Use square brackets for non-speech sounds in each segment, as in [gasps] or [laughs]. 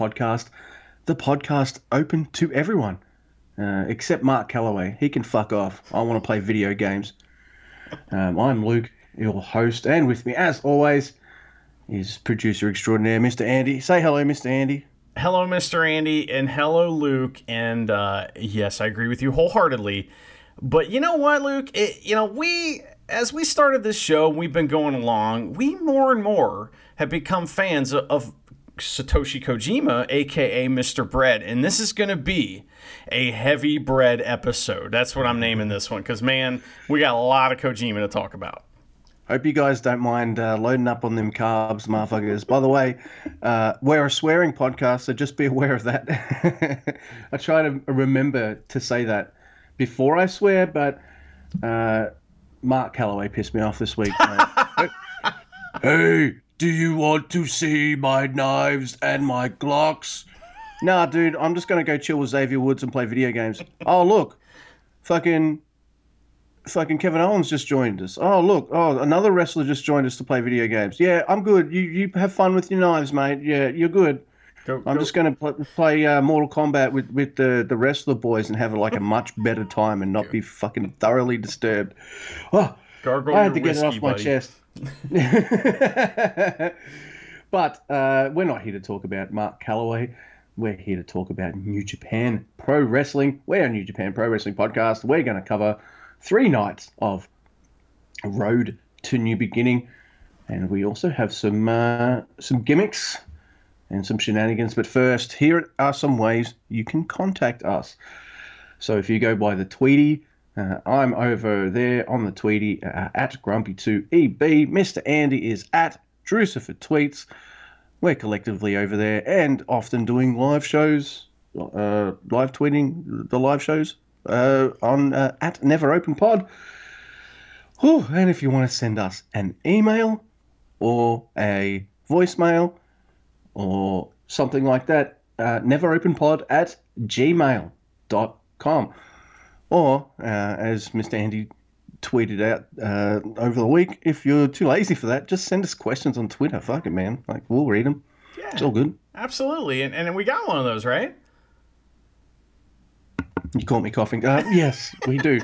podcast. The podcast open to everyone, uh, except Mark Calaway. He can fuck off. I want to play video games. Um, I'm Luke, your host, and with me, as always, is producer extraordinaire, Mr. Andy. Say hello, Mr. Andy. Hello, Mr. Andy, and hello, Luke. And uh, yes, I agree with you wholeheartedly. But you know what, Luke? It, you know, we, as we started this show, we've been going along, we more and more have become fans of, of Satoshi Kojima, aka Mr. Bread. And this is going to be a heavy bread episode. That's what I'm naming this one because, man, we got a lot of Kojima to talk about. Hope you guys don't mind uh, loading up on them carbs, motherfuckers. By the way, uh, we're a swearing podcast, so just be aware of that. [laughs] I try to remember to say that before I swear, but uh, Mark Calaway pissed me off this week. [laughs] hey, do you want to see my knives and my Glocks? Nah, dude, I'm just gonna go chill with Xavier Woods and play video games. Oh, look, fucking fucking Kevin Owens just joined us. Oh look, oh another wrestler just joined us to play video games. Yeah, I'm good. You you have fun with your knives, mate. Yeah, you're good. Go, I'm go- just gonna pl- play uh, Mortal Kombat with with the the the boys and have like a much better time and not be fucking thoroughly disturbed. Oh, gargle I had to get it off my buddy. chest. [laughs] but uh, we're not here to talk about Mark Calaway. We're here to talk about New Japan Pro Wrestling. We're a New Japan Pro Wrestling podcast. We're going to cover three nights of Road to New Beginning, and we also have some uh, some gimmicks and some shenanigans. But first, here are some ways you can contact us. So if you go by the Tweety, uh, I'm over there on the Tweety uh, at Grumpy2EB. Mr. Andy is at Drucifer Tweets. We're collectively over there and often doing live shows, uh, live tweeting the live shows uh, on uh, at Never Open Pod. Whew, and if you want to send us an email or a voicemail or something like that, uh, neveropenpod at gmail.com. Or, uh, as Mr. Andy tweeted out uh, over the week, if you're too lazy for that, just send us questions on Twitter. Fuck it, man. Like, we'll read them. Yeah. It's all good. Absolutely. And, and we got one of those, right? You caught me coughing. Uh, yes, we do.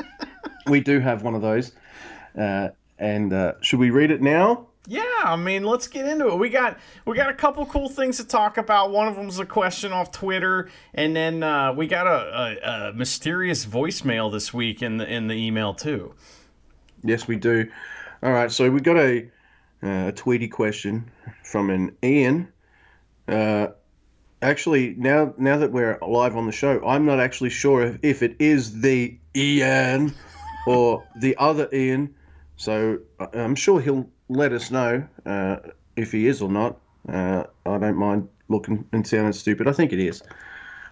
[laughs] we do have one of those. Uh, and uh, should we read it now? Yeah, I mean, let's get into it. We got we got a couple cool things to talk about. One of them's a question off Twitter, and then uh, we got a, a, a mysterious voicemail this week in the in the email too. Yes, we do. All right, so we got a, uh, a tweety question from an Ian. Uh, actually, now now that we're live on the show, I'm not actually sure if, if it is the Ian or the other Ian. So I'm sure he'll let us know uh, if he is or not. Uh, I don't mind looking and sounding stupid. I think it is.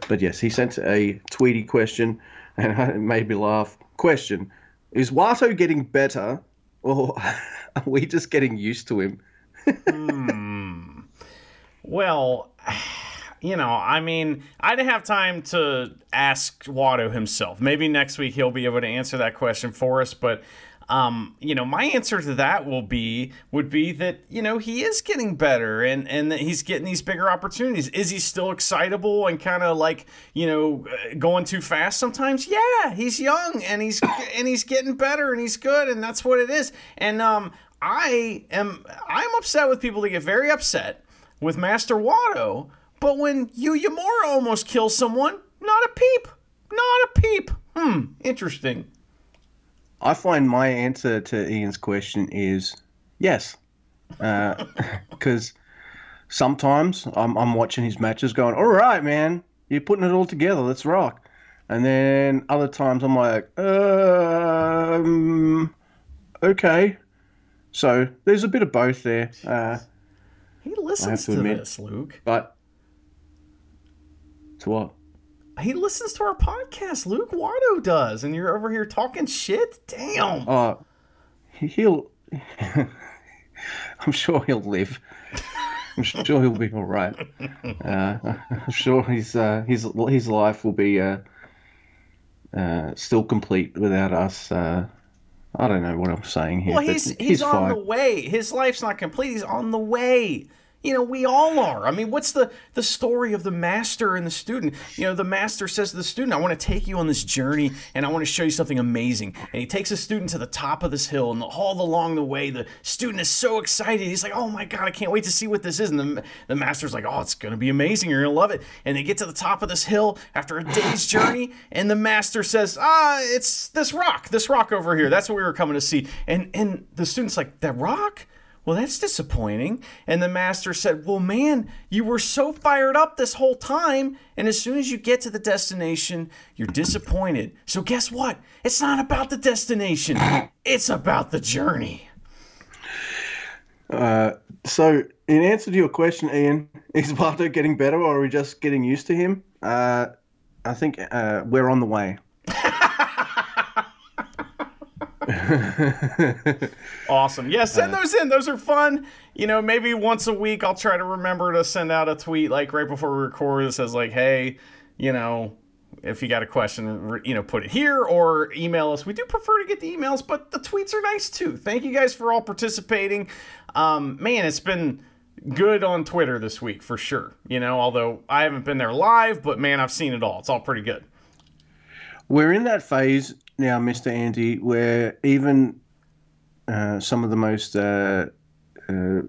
But yes, he sent a tweety question, and [laughs] it made me laugh. Question: Is Wato getting better, or [laughs] are we just getting used to him? Well, [sighs] you know, I mean, I didn't have time to ask Wato himself. Maybe next week he'll be able to answer that question for us. But, um, you know, my answer to that will be would be that you know he is getting better and and that he's getting these bigger opportunities. Is he still excitable and kind of like you know uh, going too fast sometimes? Yeah, he's young and he's [coughs] and he's getting better and he's good and that's what it is. And um, I am I'm upset with people that get very upset with Master Wato, but when Yuya Uemura almost kills someone, not a peep. Not a peep. Hmm, interesting. I find my answer to Ian's question is yes, [laughs] because sometimes I'm, I'm watching his matches, going, "All right, man, you're putting it all together. Let's rock." And then other times I'm like, um, okay. So there's a bit of both there. Uh, He listens to to, admit- this, Luke. but To what? He listens to our podcast. Luke Wato does, and you're over here talking shit. Damn. He- he'll. [laughs] I'm sure he'll live. I'm sure he'll be all right. Uh, I'm sure his uh, his his life will be uh, uh, still complete without us. Uh, I don't know what I'm saying here. Well, but he's he's, on the way. His life's not complete. He's on the way. You know, we all are. I mean, what's the the story of the master and the student? You know, the master says to the student, "I want to take you on this journey, and I want to show you something amazing." And he takes the student to the top of this hill, and all along the way, the student is so excited. He's like, "Oh my god, I can't wait to see what this is!" And the the master's like, "Oh, it's gonna be amazing. You're gonna love it." And they get to the top of this hill after a day's journey, and the master says, "Ah, it's this rock, this rock over here. That's what we were coming to see." And and the student's like, "That rock." Well, that's disappointing. And the master said, Well, man, you were so fired up this whole time. And as soon as you get to the destination, you're disappointed. So, guess what? It's not about the destination, it's about the journey. So, in answer to your question, Ian, [laughs] is Barto getting better, or are we just getting used to him? Uh, I think uh, we're on the way. Awesome. Yeah, send those in. Those are fun. You know, maybe once a week I'll try to remember to send out a tweet like right before we record that says, like, hey, you know, if you got a question, you know, put it here or email us. We do prefer to get the emails, but the tweets are nice too. Thank you guys for all participating. Um, man, it's been good on Twitter this week for sure. You know, although I haven't been there live, but man, I've seen it all. It's all pretty good. We're in that phase now, Mr. Andy, where even uh, some of the most uh, uh,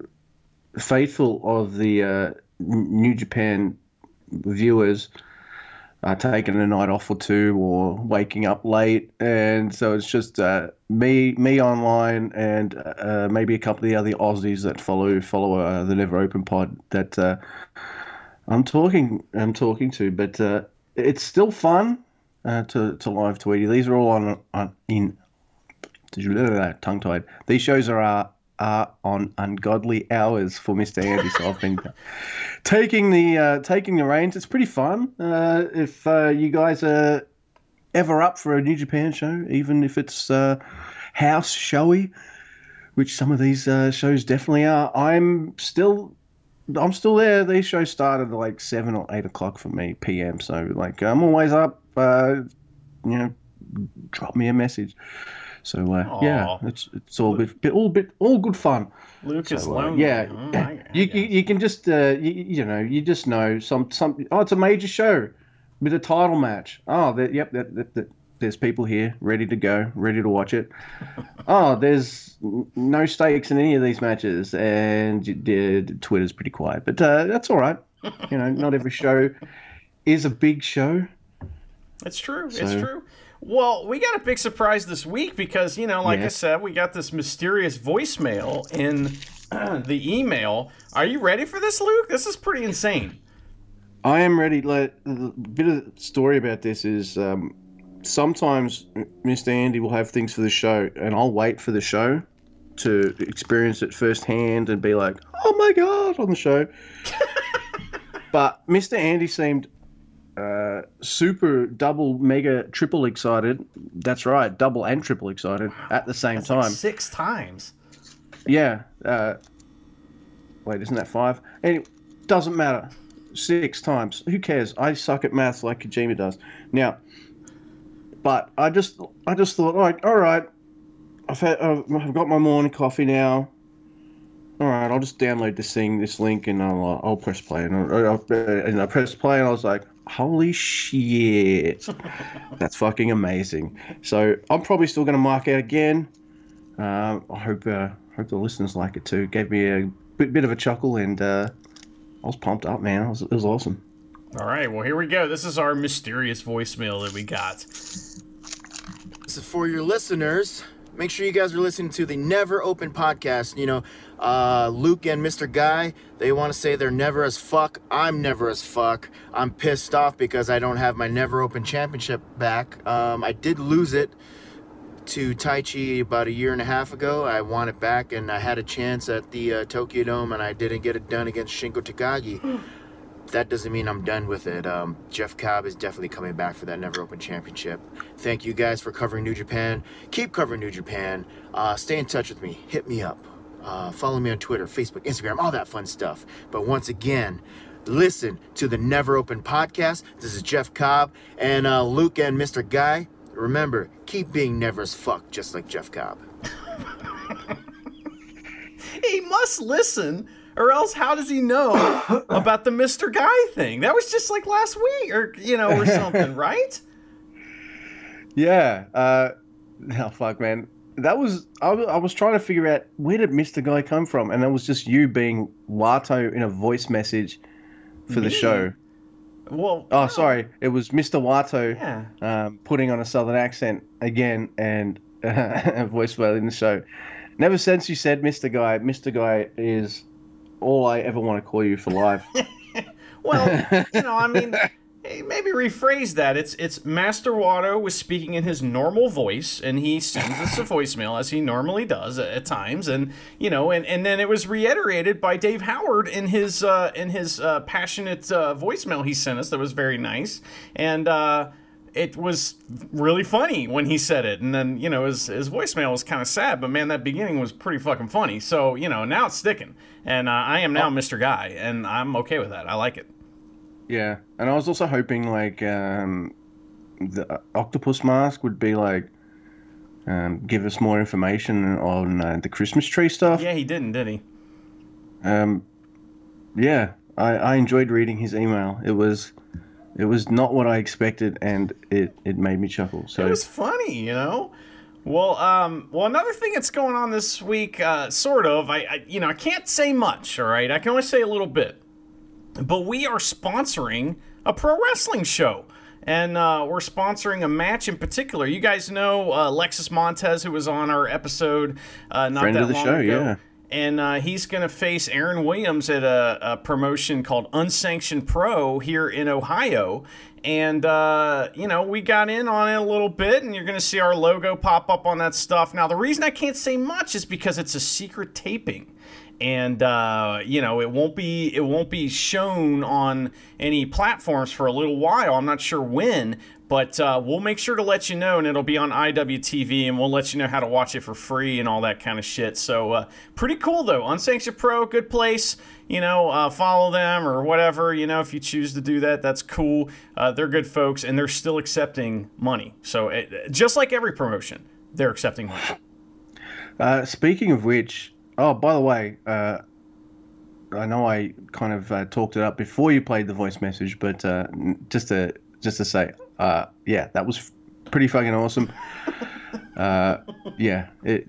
faithful of the uh, New Japan viewers are taking a night off or two or waking up late, and so it's just uh, me, me online, and uh, maybe a couple of the other Aussies that follow follow the Never Open Pod that I'm talking I'm talking to, but it's still fun uh, to to live tweet. These are all on, on in tongue tied. These shows are uh, are on ungodly hours for Mister Andy. So I've been [laughs] taking the uh, taking the reins. It's pretty fun. Uh, if uh, you guys are ever up for a New Japan show, even if it's uh, house showy, which some of these uh, shows definitely are, I'm still. I'm still there. These shows start at like seven or eight o'clock for me PM. So like I'm always up. Uh, you know, drop me a message. So uh, yeah, it's it's all bit, bit all bit all good fun. Luke is So, uh, yeah, Mm, I- you, you you can just uh, you, you know you just know some some oh it's a major show with a title match. Oh, that yep, that, that, that, there's people here ready to go, ready to watch it. oh, there's no stakes in any of these matches, and y- uh, Twitter's pretty quiet, but uh, that's all right. You know, not every show is a big show. It's true. it's true. Well, we got a big surprise this week because, you know, like I said, we got this mysterious voicemail in [clears throat] the email. Are you ready for this, Luke? This is pretty insane. I am ready. Like a bit of story about this is um, sometimes Mr. Andy will have things for the show, and I'll wait for the show to experience it firsthand and be like, "Oh my god!" on the show. [laughs] but Mr. Andy seemed uh, super, double, mega, triple excited. That's right, double and triple excited at the same like time. six times. Yeah. Uh, wait, isn't that five? Anyway, doesn't matter. Six times. Who cares? I suck at maths like Kojima does. Now, but I just, I just thought, right, all right. I've had, I've got my morning coffee now. All right, I'll just download this thing, this link, and I'll, uh, I'll press play. And I, I, and I pressed play, and I was like, holy shit, that's fucking amazing. So I'm probably still going to mark out again. Um, I hope uh, hope the listeners like it too. Gave me a bit, bit of a chuckle, and uh, I was pumped up, man. It was, it was awesome. All right, well, here we go. This is our mysterious voicemail that we got. So for your listeners, make sure you guys are listening to the Never Open podcast. You know, uh, Luke and Mr. Guy, they want to say they're never as fuck. I'm never as fuck. I'm pissed off because I don't have my Never Open championship back. Um, I did lose it to Taichi about a year and a half ago. I won it back, and I had a chance at the uh, Tokyo Dome, and I didn't get it done against Shingo Takagi. [gasps] [sighs] that doesn't mean I'm done with it. Um, Jeff Cobb is definitely coming back for that Never Open Championship. Thank you guys for covering New Japan. Keep covering New Japan. Uh, stay in touch with me. Hit me up. Uh, follow me on Twitter, Facebook, Instagram, all that fun stuff. But once again, listen to the Never Open podcast. This is Jeff Cobb and uh, Luke and Mr. Guy. Remember, keep being never as fuck, just like Jeff Cobb. [laughs] He must listen, or else how does he know [coughs] about the Mr. Guy thing? That was just like last week, or you know, or something, [laughs] right? Yeah. Uh, oh fuck, man. That was I, was I was trying to figure out where did Mister Guy come from, and it was just you being Wato in a voice message for the show. Well, Oh, sorry, it was Mister Wato Yeah. um, putting on a southern accent again and [laughs] uh, voice well in the show. Never since you said Mister Guy, Mister Guy is all I ever want to call you for life. [laughs] Well, you know, I mean, hey, maybe rephrase that. It's it's Master Wato was speaking in his normal voice, and he sends us a [laughs] voicemail as he normally does at, at times, and you know, and, and then it was reiterated by Dave Howard in his uh, in his uh, passionate uh, voicemail he sent us. That was very nice, and. Uh, it was really funny when he said it, and then you know his his voicemail was kind of sad, but man, that beginning was pretty fucking funny. So you know now it's sticking, and uh, I am now Mr. Guy, and I'm okay with that. I like it. Yeah, and I was also hoping like um, the octopus mask would be like um, give us more information on uh, the Christmas tree stuff. Yeah, he didn't, did he? Um, yeah, I, I enjoyed reading his email. It was it was not what I expected, and it, it made me chuckle. So It was funny, you know. Well, um, well, another thing that's going on this week, uh, sort of. I, I, you know, I can't say much. All right, I can only say a little bit. But we are sponsoring a pro wrestling show. And uh, we're sponsoring a match in particular. You guys know uh, Alexis Montez, who was on our episode uh, not Friend that of the long show, ago. yeah. And uh, he's going to face Aaron Williams at a, a promotion called Unsanctioned Pro here in Ohio. And, uh, you know, we got in on it a little bit, and you're going to see our logo pop up on that stuff. Now, the reason I can't say much is because it's a secret taping and uh, you know it won't be it won't be shown on any platforms for a little while. I'm not sure when, but uh, we'll make sure to let you know, and it'll be on IWTV, and we'll let you know how to watch it for free and all that kind of shit. So uh, pretty cool though. Unsanctioned Pro, good place. You know, uh, follow them or whatever. You know, if you choose to do that, that's cool. Uh, they're good folks, and they're still accepting money. So it, just like every promotion, they're accepting money. Uh, speaking of which, oh, by the way, uh, I know I kind of uh, talked it up before you played the voice message, but uh, just to just to say, uh, yeah, that was pretty fucking awesome. uh, yeah, it.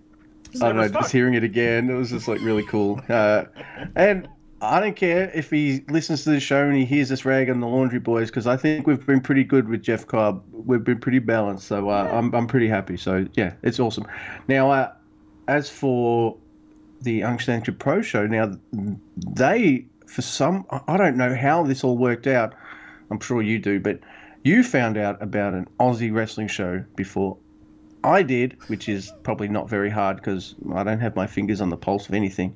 I don't know, just hearing it again, it was just like really cool. Uh, and I don't care if he listens to the show and he hears us rag on the Laundry Boys because I think we've been pretty good with Jeff Cobb. We've been pretty balanced, so uh, I'm I'm pretty happy. So yeah, it's awesome. Now, uh, as for the Unsanctioned Pro Show, now they for some I don't know how this all worked out. I'm sure you do, but you found out about an Aussie wrestling show before I did, which is probably not very hard because I don't have my fingers on the pulse of anything.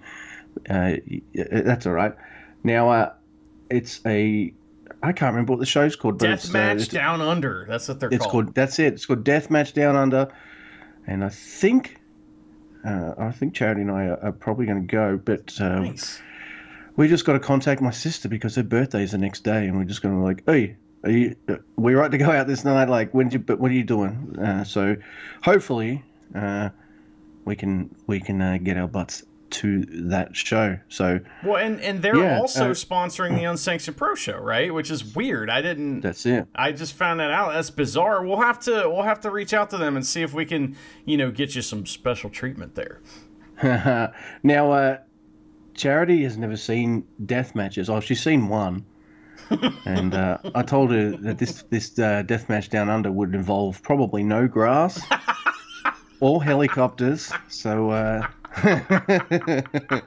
Uh, that's all right. Now, uh, it's a I can't remember what the show's called, but Death it's, uh, it's, Down Under. That's what they're it's called. called. That's it. It's called Death Match Down Under, and I think. Uh, I think Charity and I are, are probably going to go, but uh, Nice. we just got to contact my sister because her birthday is the next day, and we're just going to like, hey, are you, uh, we right to go out this night? Like, when you, but what are you doing? Uh, so, hopefully, uh, we can we can uh, get our butts to that show. So Well, and and they're Yeah, also uh, sponsoring the Unsanctioned Pro Show, right? Which is weird. I didn't. that's it. I just found that out. That's bizarre. We'll have to we'll have to reach out to them and see if we can, you know, get you some special treatment there. [laughs] now, uh, Charity has never seen death matches. Oh, she's seen one. And uh, I told her that this this uh, death match down under would involve probably no grass or helicopters. So, uh, [laughs]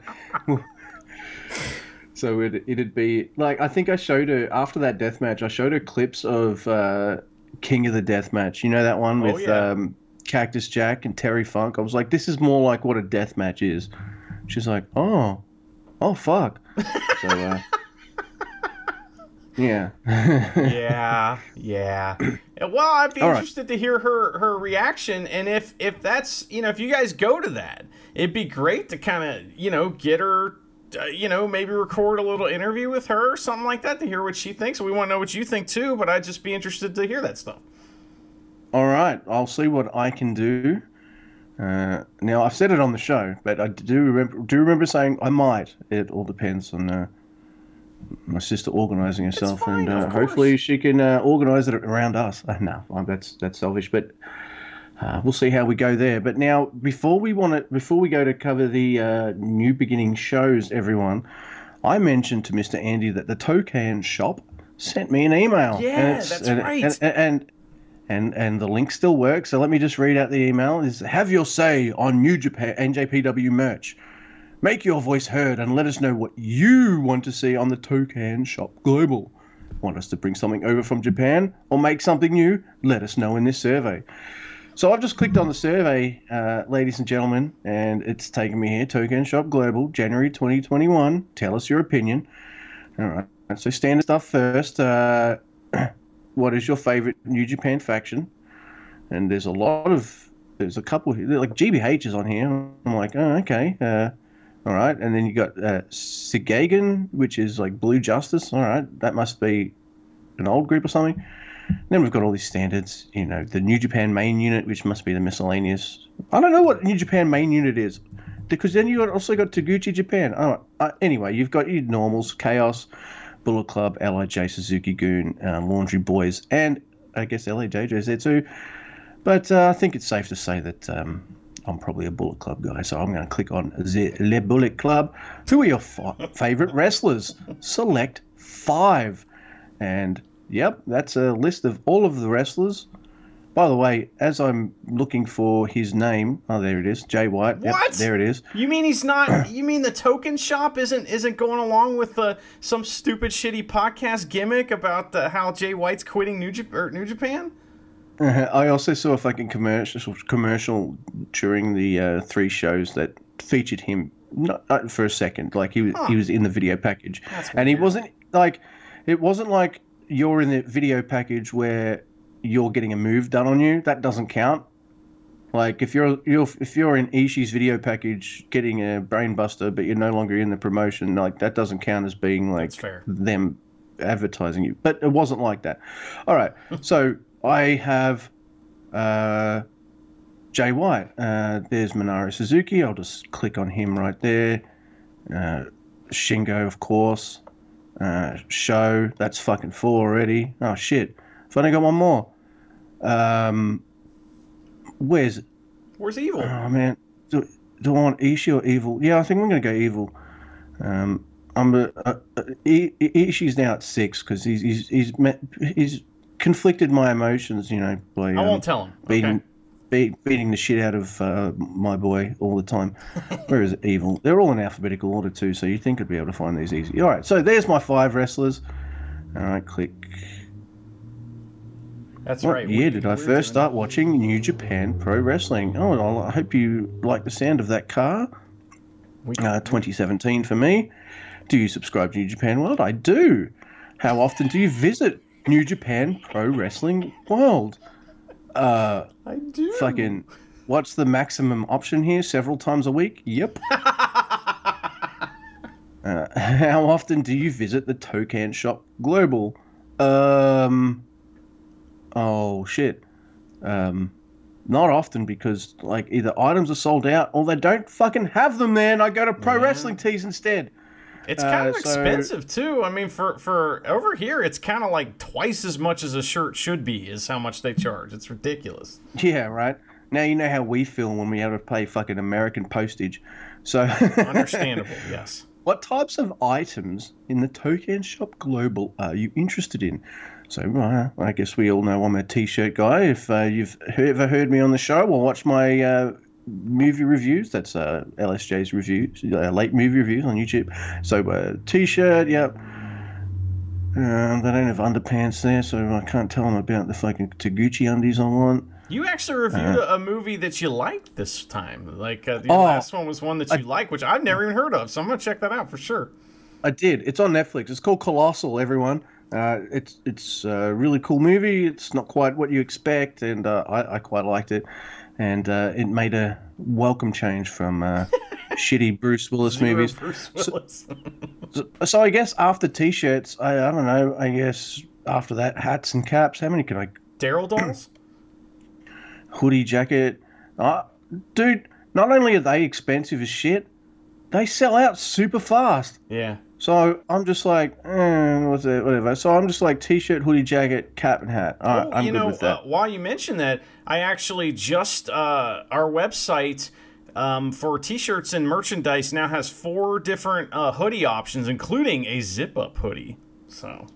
so it it'd be like I think I showed her after that death match. I showed her clips of uh, King of the Death Match. You know that one Oh, with yeah. um, Cactus Jack and Terry Funk. I was like, this is more like what a death match is. She's like, oh, oh fuck. So uh, [laughs] Yeah. yeah, yeah. Well, I'd be All right. interested to hear her her reaction, and if if that's you know if you guys go to that, it'd be great to kind of you know get her. Uh, you know, maybe record a little interview with her or something like that to hear what she thinks. We want to know what you think too, but I'd just be interested to hear that stuff. All right, I'll see what I can do. Uh, now I've said it on the show, but I do remember do remember saying I might. It all depends on uh, my sister organising herself, fine, and uh, hopefully she can uh, organise it around us. [laughs] No, that's that's selfish, but uh, we'll see how we go there. But now, before we want to, before we go to cover the uh, new beginning shows, everyone, I mentioned to Mr. Andy that the Tokan shop sent me an email. Yeah, and it's- that's and- right. and- and and and the link still works. So let me just read out the email: is have your say on New Japan NJPW merch. Make your voice heard and let us know what you want to see on the Tokan Shop Global. Want us to bring something over from Japan or make something new? Let us know in this survey. So I've just clicked on the survey, uh, ladies and gentlemen, and it's taken me here. Token Shop Global, January 2021. Tell us your opinion. All right. So standard stuff first. Uh, [clears throat] what is your favorite New Japan faction? And there's a lot of there's a couple here, like GBH is on here. I'm like, oh, okay, uh, all right. And then you got uh, Seigigun, which is like Blue Justice. All right, that must be an old group or something. Then we've got all these standards, you know, the New Japan main unit, which must be the miscellaneous. I don't know what New Japan main unit is, because then you also got Taguchi Japan. Oh, uh, anyway, you've got your normals, Chaos, Bullet Club, LIJ, Suzuki Goon, uh, Laundry Boys, and I guess LAJJ's there too. But uh, I think it's safe to say that um, I'm probably a Bullet Club guy, so I'm going to click on the Le Bullet Club. Who are your f- favorite wrestlers? Select five. And yep, that's a list of all of the wrestlers. By the way, as I'm looking for his name, oh, there it is, Jay White. Yep, What? there it is. You mean he's not? You mean the token shop isn't isn't going along with uh, some stupid shitty podcast gimmick about uh, how Jay White's quitting New, New Japan? Uh, [laughs] I also saw a fucking commercial commercial during the uh, three shows that featured him not, not for a second. Like he was he was in the video package, and he wasn't like it wasn't like you're in the video package where you're getting a move done on you. That doesn't count. Like if you're you're if you're in Ishii's video package getting a brainbuster, but you're no longer in the promotion, like that doesn't count as being like them advertising you. But it wasn't like that. All right, [laughs] so I have uh, Jay White. Uh, there's Minoru Suzuki. I'll just click on him right there. Uh, Shingo, of course. Uh, SHO. That's fucking four already. Oh shit! I've only got one more. Um, where's Where's Evil? Oh man, do, do I want Ishii or Evil? Yeah, I think I'm gonna go Evil. Um, I'm a, a, a, I- I- Ishii's now at six because he's he's he's met, he's conflicted my emotions, you know, by I um, won't tell him. beating Okay. be, beating the shit out of uh, my boy all the time. [laughs] Where is it? Evil? They're all in alphabetical order too, so you'd think I'd be able to find these easy. All right, so there's my five wrestlers. All right, click. That's What right. year did I first start watching New Japan Pro Wrestling? Oh, I hope you like the sound of that car. Uh, 2017 for me. Do you subscribe to New Japan World? I do. How often do you visit New Japan Pro Wrestling World? Uh, I do. fucking, what's the maximum option here? Several times a week? Yep. [laughs] uh, [laughs] how often do you visit the Tokan Shop Global? Um, oh shit. Um, not often because like either items are sold out or they don't fucking have them there, and I go to Pro Wrestling Tees instead. It's kind of Uh, so- expensive too. I mean, for for over here, it's kind of like twice as much as a shirt should be. Is how much they charge. It's ridiculous. Yeah, right. Now you know how we feel when we have to pay fucking American postage. So, [laughs] Understandable. yes. what types of items in the Token Shop Global are you interested in? So, uh, I guess we all know I'm a t-shirt guy. If uh, you've ever heard me on the show or watched my uh, movie reviews, that's uh, LSJ's reviews, uh, late movie reviews on YouTube. So, uh, t-shirt, yep. Um, they don't have underpants there, so I can't tell them about the fucking Taguchi undies I want. You actually reviewed a, a movie that you liked this time. Like uh, the. Oh, last one was one that you liked, which I've never even heard of. So I'm gonna check that out for sure. I did. It's on Netflix. It's called Colossal. Everyone, Uh, it's it's a really cool movie. It's not quite what you expect, and uh, I, I quite liked it. And uh, it made a welcome change from uh, [laughs] shitty Bruce Willis movies. Bruce Willis. So, so I guess after t-shirts, I, I don't know. I guess after that, hats and caps. How many can I? Daryl [clears throat] dolls? Hoodie, jacket. Uh, dude, not only are they expensive as shit, they sell out super fast. yeah. So I'm just like, eh, what's it, whatever. So I'm just like t-shirt, hoodie, jacket, cap, and hat. All right, Oh, I'm you good know, with that. Uh, while you mention that, I actually just uh, our website um, for t-shirts and merchandise now has four different uh, hoodie options, including a zip-up hoodie. So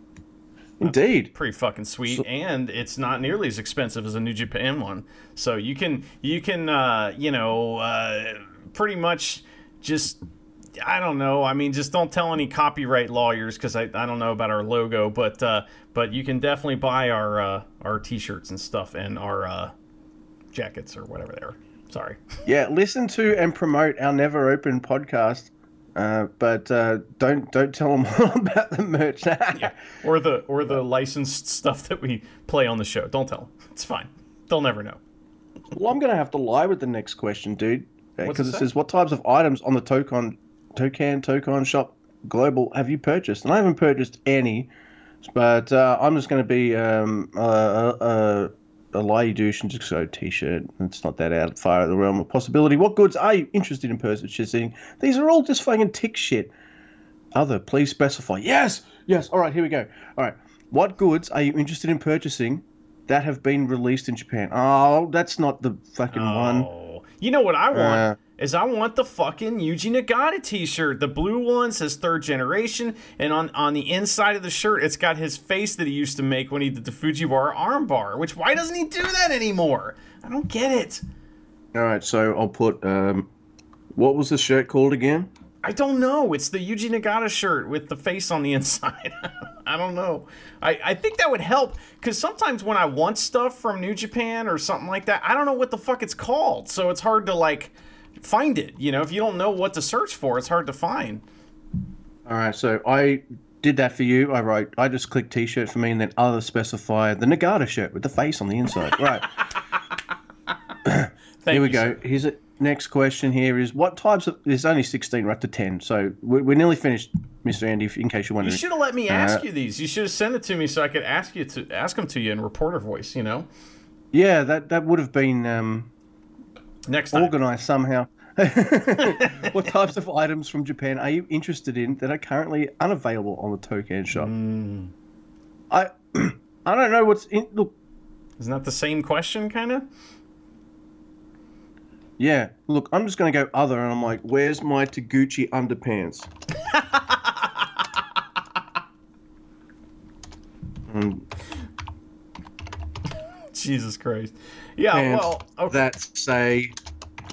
Indeed. pretty fucking sweet, and it's not nearly as expensive as a New Japan one. So you can you can uh, you know uh, pretty much just. I don't know. I mean, just don't tell any copyright lawyers because I, I don't know about our logo, but uh, but you can definitely buy our uh, our t-shirts and stuff and our uh, jackets or whatever they are. Sorry. [laughs] Yeah, listen to and promote our Never Open podcast, uh, but uh, don't don't tell them [laughs] all about the merch. [laughs] or the or the licensed stuff that we play on the show. Don't tell them. It's fine. They'll never know. Well, I'm gonna have to lie with the next question, dude, because it it says what types of items on the Tokon, Tokan, Tokon shop global have you purchased? And I haven't purchased any, but uh, I'm just gonna be um, a, a, a lie douche and just go t-shirt. It's not that out far of the realm of possibility. What goods are you interested in purchasing? These are all just fucking tick shit. Other, please specify. Yes, yes. All right, here we go. All right, what goods are you interested in purchasing? That have been released in Japan. Oh, that's not the fucking one. Oh, you know what I want Uh, is I want the fucking Yuji Nagata T-shirt. The blue one says third generation, and on on the inside of the shirt, it's got his face that he used to make when he did the Fujiwara armbar. Which why doesn't he do that anymore? I don't get it. All right, so I'll put. Um, what was the shirt called again? I don't know. It's the Yuji Nagata shirt with the face on the [laughs] inside. [laughs] I don't know. I, I think that would help because sometimes when I want stuff from New Japan or something like that, I don't know what the fuck it's called. So it's hard to like find it. You know, if you don't know what to search for, it's hard to find. All right, so I did that for you. I wrote. I just clicked T-shirt for me, and then other specify the Nagata shirt with the face on the inside. [laughs] Right. Thank Here we you, go. sir. Here's a next question. Here is what types of? There's only 16. We're up to 10, so we're, we're nearly finished, Mr. Andy. In case you're You should have let me ask Uh, you these. You should have sent it to me so I could ask you to ask them to you in reporter voice. You know, Yeah, that that would have been um, next time. organized somehow. [laughs] [laughs] what types of items from Japan are you interested in that are currently unavailable on the Tokan shop? Hmm. I [clears throat] I don't know what's in. Look, Isn't that the same question, kind of? yeah, look, I'm just gonna go other, and I'm like, where's my Taguchi underpants? [laughs] Mm, Jesus Christ. Yeah. pants well, okay. that say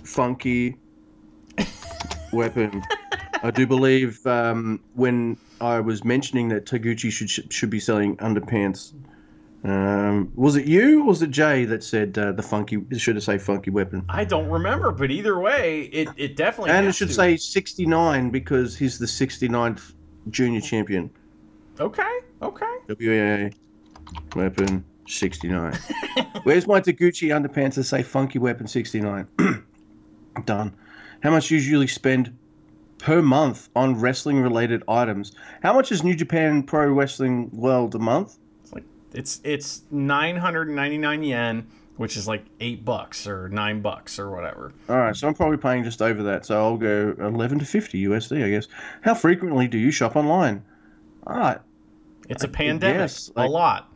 funky weapon. I do believe um, when I was mentioning that Taguchi should should be selling underpants. Um, was it you or was it Jay that said uh, the funky should have say funky weapon? I don't remember, but either way, it, it definitely And it should to. say 69 because he's the 69th junior champion. Okay, okay. WAA weapon 69. Where's my Taguchi underpants that say funky weapon 69? [clears throat] Done. How much do you usually spend per month on wrestling related items? How much is New Japan Pro Wrestling World a month? It's like it's it's nine hundred and ninety nine yen, which is like eight bucks or nine bucks or whatever. All right, so I'm probably paying just over that. So I'll go 11 to 50 USD, I guess. How frequently do you shop online? All right, It's a pandemic. guess, a lot.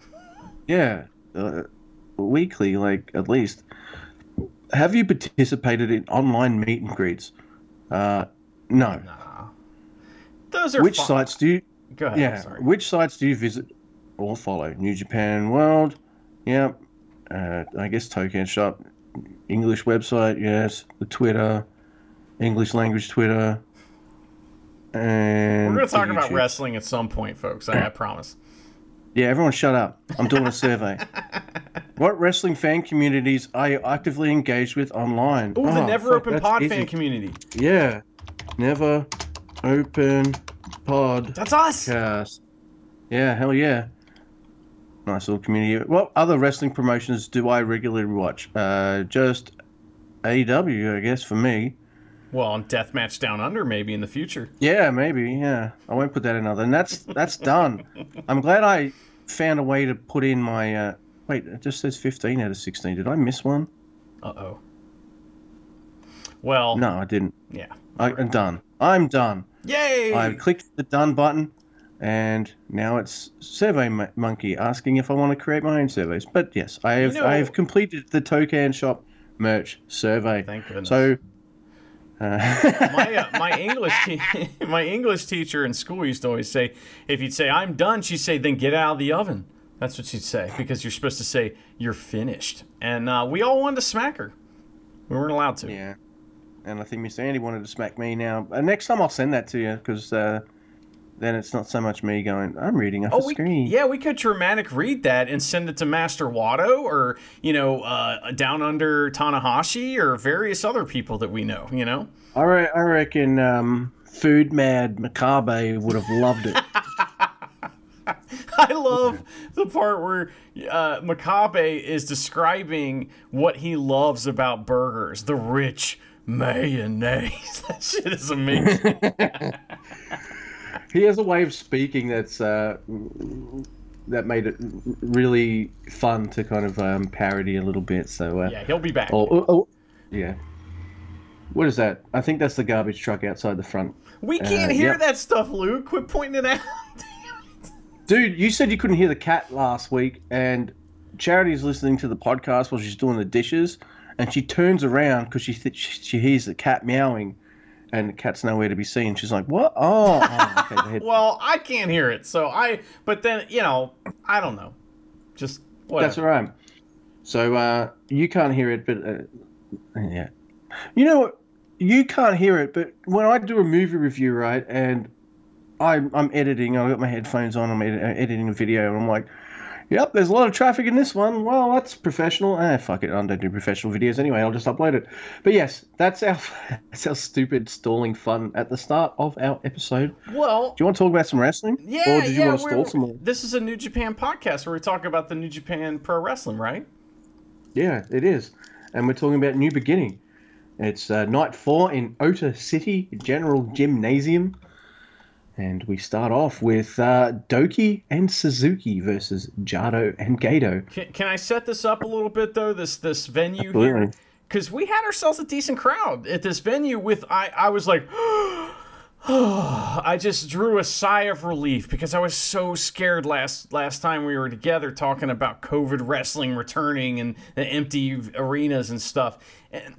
Yeah, uh, weekly, like at least. Have you participated in online meet and greets? Uh, no. Those are Which fun. sites do you? Go ahead. Yeah. Sorry. Which sites do you visit or follow? New Japan World. Yep. Uh, I guess Token Shop. English website. Yes. The Twitter. English language Twitter. And We're gonna talk the about wrestling at some point, folks. I, I promise. Yeah, everyone shut up. I'm doing a survey. [laughs] what wrestling fan communities are you actively engaged with online? Ooh, the Oh, Never fuck, Open Pod easy. fan community. Yeah. Never open Pod. That's us. Cast. Yeah, hell yeah. Nice little community. What other wrestling promotions do I regularly watch? Uh, just AEW, I guess, for me. Well, on Deathmatch Down Under, maybe in the future. Yeah, maybe. Yeah, I won't put that in other. And that's that's done. [laughs] I'm glad I found a way to put in my. Uh, wait, it just says 15 out of 16. Did I miss one? Uh oh. Well, No, I didn't. yeah. I, I'm done. I'm done. Yay! I clicked the done button, and now it's Survey Monkey asking if I want to create my own surveys. But yes, I have You know- I have completed the Tokan Shop merch survey. Thank goodness. So. Uh, [laughs] my uh, my English te- [laughs] my English teacher in school used to always say, if you'd say I'm done, she'd say then get out of the oven. That's what she'd say because you're supposed to say you're finished. And uh, we all wanted to smack her. We weren't allowed to. Yeah, and I think Miss Andy wanted to smack me now. Uh, next time I'll send that to you because uh, then it's not so much me going. I'm reading off Oh, the we, screen. yeah, we could dramatic read that and send it to Master Wato or you know uh, down under Tanahashi or various other people that we know. You know. I, re- I reckon um, Food Mad Makabe would have loved it. [laughs] I love the part where uh, Makabe is describing what he loves about burgers, the rich mayonnaise. [laughs] that shit is amazing. [laughs] he has a way of speaking that's uh, that made it really fun to kind of um, parody a little bit. So uh, yeah, he'll be back. oh, oh, oh, yeah. What is that? I think that's the garbage truck outside the front. we can't uh, hear yep. that stuff, Luke. Quit pointing it out. [laughs] Dude, you said you couldn't hear the cat last week, and Charity's listening to the podcast while she's doing the dishes, and she turns around because she th- she she hears the cat meowing, and the cat's nowhere to be seen. She's like, "What? Oh, oh okay." [laughs] Well, I can't hear it, so I. But then you know, I don't know. Just whatever. That's all right. So uh, you can't hear it, but uh, yeah, you know what? You can't hear it, but when I do a movie review, right, and I'm I'm editing, I've got my headphones on, I'm edi- editing a video, and I'm like, "Yep, there's a lot of traffic in this one. Well, that's professional. Ah, fuck it, I don't do professional videos anyway. I'll just upload it." But yes, that's our [laughs] that's our stupid stalling fun at the start of our episode. Well, do you want to talk about some wrestling, yeah, or did you yeah. want to stall some more? This is a New Japan podcast where we talk about the New Japan Pro Wrestling, right? Yeah, it is. And we're talking about New Beginning. It's uh, night four in Ota City General Gymnasium. And we start off with uh, DOUKI and Suzuki versus Jado and Gedo. Can, can I set this up a little bit though? This this venue Absolutely. here, because we had ourselves a decent crowd at this venue. With I I was like, [gasps] I just drew a sigh of relief because I was so scared last last time we were together talking about COVID wrestling returning and the empty arenas and stuff. And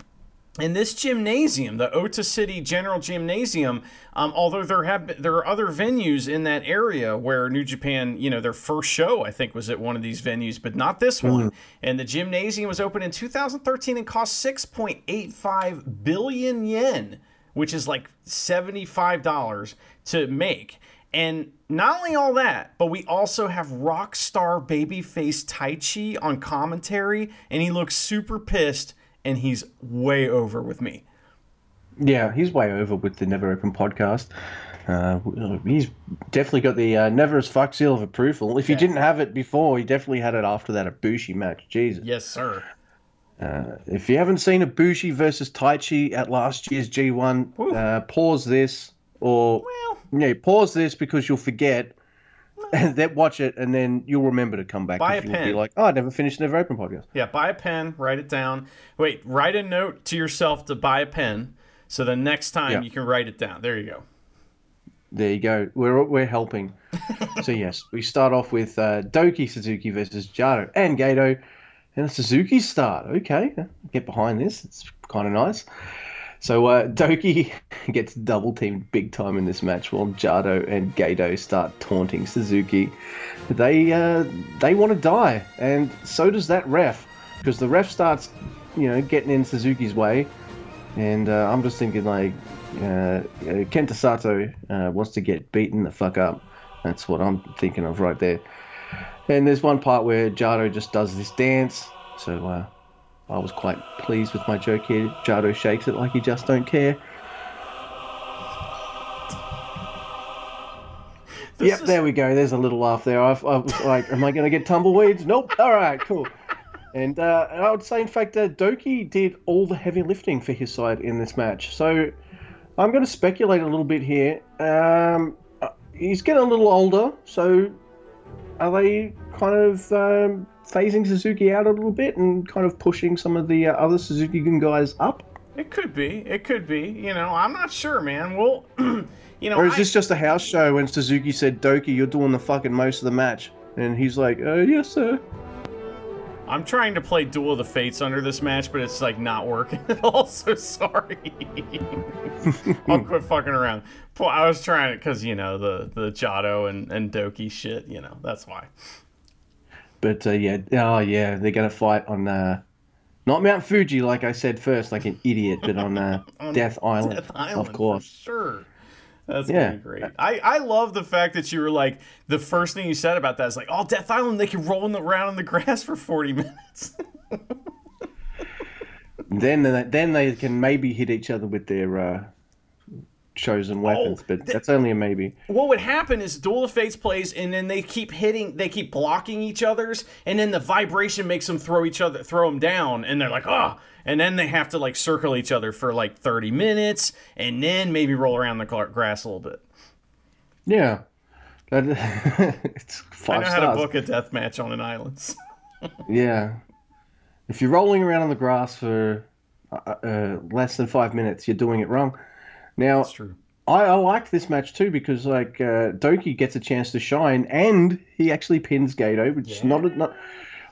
in this gymnasium, the Ota City General Gymnasium, um, although there have been, there are other venues in that area where New Japan, you know, their first show I think was at one of these venues, but not this one. And the gymnasium was opened in 2013 and cost 6.85 billion yen, which is like $75 to make. And not only all that, but we also have rock star babyface Taichi on commentary, and he looks super pissed and he's way over with me. Yeah, he's way over with the Never Open podcast. Uh, he's definitely got the uh, Never as Fuck seal of approval. If he didn't have it before, he definitely had it after that Ibushi match. Jesus. Yes, sir. If you haven't seen Ibushi versus Taichi at last year's G1, uh, pause this or Well, yeah, pause this because you'll forget. [laughs] And then watch it, and then you'll remember to come back. Buy a you'll be pen. like, "Oh, I never finished Never Open podcast." yeah, buy a pen, write it down. Wait, write a note to yourself to buy a pen so the next time Yeah. you can write it down. There you go. There you go. We're we're helping. [laughs] so yes, we start off with uh, DOUKI Suzuki versus Jado and Gedo, and a Suzuki start. Okay, get behind this. It's kind of nice. So uh, [laughs] DOUKI gets double teamed big time in this match while Jado and Gedo start taunting Suzuki. They uh, they want to die, and so does that ref because the ref starts, you know, getting in Suzuki's way, and uh, I'm just thinking like, uh, Kenta Sato uh, wants to get beaten the fuck up. That's what I'm thinking of right there. And there's one part where Jado just does this dance, so uh, I was quite pleased with my joke here. Jado shakes it like he just don't care. This yep, is- there we go. There's a little laugh there. I, I was like, am I going to get tumbleweeds? Nope. All right, cool. And uh, I would say, in fact, uh, DOUKI did all the heavy lifting for his side in this match. So I'm going to speculate a little bit here. Um, uh, he's getting a little older, so are they kind of um, phasing Suzuki out a little bit and kind of pushing some of the uh, other Suzuki-gun guys up? It could be. It could be. You know, I'm not sure, man. Well, [clears throat] you know, Or is I- this just a house show when Suzuki said, DOUKI, you're doing the fucking most of the match? And he's like, uh, yes, sir. I'm trying to play Duel of the Fates under this match, but it's like not working [laughs] at all. So sorry. [laughs] I'll quit fucking around. I was trying it because you know the the Jado and and DOUKI shit. You know that's why. But uh, yeah, oh yeah, they're gonna fight on uh, not Mount Fuji like I said first, like an idiot, but on, uh, [laughs] Death Island, Death Island, of course. sure. That's Yeah. great. I, I love the fact that you were like the first thing you said about that is like, oh, Death Island, they can roll in the, around in the grass for forty [laughs] minutes. Then they, then they can maybe hit each other with their uh, chosen weapons, but th- that's only a maybe. what would happen is Duel of Fates plays, and then they keep hitting, they keep blocking each other's, and then the vibration makes them throw each other, throw them down, and they're like, oh, and then they have to like circle each other for like thirty minutes, and then maybe roll around the grass a little bit. Yeah, that, [laughs] it's five I know how to book a death match on an island. [laughs] Yeah, if you're rolling around on the grass for uh, uh, less than five minutes, you're doing it wrong. Now, That's true. I, I liked this match too because like uh, DOUKI gets a chance to shine and he actually pins Gedo, which is not, not.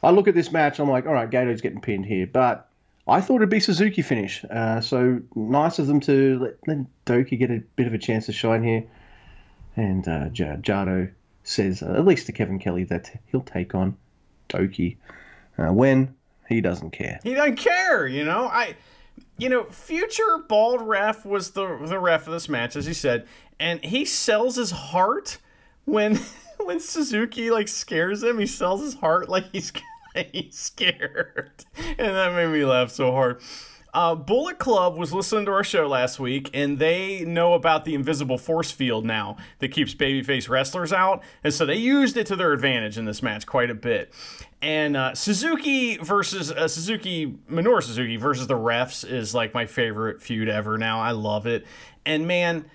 I look at this match, I'm like, all right, Gedo's getting pinned here, but I thought it'd be Suzuki finish. Uh, so nice of them to let, let DOUKI get a bit of a chance to shine here. And uh, J- Jado says, uh, at least to Kevin Kelly, that he'll take on DOUKI uh, when he doesn't care. He doesn't care, you know. I, you know, future bald ref was the the ref of this match, as he said, and he sells his heart when [laughs] when Suzuki like scares him. He sells his heart like he's [laughs] he's scared, and that made me laugh so hard. Uh, Bullet Club was listening to our show last week, and they know about the invisible force field now that keeps babyface wrestlers out, and so they used it to their advantage in this match quite a bit. And uh, Suzuki versus uh, Suzuki, Minoru Suzuki versus the refs is like my favorite feud ever. Now I love it, and man,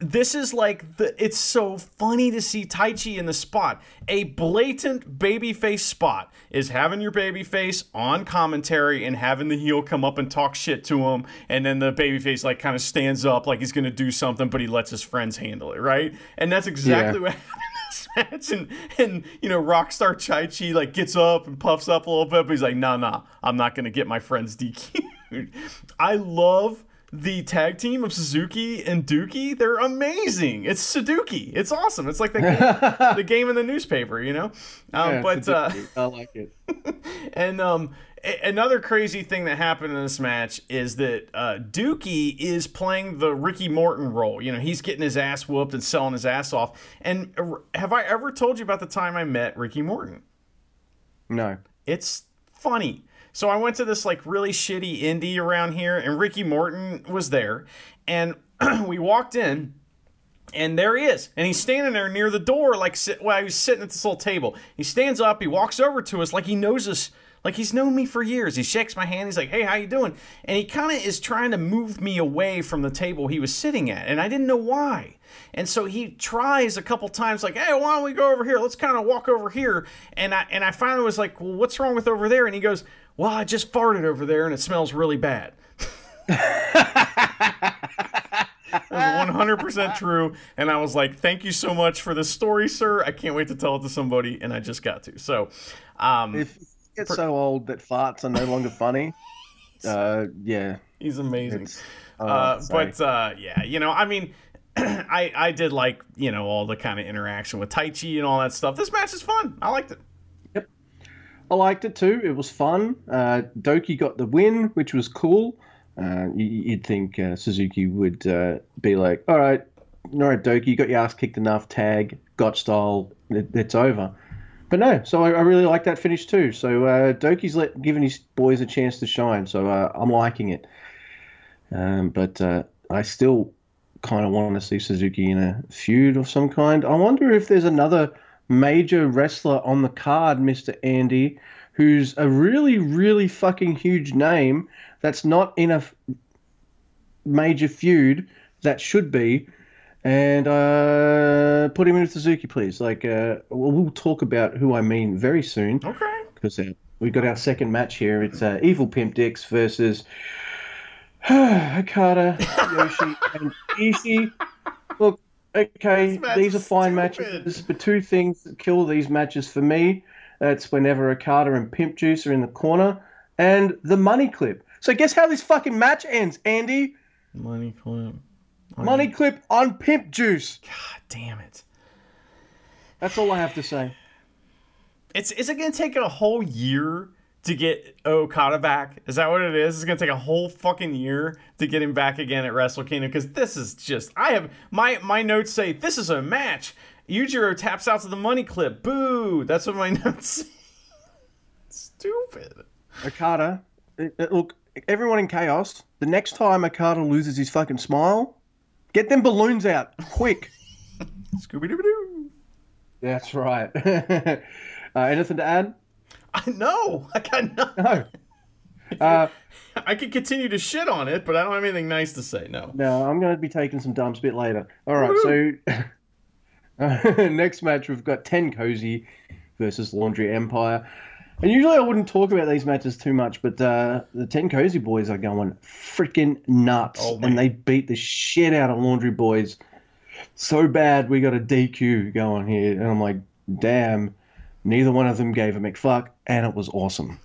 this is like the it's so funny to see Taichi in the spot. A blatant babyface spot is having your babyface on commentary and having the heel come up and talk shit to him, and then the babyface like kind of stands up like he's gonna do something, but he lets his friends handle it, right? And that's exactly Yeah. what [laughs] happened in this match. And and you know, Rockstar Taichi like gets up and puffs up a little bit, but he's like, nah, nah, I'm not gonna get my friends DQ'd. [laughs] I love the tag team of Suzuki and Dookie, they're amazing. It's Sudoku. It's awesome. It's like the game, [laughs] the game in the newspaper, you know. Um, Yeah, but uh, I like it. [laughs] and um, a- another crazy thing that happened in this match is that uh, Dookie is playing the Ricky Morton role. You know, he's getting his ass whooped and selling his ass off. And uh, have I ever told you about the time I met Ricky Morton? No. It's funny. So I went to this like really shitty indie around here, and Ricky Morton was there, and [clears throat] we walked in. And there he is. And he's standing there near the door, like, well, he was sitting at this little table. He stands up, he walks over to us like he knows us, like he's known me for years. He shakes my hand, he's like, hey, how you doing? And he kind of is trying to move me away from the table he was sitting at. And I didn't know why. And so he tries a couple times, like, hey, why don't we go over here? Let's kind of walk over here. And I, and I finally was like, well, what's wrong with over there? And he goes, well, I just farted over there and it smells really bad. [laughs] It was 100% true. And I was like, thank you so much for this story, sir. I can't wait to tell it to somebody. And I just got to. So, um, If you get so old that farts are no longer funny, [laughs] uh, yeah. he's amazing. It's, I don't know Uh, say. but uh, yeah, you know, I mean, [clears throat] I I did like you know all the kind of interaction with Taichi and all that stuff. This match is fun. I liked it. I liked it too. It was fun. Uh, DOUKI got the win, which was cool. Uh, you, you'd think uh, Suzuki would uh, be like, "All right, all right, DOUKI, you got your ass kicked enough. Tag, got style. It, it's over." But no, so I, I really like that finish too. So uh, DOUKI's let, giving his boys a chance to shine. So uh, I'm liking it. Um, but I still kind of want to see Suzuki in a feud of some kind. I wonder if there's another major wrestler on the card, Mr. Andy, who's a really, really fucking huge name that's not in a f- major feud that should be. And uh, put him in with Suzuki, please. Like, uh, we'll, we'll talk about who I mean very soon Okay. because uh, we've got our second match here. It's uh, Evil Pimp Dicks versus [sighs] Okada, Yoshi, and Ishii. Look, okay, match these are fine stupid. matches, but two things that kill these matches for me. That's whenever Okada and Pimp Juice are in the corner, and the money clip. So guess how this fucking match ends, Andy? Money clip. Money clip on Pimp Juice. God damn it. That's all I have to say. It's is it gonna take a whole year to get Okada back? Is that what it is? It's gonna take a whole fucking year to get him back again at Wrestle Kingdom because this is just I have my my notes say this is a match. Yujiro taps out to the money clip. Boo! That's what my [laughs] notes say. Stupid. Okada, uh, uh, look, everyone in chaos. The next time Okada loses his fucking smile, get them balloons out quick. [laughs] Scooby Doo Doo. That's right. [laughs] uh, anything to add? I know. I got no. Uh, [laughs] I could continue to shit on it, but I don't have anything nice to say. No. no, I'm going to be taking some dumps a bit later. All right, so [laughs] [laughs] next match we've got Ten Cozy versus Laundry Empire. And usually I wouldn't talk about these matches too much, but uh, the Ten Cozy boys are going freaking nuts, Oh, and they beat the shit out of Laundry boys so bad we got a DQ going here, and I'm like, damn. Neither one of them gave a McFuck, and it was awesome.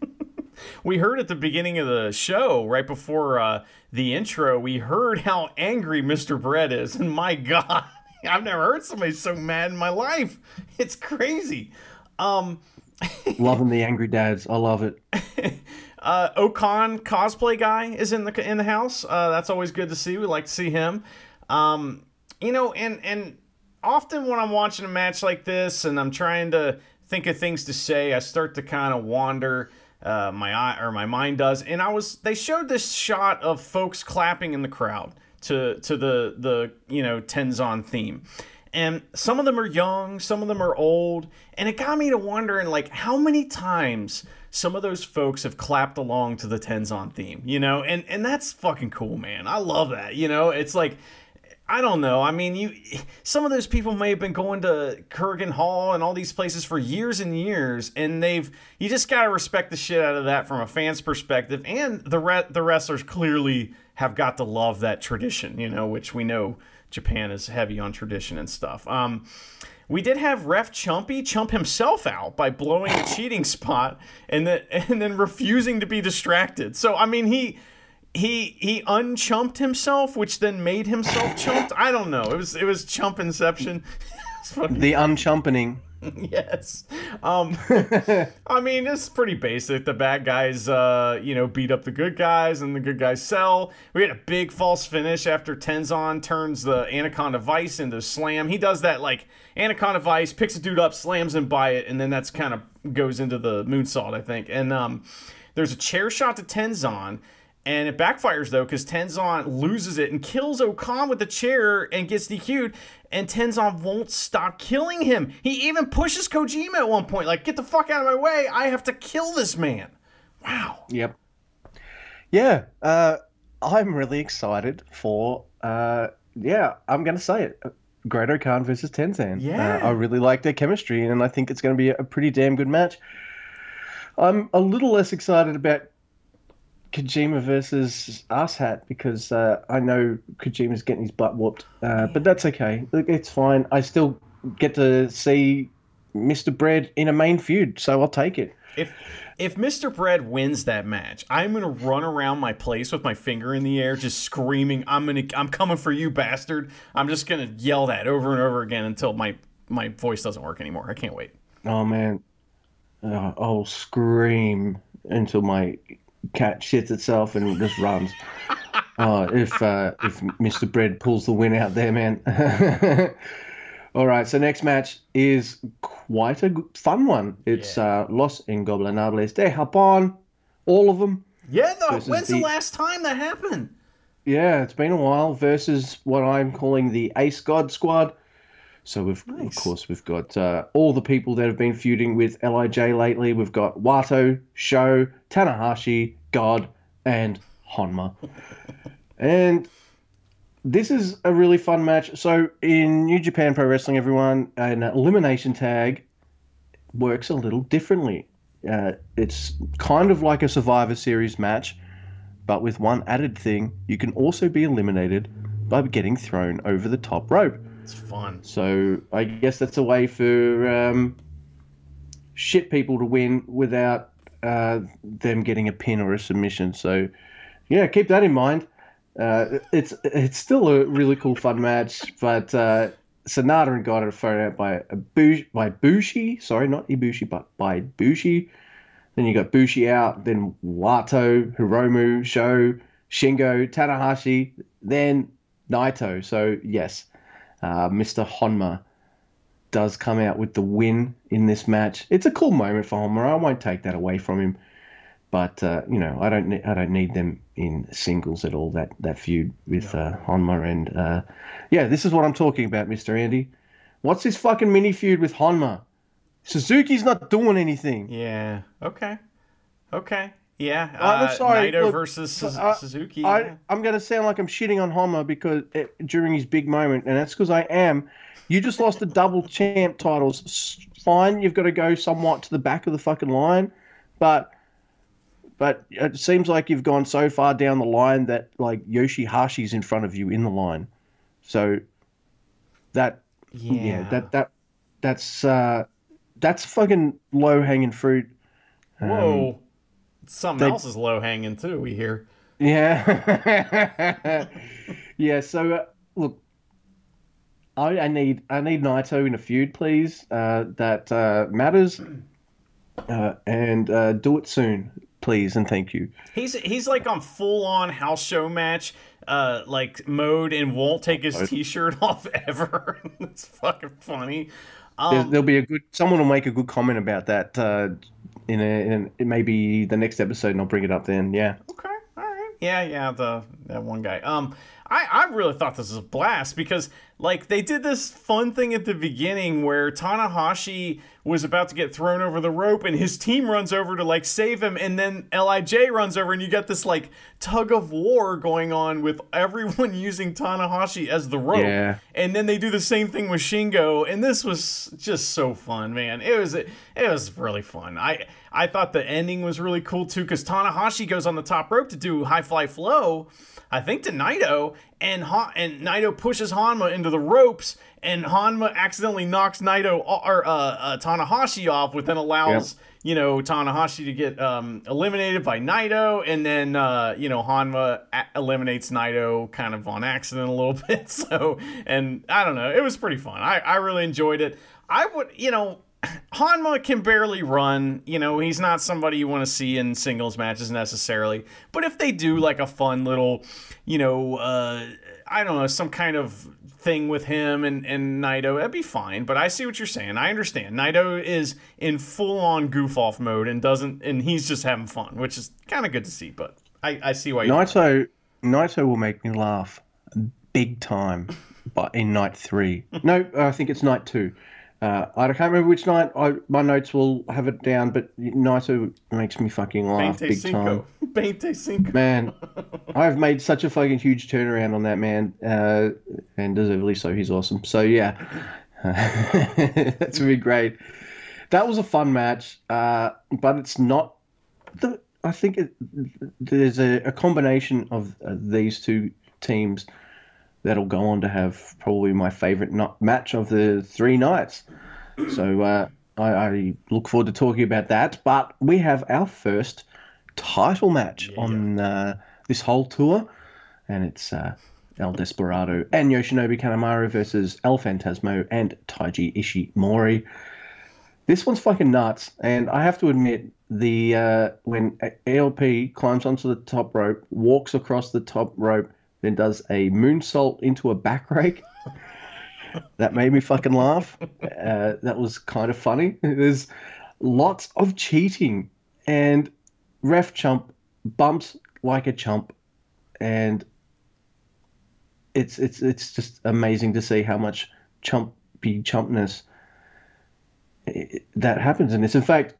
[laughs] we heard at the beginning of the show, right before uh, the intro, we heard how angry Mr. Brett is. And my God, [laughs] I've never heard somebody so mad in my life. It's crazy. Um, [laughs] Loving the angry dads, I love it. uh, O-Khan cosplay guy is in the in the house. Uh, that's always good to see. We like to see him. Um, you know, and and often when I'm watching a match like this and I'm trying to think of things to say, I start to kind of wander. Uh, my eye or my mind does, and I was. They showed this shot of folks clapping in the crowd to to the the you know Tenzan theme, and some of them are young, some of them are old, and it got me to wondering like how many times some of those folks have clapped along to the Tenzan theme, you know, and and that's fucking cool, man. I love that, you know. It's like I don't know. I mean, you some of those people may have been going to Korakuen Hall and all these places for years and years, and they've you just got to respect the shit out of that from a fan's perspective, and the re- the wrestlers clearly have got to love that tradition, you know, which we know Japan is heavy on tradition and stuff. Um, we did have Ref Chumpy chump himself out by blowing a cheating spot and then [laughs] and then refusing to be distracted. So I mean he he he unchumped himself, which then made himself chumped. I don't know. It was it was chump inception. [laughs] The unchumpening. [laughs] yes. Um, [laughs] I mean, it's pretty basic. The bad guys, uh, you know, beat up the good guys, and the good guys sell. We had a big false finish after Tenzan turns the Anaconda Vice into Slam. He does that like Anaconda Vice, picks a dude up, slams him by it, and then that's kind of goes into the moonsault, I think. And um, there's a chair shot to Tenzan. And it backfires though, because Tenzan loses it and kills O-Khan with the chair and gets DQ'd. And Tenzan won't stop killing him. He even pushes Kojima at one point, like, get the fuck out of my way. I have to kill this man. Wow. Yep. Yeah, uh, I'm really excited for. Uh, yeah, I'm going to say it. Great-O-Khan versus Tenzan. Yeah. Uh, I really like their chemistry, and I think it's going to be a pretty damn good match. I'm a little less excited about Kojima versus Asshat because uh, I know Kojima's getting his butt whooped, uh, but that's okay. Look, It's fine. I still get to see Mr. Bread in a main feud, so I'll take it. If if Mr. Bread wins that match, I'm gonna run around my place with my finger in the air, just screaming, "I'm gonna, I'm coming for you, bastard!" I'm just gonna yell that over and over again until my my voice doesn't work anymore. I can't wait. Oh man, uh, I'll scream until my cat shits itself and just runs. Oh, if uh, if Mr. Bread pulls the win out there, man. [laughs] All right, so next match is quite a fun one. It's uh, Los Ingobernables de Japón, all of them. Yeah, though. When's the the- last time that happened? Yeah, it's been a while versus what I'm calling the Ace God Squad. So we've, of course, we've got uh, all the people that have been feuding with LIJ lately. We've got Wato, SHO, Tanahashi, God, and Honma. [laughs] and this is a really fun match. So in New Japan Pro Wrestling, everyone, an elimination tag works a little differently. Uh, it's kind of like a Survivor Series match, but with one added thing: you can also be eliminated by getting thrown over the top rope. It's fun. So I guess that's a way for um, shit people to win without uh, them getting a pin or a submission. So yeah, keep that in mind. Uh, it's it's still a really cool, fun match, but uh, Sanada and God are thrown out by a Bush, by Bushi. Sorry, not Ibushi, but by Bushi. Then you got Bushi out. Then Wato, Hiromu, SHO, Shingo, Tanahashi. Then Naito. So yes, uh, Mr. Honma does come out with the win in this match. It's a cool moment for Honma. I won't take that away from him. But uh, you know, I don't ne- I don't need them in singles at all. That that feud with uh, Honma and uh, yeah, this is what I'm talking about, Mister Andy. What's this fucking mini feud with Honma? Suzuki's not doing anything. Yeah. Okay. Okay. Yeah. I'm Uh, sorry, Naito look, versus Su- I- Suzuki. I, I'm going to sound like I'm shitting on Homer because it, during his big moment, and that's because I am. You just lost the double champ titles. Fine, you've got to go somewhat to the back of the fucking line, but but it seems like you've gone so far down the line that like Yoshihashi's in front of you in the line. So that yeah, Yeah. that that that's uh that's fucking low hanging fruit. Whoa. Something they- else is low hanging too. We hear. Yeah. [laughs] yeah. So uh, look, I, I need I need Naito in a feud, please. Uh, that uh, matters, uh, and uh, do it soon, please, and thank you. He's he's like on full on house show match, uh, like mode, and won't take his t-shirt [laughs] off ever. [laughs] it's fucking funny. There, Um, there'll be a good someone will make a good comment about that uh, in a in a, maybe the next episode, and I'll bring it up then. Yeah. Okay, all right. Yeah, yeah, the that one guy. Um, I I really thought this was a blast because like they did this fun thing at the beginning where Tanahashi was about to get thrown over the rope and his team runs over to like save him and then LIJ runs over and you get this like tug of war going on with everyone [laughs] using Tanahashi as the rope. Yeah. And then they do the same thing with Shingo, and this was just so fun, man. It was it was really fun. I I thought the ending was really cool too, because Tanahashi goes on the top rope to do high fly flow, I think to Naito, and ha- and Naito pushes Honma into the ropes, and Honma accidentally knocks Naito or uh, uh, Tanahashi off, which then allows you know Tanahashi to get um, eliminated by Naito, and then uh, you know Honma a- eliminates Naito kind of on accident a little [laughs] bit. So, and I don't know, it was pretty fun. I I really enjoyed it. I would, you know. [coughs] Honma can barely run. You know, he's not somebody you want to see in singles matches necessarily. But if they do like a fun little, you know, uh, I don't know, some kind of thing with him and, and Naito, that'd be fine. But I see what you're saying. I understand. Naito is in full on goof off mode and doesn't, and he's just having fun, which is kind of good to see. But I, I see why you. Naito Naito will make me laugh big time, but in night three. No, I think it's night two. Uh, I can't remember which night. I, my notes will have it down, but Naito makes me fucking laugh Bente big time. Cinco. [laughs] Bente Cinco. Man, [laughs] I've made such a fucking huge turnaround on that man, uh, and deservedly so. He's awesome. So yeah, [laughs] that's gonna be great. That was a fun match, uh, but it's not the. I think it, there's a, a combination of uh, these two teams that'll go on to have probably my favorite not, match of the three nights. So uh, I, I look forward to talking about that. But we have our first title match on uh, this whole tour, and it's uh, El Desperado and Yoshinobu Kanemaru versus El Fantasmo and Taiji Ishimori. This one's fucking nuts, and I have to admit, the uh, when ELP climbs onto the top rope, walks across the top rope, then does a moonsault into a back rake. that made me fucking laugh. Uh, that was kind of funny. [laughs] There's lots of cheating, and ref chump bumps like a chump, and it's it's it's just amazing to see how much chumpy chumpness that happens in this. In fact,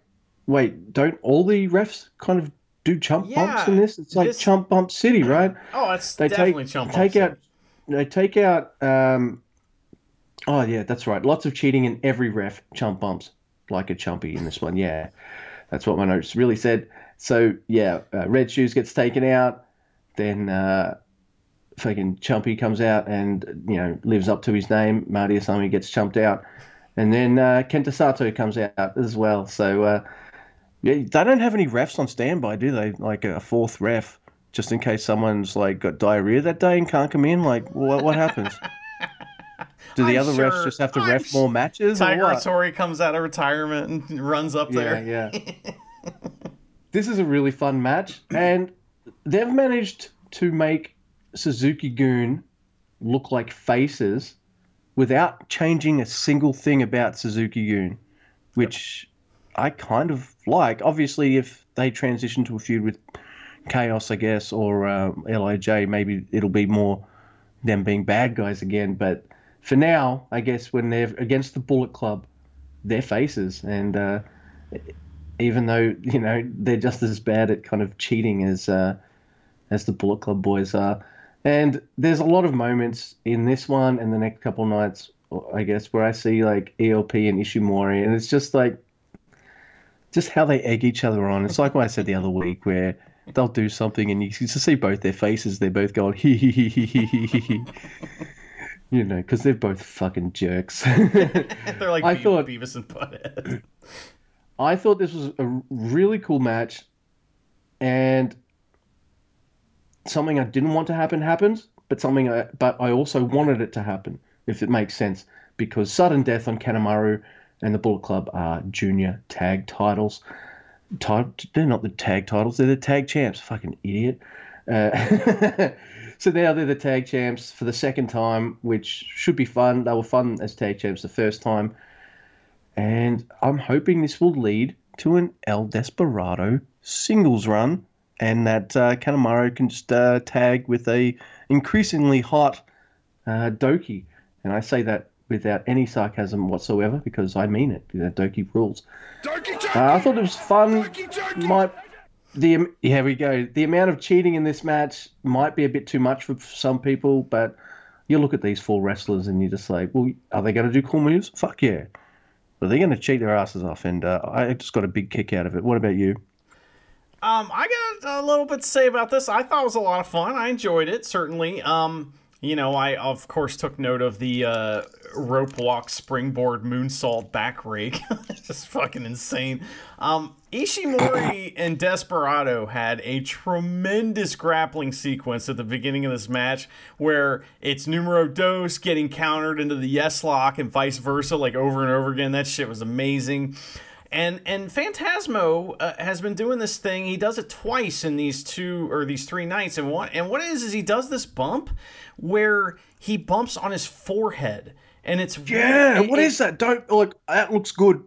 wait, don't all the refs kind of do chump bumps in this? It's like this- chump bump city, right? [clears throat] Oh, it's They definitely take chump take bumps. out they take out. Um, oh yeah, that's right. Lots of cheating in every ref chump bumps like a chumpy in this one. Yeah, that's what my notes really said. So yeah, uh, red shoes gets taken out, then uh, fucking chumpy comes out and you know lives up to his name. Marty Asami gets chumped out, and then uh, Kenta Sato comes out as well. So uh, yeah, they don't have any refs on standby, do they? Like a fourth ref. Just in case someone's like got diarrhea that day and can't come in, like what what happens? [laughs] Do the I'm other sure- refs just have to I'm ref sh- more matches? or Tiger what? Tori comes out of retirement and runs up there. Yeah, yeah. [laughs] this is a really fun match, and they've managed to make Suzuki-gun look like faces without changing a single thing about Suzuki-gun, which I kind of like. Obviously, if they transition to a feud with Chaos, I guess, or um, LIJ, maybe it'll be more them being bad guys again. But for now, I guess when they're against the Bullet Club, they're faces, and uh, even though you know they're just as bad at kind of cheating as uh, as the Bullet Club boys are. And there's a lot of moments in this one and the next couple nights, I guess, where I see like ELP and Ishimori, and it's just like just how they egg each other on. It's like what I said the other week, where they'll do something and you can just see both their faces. They're both going hee hee hee hee hee hee hee. [laughs] You know, because they're both fucking jerks. [laughs] They're like I Be- thought- Beavis and Butthead. [laughs] I thought this was a really cool match, and something I didn't want to happen happened, but something I but I also wanted it to happen, if it makes sense, because sudden death on Kanemaru and the Bullet Club are junior tag titles. Ti- they're not the tag titles; they're the tag champs. Fucking idiot. Uh, [laughs] so now they're the tag champs for the second time, which should be fun. They were fun as tag champs the first time and I'm hoping this will lead to an El Desperado singles run, and that uh, Kanemaru can just uh, tag with a increasingly hot uh, DOUKI, and I say that without any sarcasm whatsoever because I mean it. You know, DOUKI rules. Turkey, turkey, Uh, I thought it was fun. turkey, turkey. Might the am- here we go. The amount of cheating in this match might be a bit too much for some people, but you look at these four wrestlers and you're just like, well, are they going to do cool moves? Fuck yeah. But they're going to cheat their asses off, and uh, I just got a big kick out of it. What about you? Um, I got a little bit to say about this. I thought it was a lot of fun. I enjoyed it certainly. Um, you know, I of course took note of the uh, rope walk, springboard, moonsault, back rake. [laughs] Just fucking insane. Um, Ishimori and Desperado had a tremendous grappling sequence at the beginning of this match where it's numero dos getting countered into the yes lock and vice versa, like over and over again. That shit was amazing. And and Fantasmo uh, has been doing this thing. He does it twice in these two or these three nights. And what and what it is is he does this bump where he bumps on his forehead, and it's Yeah, it- what it- is that? Don't look. That looks good,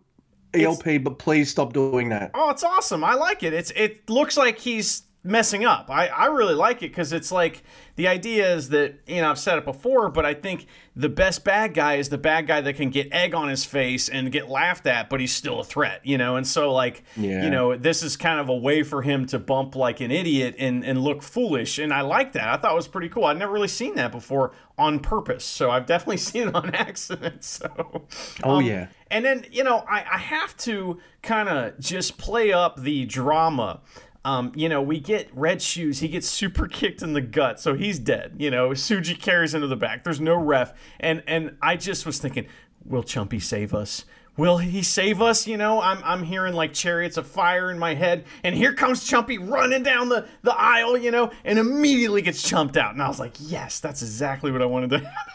ELP. But please stop doing that. Oh, it's awesome. I like it. It's it looks like he's messing up. I, I really like it because it's like the idea is that you know I've said it before, but I think the best bad guy is the bad guy that can get egg on his face and get laughed at, but he's still a threat, you know. And so like Yeah. you know this is kind of a way for him to bump like an idiot and and look foolish, and I like that. I thought it was pretty cool. I'd never really seen that before on purpose, so I've definitely [laughs] seen it on accident. So Oh um, yeah. and then, you know, I, I have to kind of just play up the drama. Um, you know, we get Red Shoes. He gets super kicked in the gut, so he's dead. You know, Suji carries into the back. There's no ref, and and I just was thinking, will Chumpy save us? Will he save us? You know, I'm I'm hearing like chariots of fire in my head, and here comes Chumpy running down the the aisle, you know, and immediately gets chumped out. And I was like, yes, that's exactly what I wanted to [laughs] happen.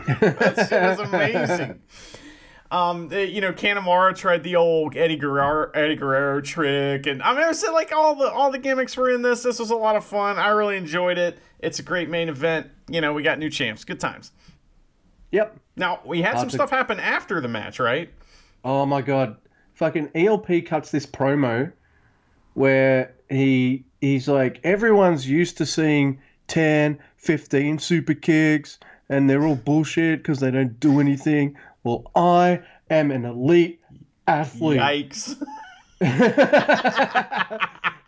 [laughs] that shit was amazing. Um, you know, Kanemaru tried the old Eddie Guerrero, Eddie Guerrero trick, and I mean, I said like all the all the gimmicks were in this. This was a lot of fun. I really enjoyed it. It's a great main event. You know, we got new champs. Good times. Yep. Now we had some stuff happen after the match, right? Oh my god. Fucking ELP cuts this promo where he he's like everyone's used to seeing 10, 15 super kicks, and they're all bullshit because they don't do anything. Well, I am an elite athlete, Yikes. [laughs]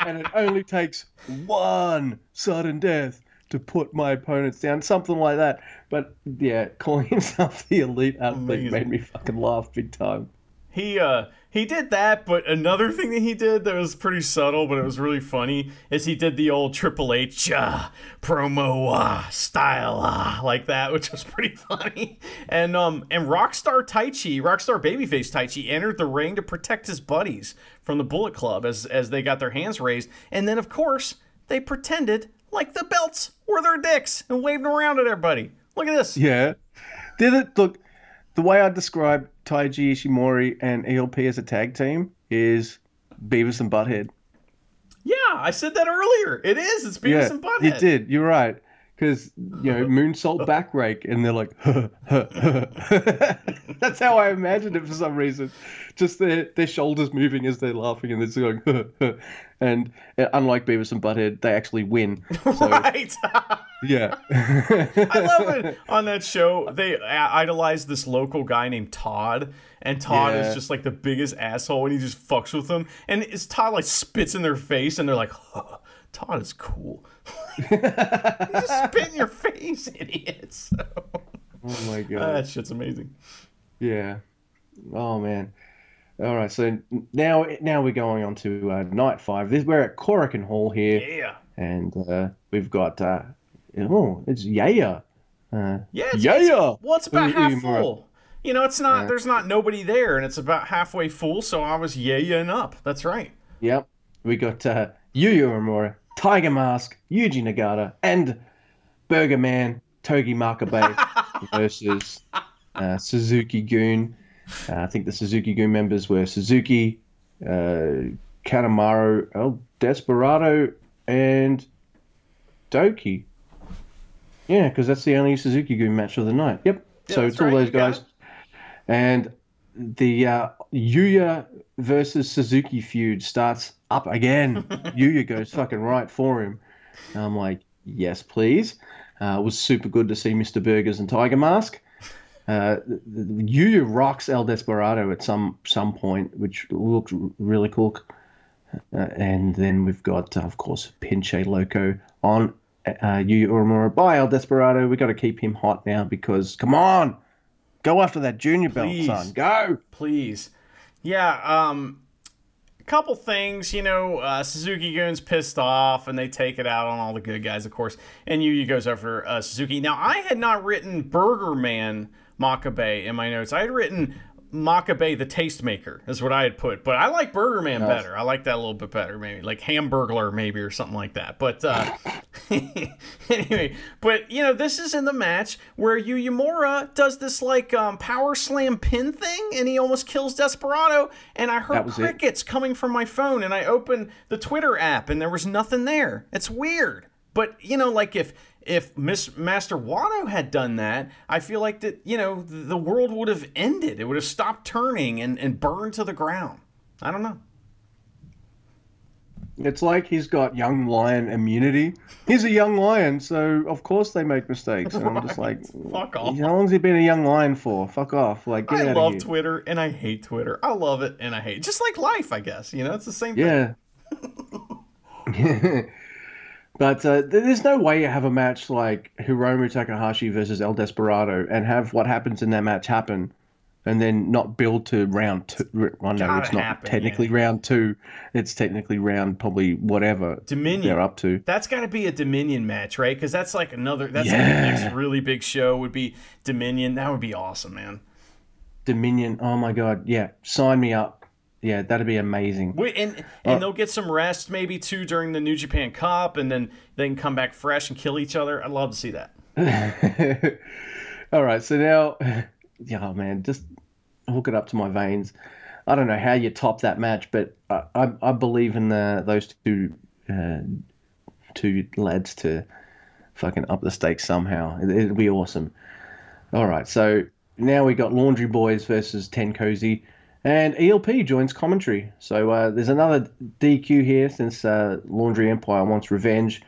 and it only takes one sudden death to put my opponents down, something like that. But yeah, calling [laughs] himself the elite athlete Amazing. made me fucking laugh big time. He uh he did that, but another thing that he did that was pretty subtle, but it was really funny, is he did the old Triple H uh, promo uh, style uh, like that, [laughs] which was pretty funny. And um and Rockstar Taichi, Rockstar Babyface Taichi entered the ring to protect his buddies from the Bullet Club as as they got their hands raised, and then of course they pretended like the belts were their dicks and waved them around at everybody. Look at this. Yeah. Did it look the way I describe Taiji Ishimori and ELP as a tag team is Beavis and Butthead. Yeah, I said that earlier. It is. It's Beavis yeah, and Butthead. you did. You're right. Because you know moonsault back rake, and they're like, [laughs] that's how I imagined it for some reason. Just their their shoulders moving as they're laughing, and they're going, and uh, unlike Beavis and Butthead, they actually win. [laughs] So Right. [laughs] yeah, [laughs] I love it. On that show, they idolize this local guy named Todd, and Todd Yeah. is just like the biggest asshole, and he just fucks with them. And it's Todd like spits in their face, and they're like, huh, "Todd is cool." [laughs] just spit in your face, [laughs] idiots. oh my god. that shit's amazing. Yeah. Oh man. All right. So now now we're going on to uh, night five. This, we're at Korakuen Hall here, Yeah. and uh, we've got uh, oh, it's Yaya. Uh, Yeah. It's, Yaya. it's- well, it's about half full. You know, it's not. There's not nobody there, and it's about halfway full. So I was yeah-ing up. That's right. Yep. We got uh, Yuya Uemura, Tiger Mask, Yuji Nagata, and Burger Man Togi Makabe [laughs] versus uh, Suzuki-gun. Uh, I think the Suzuki-gun members were Suzuki, uh, Kanemaru, El Desperado, and DOUKI. Yeah, because that's the only Suzuki-gun match of the night. Yep. so that's it's all right, those guys. it. And the uh, Yuya versus Suzuki feud starts up again. [laughs] Yuya goes fucking right for him. And I'm like, yes, please. Uh, it was super good to see Mr. Burgers and Tiger Mask. Uh, Yuya rocks El Desperado at some some point, which looked really cool. Uh, and then we've got, uh, of course, Pinche Loco on uh, Yuya Uemura by El Desperado. we got to keep him hot now because, come on, go after that junior belt, son. Go. please. Yeah, um a couple things, you know, uh, Suzuki-gun's pissed off and they take it out on all the good guys, of course. And Yuya goes after uh, Suzuki. Now, I had not written Burger Man Makabe in my notes. I had written Makabe the Tastemaker is what I had put, but I like Burger Man better. I like that a little bit better, maybe like Hamburglar, maybe or something like that. But uh, [laughs] anyway, but you know, this is in the match where Yuya Uemura does this like um, power slam pin thing, and he almost kills Desperado. And I heard was it. crickets coming from my phone, and I opened the Twitter app, and there was nothing there. It's weird, but you know, like if if Miss Master Wato had done that, I feel like that you know the world would have ended. It would have stopped turning and and burned to the ground. I don't know. It's like he's got young lion immunity. He's a young lion, so of course they make mistakes. And I'm just like, [laughs] Fuck off. how long's he been a young lion for? Fuck off. Like, get I out love of here. Twitter and I hate Twitter. I love it and I hate it. Just like life, I guess. You know, it's the same thing. Yeah. [laughs] [laughs] but uh, there's no way you have a match like Hiromu Takahashi versus El Desperado and have what happens in that match happen and then not build to round two. Well, no, it's not happen, technically yeah. round two. It's technically round probably whatever Dominion. they're up to. That's got to be a Dominion match, right? Because that's like another. That's like the next really big show would be Dominion. That would be awesome, man. Dominion. Oh my god. Yeah. Sign me up. Yeah, that'd be amazing. Wait, and and they'll get some rest maybe too during the New Japan Cup, and then they can come back fresh and kill each other. I'd love to see that. [laughs] All right, so now, [laughs] yeah, man, just hook it up to my veins. I don't know how you top that match, but I, I, I believe in the those two uh, two lads to fucking up the stakes somehow. It, it'll be awesome. All right, so now we got Laundry Boys versus Ten Cozy, and ELP joins commentary. So uh, there's another DQ here since uh, Laundry Empire wants revenge.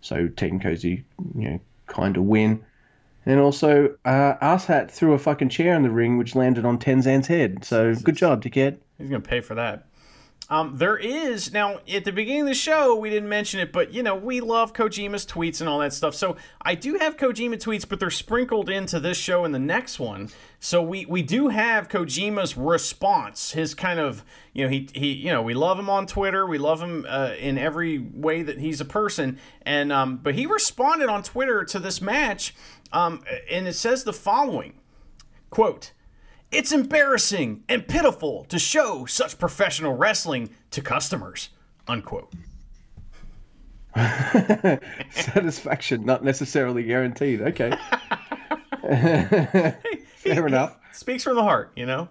So Team Cozy, you know, kind of win. And also, uh, Arshat threw a fucking chair in the ring, which landed on Tenzan's head. So good job, dickhead. He's gonna pay for that. Um, there is now at the beginning of the show we didn't mention it, but you know we love Kojima's tweets and all that stuff. So I do have Kojima tweets, but they're sprinkled into this show and the next one. So we we do have Kojima's response, his kind of you know he he you know we love him on Twitter, we love him uh, in every way that he's a person, and um, but he responded on Twitter to this match, um, and it says the following quote. It's embarrassing and pitiful to show such professional wrestling to customers. Unquote. [laughs] Satisfaction not necessarily guaranteed. Okay. [laughs] [laughs] Fair enough. Speaks from the heart, you know?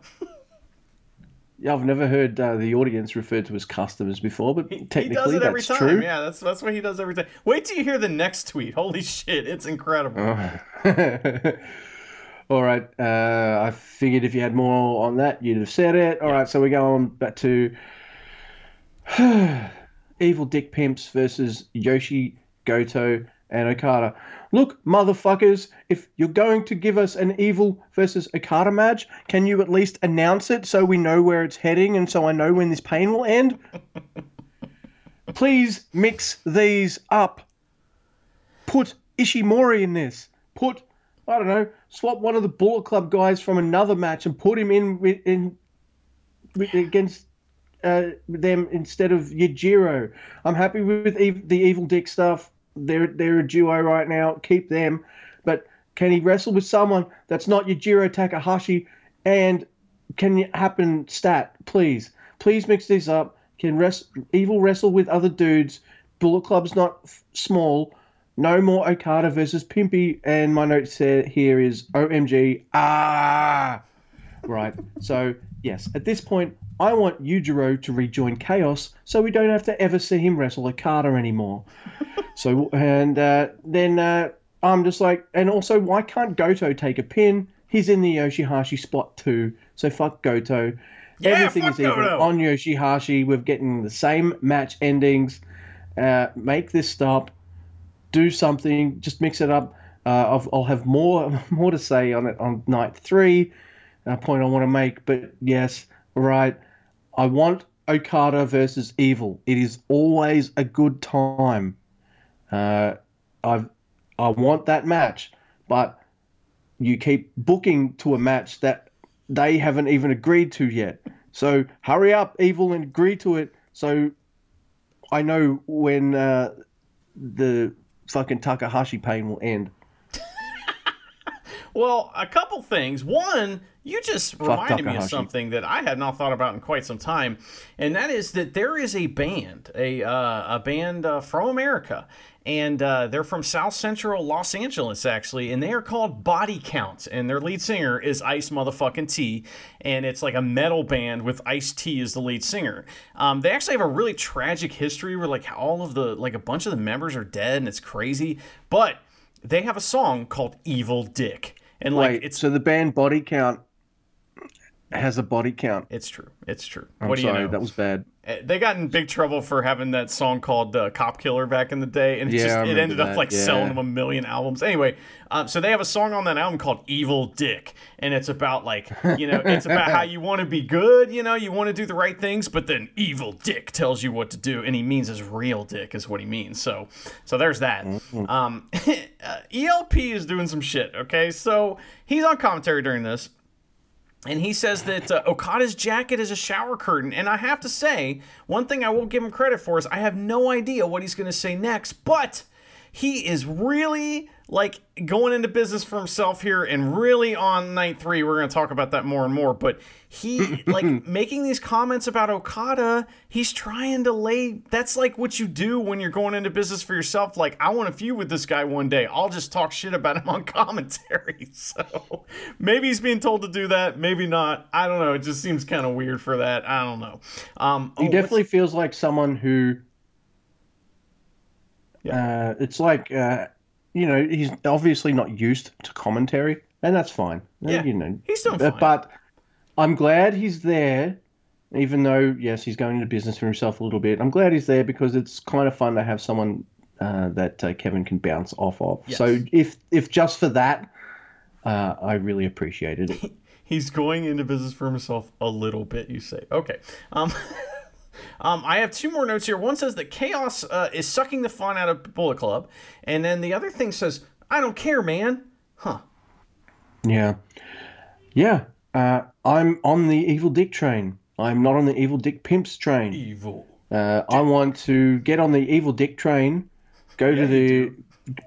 Yeah, I've never heard uh, the audience referred to as customers before, but he technically does it every that's time. true. Yeah, that's that's what he does every time. Wait till you hear the next tweet. Holy shit, it's incredible. All right. Uh, I figured if you had more on that, you'd have said it. All right. So we go on back to [sighs] Evil Dick Pimps versus Yoshi, Goto, and Okada. Look, motherfuckers, if you're going to give us an Evil versus Okada match, can you at least announce it so we know where it's heading and so I know when this pain will end? [laughs] Please mix these up. Put Ishimori in this. Put I don't know, swap one of the Bullet Club guys from another match and put him in with in with, against uh, them instead of Yujiro. I'm happy with ev- the Evil Dick stuff. They're they're a duo right now. Keep them, but can he wrestle with someone that's not Yujiro Takahashi? And can it happen stat, please? Please mix these up. Can rest Evil wrestle with other dudes? Bullet Club's not f- small. No more Okada versus Pimpy. And my note say- here is OMG. Ah! Right. So, yes, at this point, I want Yujiro to rejoin Chaos so we don't have to ever see him wrestle Okada anymore. so, and uh, then uh, I'm just like, and also, why can't Goto take a pin? He's in the Yoshihashi spot too. So, fuck Goto. Yeah, Everything fuck is even Goto. on Yoshihashi. We're getting the same match endings. Uh, make this stop do something, just mix it up. Uh, I'll have more [laughs] more to say on it on night three. A point I want to make, but yes, right. I want Okada versus Evil. It is always a good time. Uh, I've I want that match, but you keep booking to a match that they haven't even agreed to yet. So hurry up, Evil, and agree to it. So I know when uh, the fucking Takahashi pain will end. [laughs] Well, a couple things. One, you just reminded me of something that I had not thought about in quite some time, and that is that there is a band, a uh, a band uh, from America, and uh, they're from South Central Los Angeles actually, and they are called Body Count, and their lead singer is Ice Motherfucking T, and it's like a metal band with Ice T as the lead singer. Um, they actually have a really tragic history where like all of the like a bunch of the members are dead, and it's crazy, but they have a song called Evil Dick. And like Wait, it's so the band Body Count has a body count. it's true. It's true. I'm what do sorry, you know? that was bad. Uh, They got in big trouble for having that song called uh, "Cop Killer" back in the day, and it Yeah, just it ended up like yeah. selling them a million albums. Anyway, um, so they have a song on that album called "Evil Dick," and it's about like you know it's about how you want to be good, you know, you want to do the right things, but then Evil Dick tells you what to do, and he means his real dick is what he means. So so there's that. Mm-hmm. Um, [laughs] ELP is doing some shit. Okay, so he's on commentary during this. And he says that uh, Okada's jacket is a shower curtain. And I have to say, one thing I will give him credit for is I have no idea what he's going to say next, but he is really like going into business for himself here and really on night three we're going to talk about that more and more but he [laughs] like making these comments about okada he's trying to lay that's like what you do when you're going into business for yourself. Like i want to feud with this guy one day. I'll just talk shit about him on [laughs] commentary. So maybe he's being told to do that maybe not. I don't know. It just seems kind of weird for that. I don't know. Um He oh, definitely feels like someone who. Uh, it's like, uh, you know, he's obviously not used to commentary, and that's fine. Uh, Yeah, you know, he's Uh, fine. But I'm glad he's there, even though yes, he's going into business for himself a little bit. I'm glad he's there because it's kind of fun to have someone uh, that uh, Kevin can bounce off of. Yes. So if if just for that, uh, I really appreciated it. [laughs] He's going into business for himself a little bit, you say. Okay. Um, [laughs] um, I have two more notes here. One says that Chaos uh, is sucking the fun out of Bullet Club. And then the other thing says, I don't care, man. Huh. Yeah, yeah. Uh, I'm on the evil dick train. I'm not on the evil dick pimps train. Evil. Uh, I want to get on the evil dick train, go to the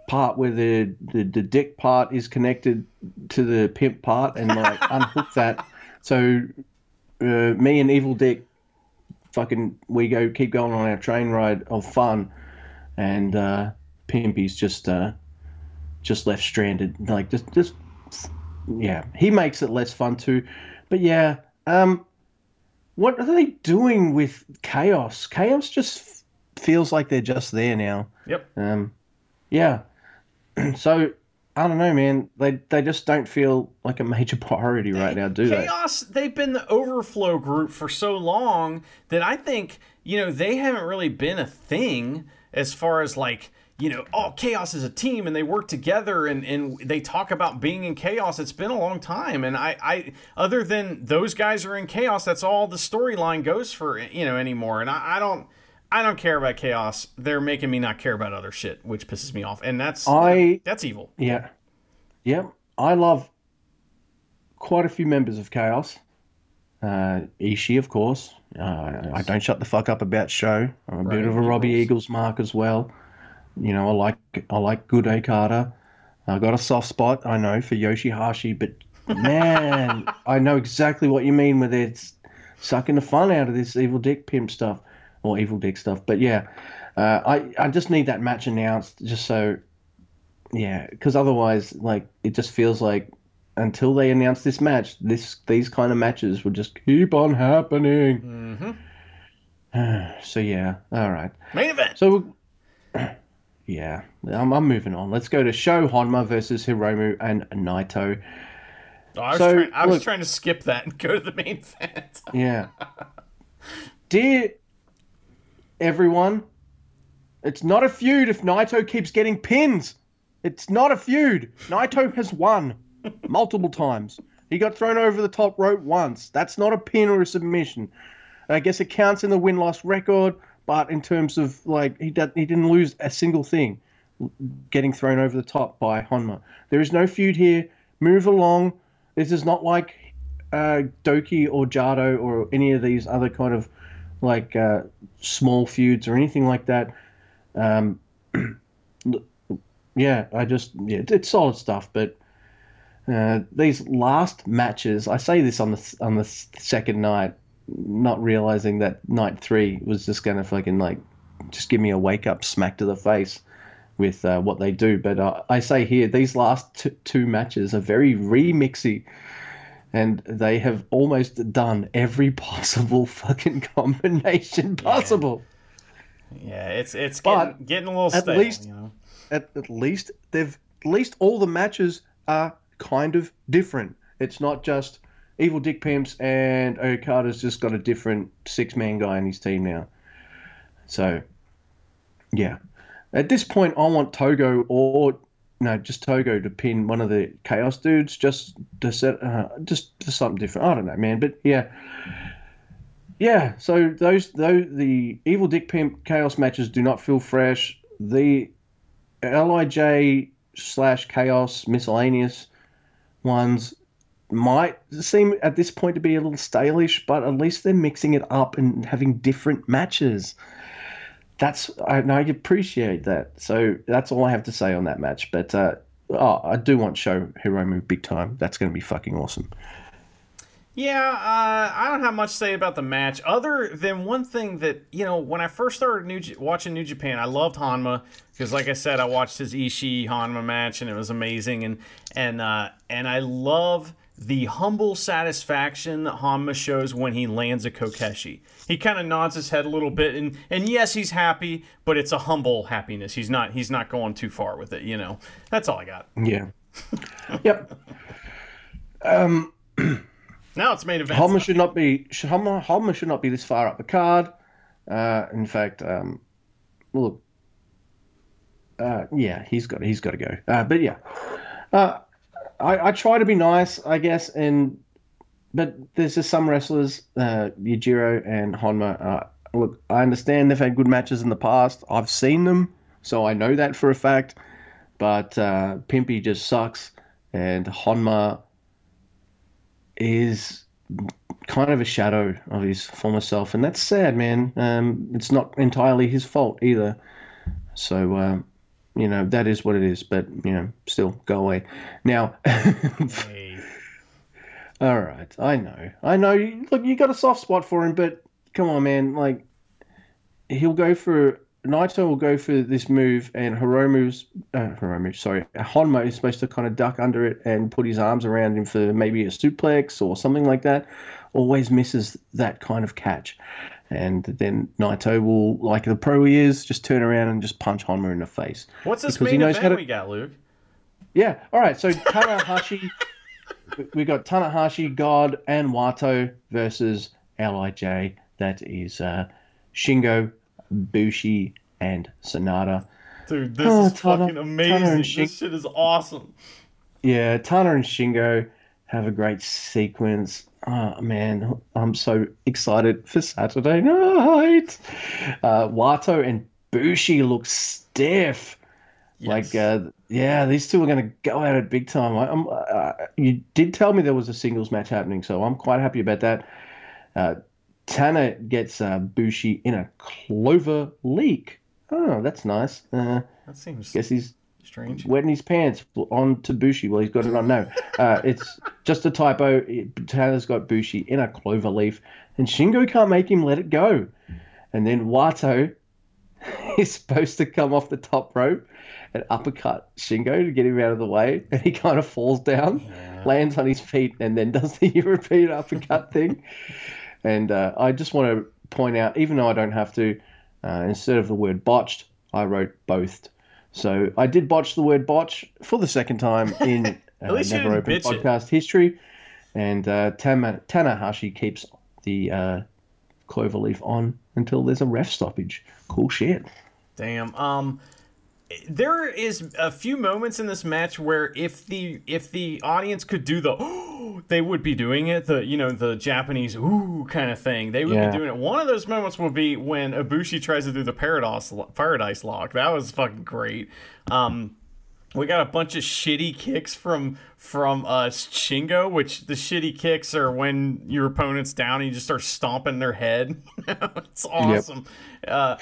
part where the, the the dick part is connected to the pimp part, and like unhook that. [laughs] So uh, me and evil dick, fucking, we go keep going on our train ride of fun, and uh, Pimpy's just uh, just left stranded. Like just just yeah, he makes it less fun too. But yeah, um, what are they doing with chaos? Chaos just f- feels like they're just there now. Yep. Um, yeah. [clears throat] so I don't know, man. They they just don't feel like a major [laughs] priority right now, do they? Chaos, they've been the overflow group for so long that I think, you know, they haven't really been a thing as far as like, you know, oh, Chaos is a team and they work together and, and they talk about being in chaos. It's been a long time. And I, I other than those guys are in chaos, that's all the storyline goes for, you know, anymore. And I, I don't I don't care about chaos. They're making me not care about other shit, which pisses me off. And that's I that's evil. Yeah. Yep. I love quite a few members of Chaos. Uh, Ishii, of course. Uh, I don't shut the fuck up about SHO. I'm a bit of a Robbie Eagles. Mark as well. You know, I like I like good Okada. I got a soft spot, I know, for Yoshihashi, but man, [laughs] I know exactly what you mean with it sucking the fun out of this evil dick pimp stuff or evil dick stuff. But yeah, uh, I I just need that match announced just so yeah, because otherwise, like, it just feels like until they announce this match, this these kind of matches will just keep on happening. Mm-hmm. [sighs] so yeah, all right. Main event. So [clears throat] yeah, I'm, I'm moving on. Let's go to SHO Honma versus Hiromu and Naito. Oh, I was, So, trying, I was look- trying to skip that and go to the main event. Yeah, [laughs] dear everyone, it's not a feud if Naito keeps getting pins. It's not a feud. Naito has won [laughs] multiple times. He got thrown over the top rope once. That's not a pin or a submission. I guess it counts in the win loss record, but in terms of like he did, he didn't lose a single thing getting thrown over the top by Honma. There is no feud here. Move along. This is not like uh, DOUKI or Jado or any of these other kind of like uh, small feuds or anything like that. Um, [clears throat] yeah, I just yeah, it's, solid stuff. But uh, these last matches, I say this on the on the second night, not realizing that night three was just gonna fucking like just give me a wake up smack to the face with uh, what they do. But uh, I say here, these last t- two matches are very remixy and they have almost done every possible fucking [laughs] combination possible. Yeah, it's it's But getting, getting a little at stale. least- you know? At, at least they've at least all the matches are kind of different. It's not just evil dick pimps and Okada's just got a different six man guy in his team now. So yeah. At this point I want Togo or no, just Togo to pin one of the Chaos dudes just to set uh, just for something different. I don't know, man, but yeah. Yeah, so those though the evil dick pimp chaos matches do not feel fresh. The LIJ slash chaos miscellaneous ones might seem at this point to be a little stalish, but at least they're mixing it up and having different matches. That's I, I appreciate that. So that's all I have to say on that match. But uh, oh, I do want SHO Hiromu big time. That's going to be fucking awesome. Yeah, uh, I don't have much to say about the match, other than one thing that you know. When I first started New J- watching New Japan, I loved Honma because, like I said, I watched his Ishii Honma match and it was amazing, and and uh, and I love the humble satisfaction that Honma shows when he lands a Kokeshi. He kind of nods his head a little bit, and and yes, he's happy, but it's a humble happiness. He's not he's not going too far with it, you know. That's all I got. Yeah. yep. Um. [clears throat] Now it's main event. Honma should not be should, Honma, Honma should not be this far up the card. Uh, in fact, um, look, uh, yeah, he's got he's got to go. Uh, but yeah, uh, I, I try to be nice, I guess, and but there's just some wrestlers, uh, Yujiro and Honma. Uh, look, I understand they've had good matches in the past. I've seen them, so I know that for a fact. But uh, Pimpy just sucks, and Honma is kind of a shadow of his former self, and that's sad, man. Um, it's not entirely his fault either. So, um, you know, that is what it is. But you know, still, go away. Now, [laughs] Hey. all right, I know, I know. Look, you got a soft spot for him, but come on, man. Like, he'll go for Naito will go for this move, and Hiromu's uh, Hiromu, sorry, Honma is supposed to kind of duck under it and put his arms around him for maybe a suplex or something like that. Always misses that kind of catch, and then Naito will, like the pro he is, just turn around and just punch Honma in the face. What's this Because he knows event how to- we got, Luke? Yeah. All right. So Tanahashi, we got Tanahashi, God, and Wato versus LIJ. That is uh, Shingo, Bushi, and Sanada. Dude, this Oh, is Tana- fucking amazing. and This shit is awesome. Yeah, Tana and Shingo have a great sequence. Oh man, I'm so excited for Saturday night. Uh, Wato and Bushi look stiff. Like, uh, yeah, these two are going to go at it big time. I, I'm, uh, you did tell me there was a singles match happening, so I'm quite happy about that. Uh, Tana gets uh, Bushi in a clover leak. Oh, that's nice. Uh, that seems guess he's strange. wetting his pants on to Bushi. Well, he's got it on. No, uh, it's just a typo. Taylor's got Bushi in a clover leaf, and Shingo can't make him let it go. And then Wato [laughs] is supposed to come off the top rope and uppercut Shingo to get him out of the way, and he kind of falls down, lands on his feet, and then does the [laughs] European uppercut thing. And uh, I just want to point out, even though I don't have to, uh, instead of the word botched, I wrote both. So I did botch the word botch for the second time [laughs] in uh, Never Open bitch it. podcast history. And uh, Tama- Tanahashi keeps the uh, cloverleaf on until there's a ref stoppage. Cool shit. Damn. Um, there is a few moments in this match where if the if the audience could do the [gasps] they would be doing it the you know the Japanese ooh kind of thing they would Yeah. be doing it. One of those moments would be when Ibushi tries to do the paradise paradise lock. That was fucking great. Um, we got a bunch of shitty kicks from from uh Shingo, which the shitty kicks are when your opponent's down and you just start stomping their head. [laughs] it's awesome. Uh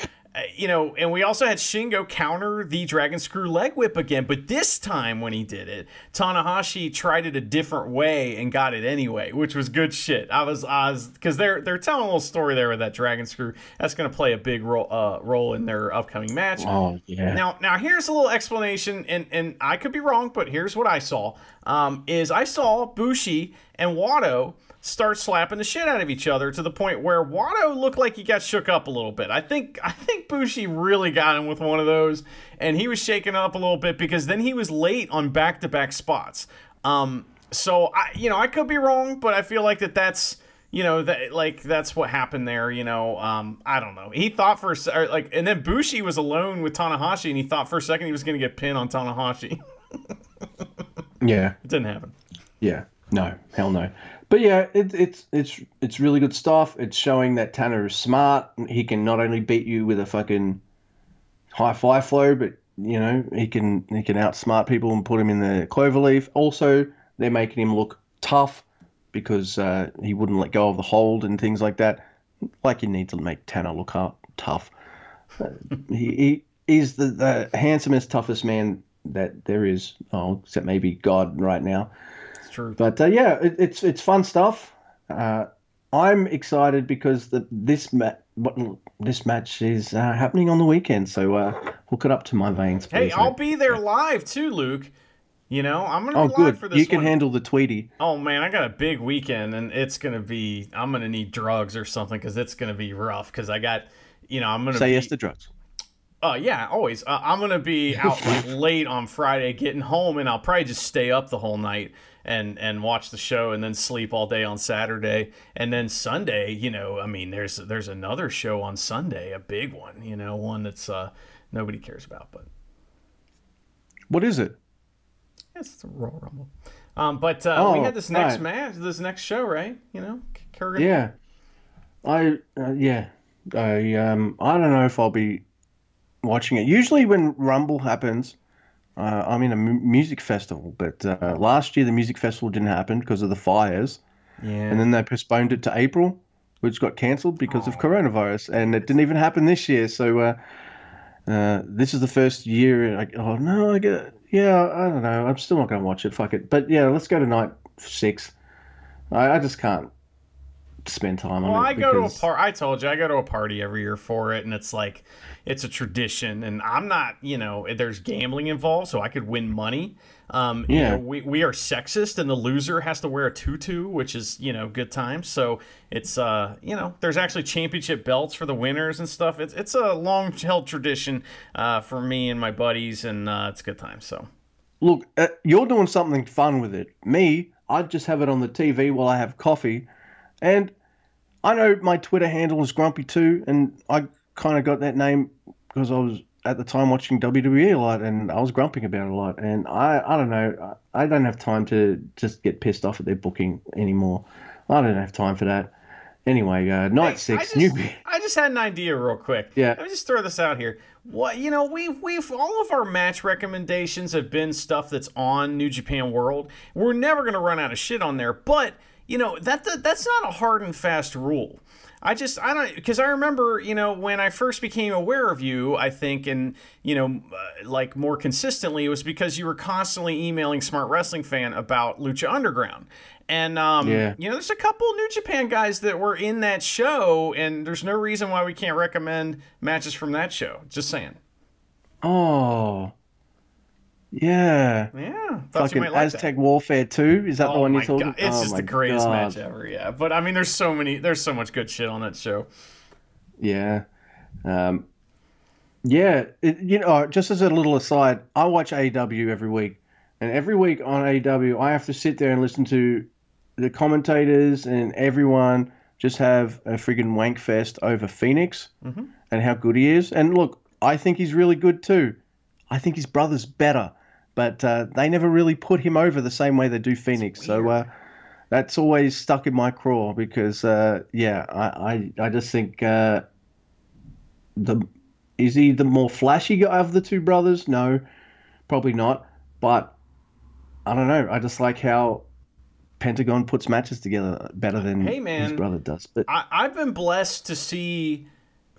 you know, and we also had Shingo counter the Dragon Screw leg whip again, but this time when he did it, Tanahashi tried it a different way and got it anyway, which was good shit. I was, I was, because they're they're telling a little story there with that Dragon Screw. That's going to play a big role uh, role in their upcoming match. Oh, yeah. Now, now here's a little explanation, and and I could be wrong, but here's what I saw: um, is I saw Bushi and Wato start slapping the shit out of each other to the point where Wato looked like he got shook up a little bit. I think I think Bushi really got him with one of those, and he was shaken up a little bit because then he was late on back to back spots. Um, so I, you know, I could be wrong, but I feel like that that's you know that like that's what happened there you know um i don't know he thought for a like and then bushi was alone with tanahashi and he thought for a second he was going to get pinned on tanahashi [laughs] Yeah. it didn't happen Yeah. No. Hell no. But yeah, it, it's it's it's really good stuff. It's showing that Tanner is smart. He can not only beat you with a fucking high fly flow, but you know he can he can outsmart people and put him in the cloverleaf. Also, they're making him look tough because uh, he wouldn't let go of the hold and things like that. Like you need to make Tanner look tough. [laughs] He, he is the, the handsomest, toughest man that there is. Oh, except maybe God right now. True But uh, yeah, it, it's it's fun stuff. Uh, I'm excited because the this ma- what, this match is uh, happening on the weekend. So uh, hook it up to my veins, Please, hey i'll mate. be there live too luke you know i'm gonna Oh, be live good. for this You can one. handle the Tweety. Oh man, I got a big weekend, and it's gonna be. I'm gonna need drugs or something because it's gonna be rough. Because I got, you know, I'm gonna Say be, yes to drugs. Uh, yeah, always. Uh, I'm gonna be [laughs] out late on Friday, getting home, and I'll probably just stay up the whole night and and watch the show, and then sleep all day on Saturday, and then Sunday. You know, I mean, there's there's another show on Sunday, a big one. You know, one that's uh nobody cares about, but What is it? Yes, it's a Royal Rumble. Um, but uh, we Oh, had this next right. match, this next show, right? You know, Kurgan. Yeah, I uh, yeah, I um I don't know if I'll be watching it. Usually when Rumble happens, uh, I'm in a mu- music festival. But uh, last year the music festival didn't happen because of the fires, yeah. and then they postponed it to April, which got cancelled because of coronavirus, and it didn't even happen this year. So uh, uh, this is the first year. Like, oh no, I get yeah, I don't know. I'm still not going to watch it. Fuck it. But yeah, let's go to night six. I, I just can't spend time Well, on it. I go to a because- par. I told you I go to a party every year for it, and it's like it's a tradition. And I'm not, you know, there's gambling involved, so I could win money. Um, you Yeah. know, we we are sexist, and the loser has to wear a tutu, which is you know good times. So it's uh, you know, there's actually championship belts for the winners and stuff. It's it's a long held tradition uh, for me and my buddies, and uh, it's a good time. So. Look, uh, you're doing something fun with it. Me, I just have it on the TV while I have coffee, and I know my Twitter handle is Grumpy too, and I kind of got that name because I was at the time watching WWE a lot, and I was grumping about it a lot. And I, I don't know, I don't have time to just get pissed off at their booking anymore. I don't have time for that. Anyway, uh, night Hey, six, I just, new. [laughs] I just had an idea real quick. Yeah. Let me just throw this out here. What you know, we've we've all of our match recommendations have been stuff that's on New Japan World. We're never gonna run out of shit on there, but you know that, that that's not a hard and fast rule. I just I don't because I remember you know when I first became aware of you I think and you know uh, like more consistently it was because you were constantly emailing Smart Wrestling Fan about Lucha Underground and um, Yeah. you know there's a couple New Japan guys that were in that show and there's no reason why we can't recommend matches from that show just saying Oh, yeah. yeah thought you Fucking might like that. Aztec Warfare 2. Is that the one you're talking god, it's oh just the greatest God. match ever. Yeah, but I mean, there's so many, there's so much good shit on that show. Yeah. Um, yeah. It, you know, just as a little aside, I watch AW every week. And every week on AW, I have to sit there and listen to the commentators and everyone just have a friggin' wank fest over Fenix and how good he is. And look, I think he's really good too. I think his brother's better. But uh, they never really put him over the same way they do Fenix. So uh, that's always stuck in my craw because, uh, yeah, I, I, I just think uh, the is he the more flashy guy of the two brothers? No, probably not. But I don't know. I just like how Pentagon puts matches together better than Hey, man. his brother does. But I, I've been blessed to see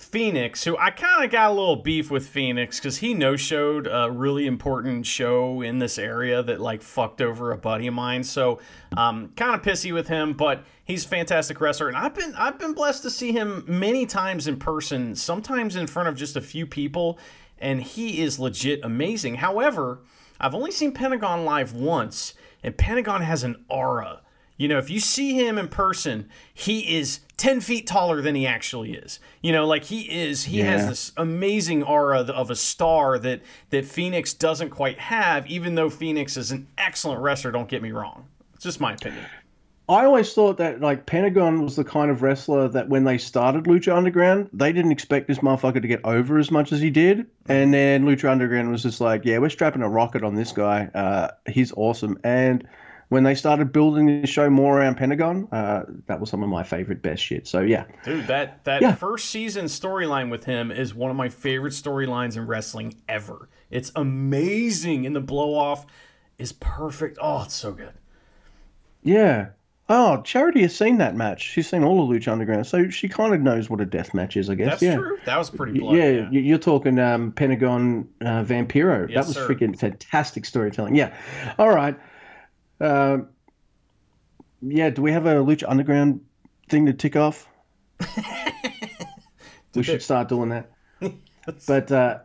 Fenix, who I kind of got a little beef with Fenix because he no showed a really important show in this area that like fucked over a buddy of mine. So, um, kind of pissy with him, but he's a fantastic wrestler, and I've been I've been blessed to see him many times in person, sometimes in front of just a few people, and he is legit amazing. However, I've only seen Pentagon live once, and Pentagon has an aura. You know, if you see him in person, he is 10 feet taller than he actually is. You know, like he is, he has this amazing aura of a star that, that Fenix doesn't quite have, even though Fenix is an excellent wrestler, don't get me wrong. It's just my opinion. I always thought that like Pentagon was the kind of wrestler that when they started Lucha Underground, they didn't expect this motherfucker to get over as much as he did. And then Lucha Underground was just like, yeah, we're strapping a rocket on this guy. Uh, he's awesome. And when they started building the show more around Pentagon, uh, that was some of my favorite best shit. So yeah, Dude, that, that Yeah. first season storyline with him is one of my favorite storylines in wrestling ever. It's amazing, and the blow off is perfect. Oh, it's so good. yeah. Oh, Charity has seen that match. She's seen all of Lucha Underground, so she kind of knows what a death match is, I guess. That's yeah. true. That was pretty bloody. yeah, yeah. you're talking um, Pentagon uh, Vampiro. Yes, that was sir. freaking fantastic storytelling. Yeah. All right. Um, yeah, do we have a Lucha Underground thing to tick off? [laughs] we should start doing that. [laughs] but uh,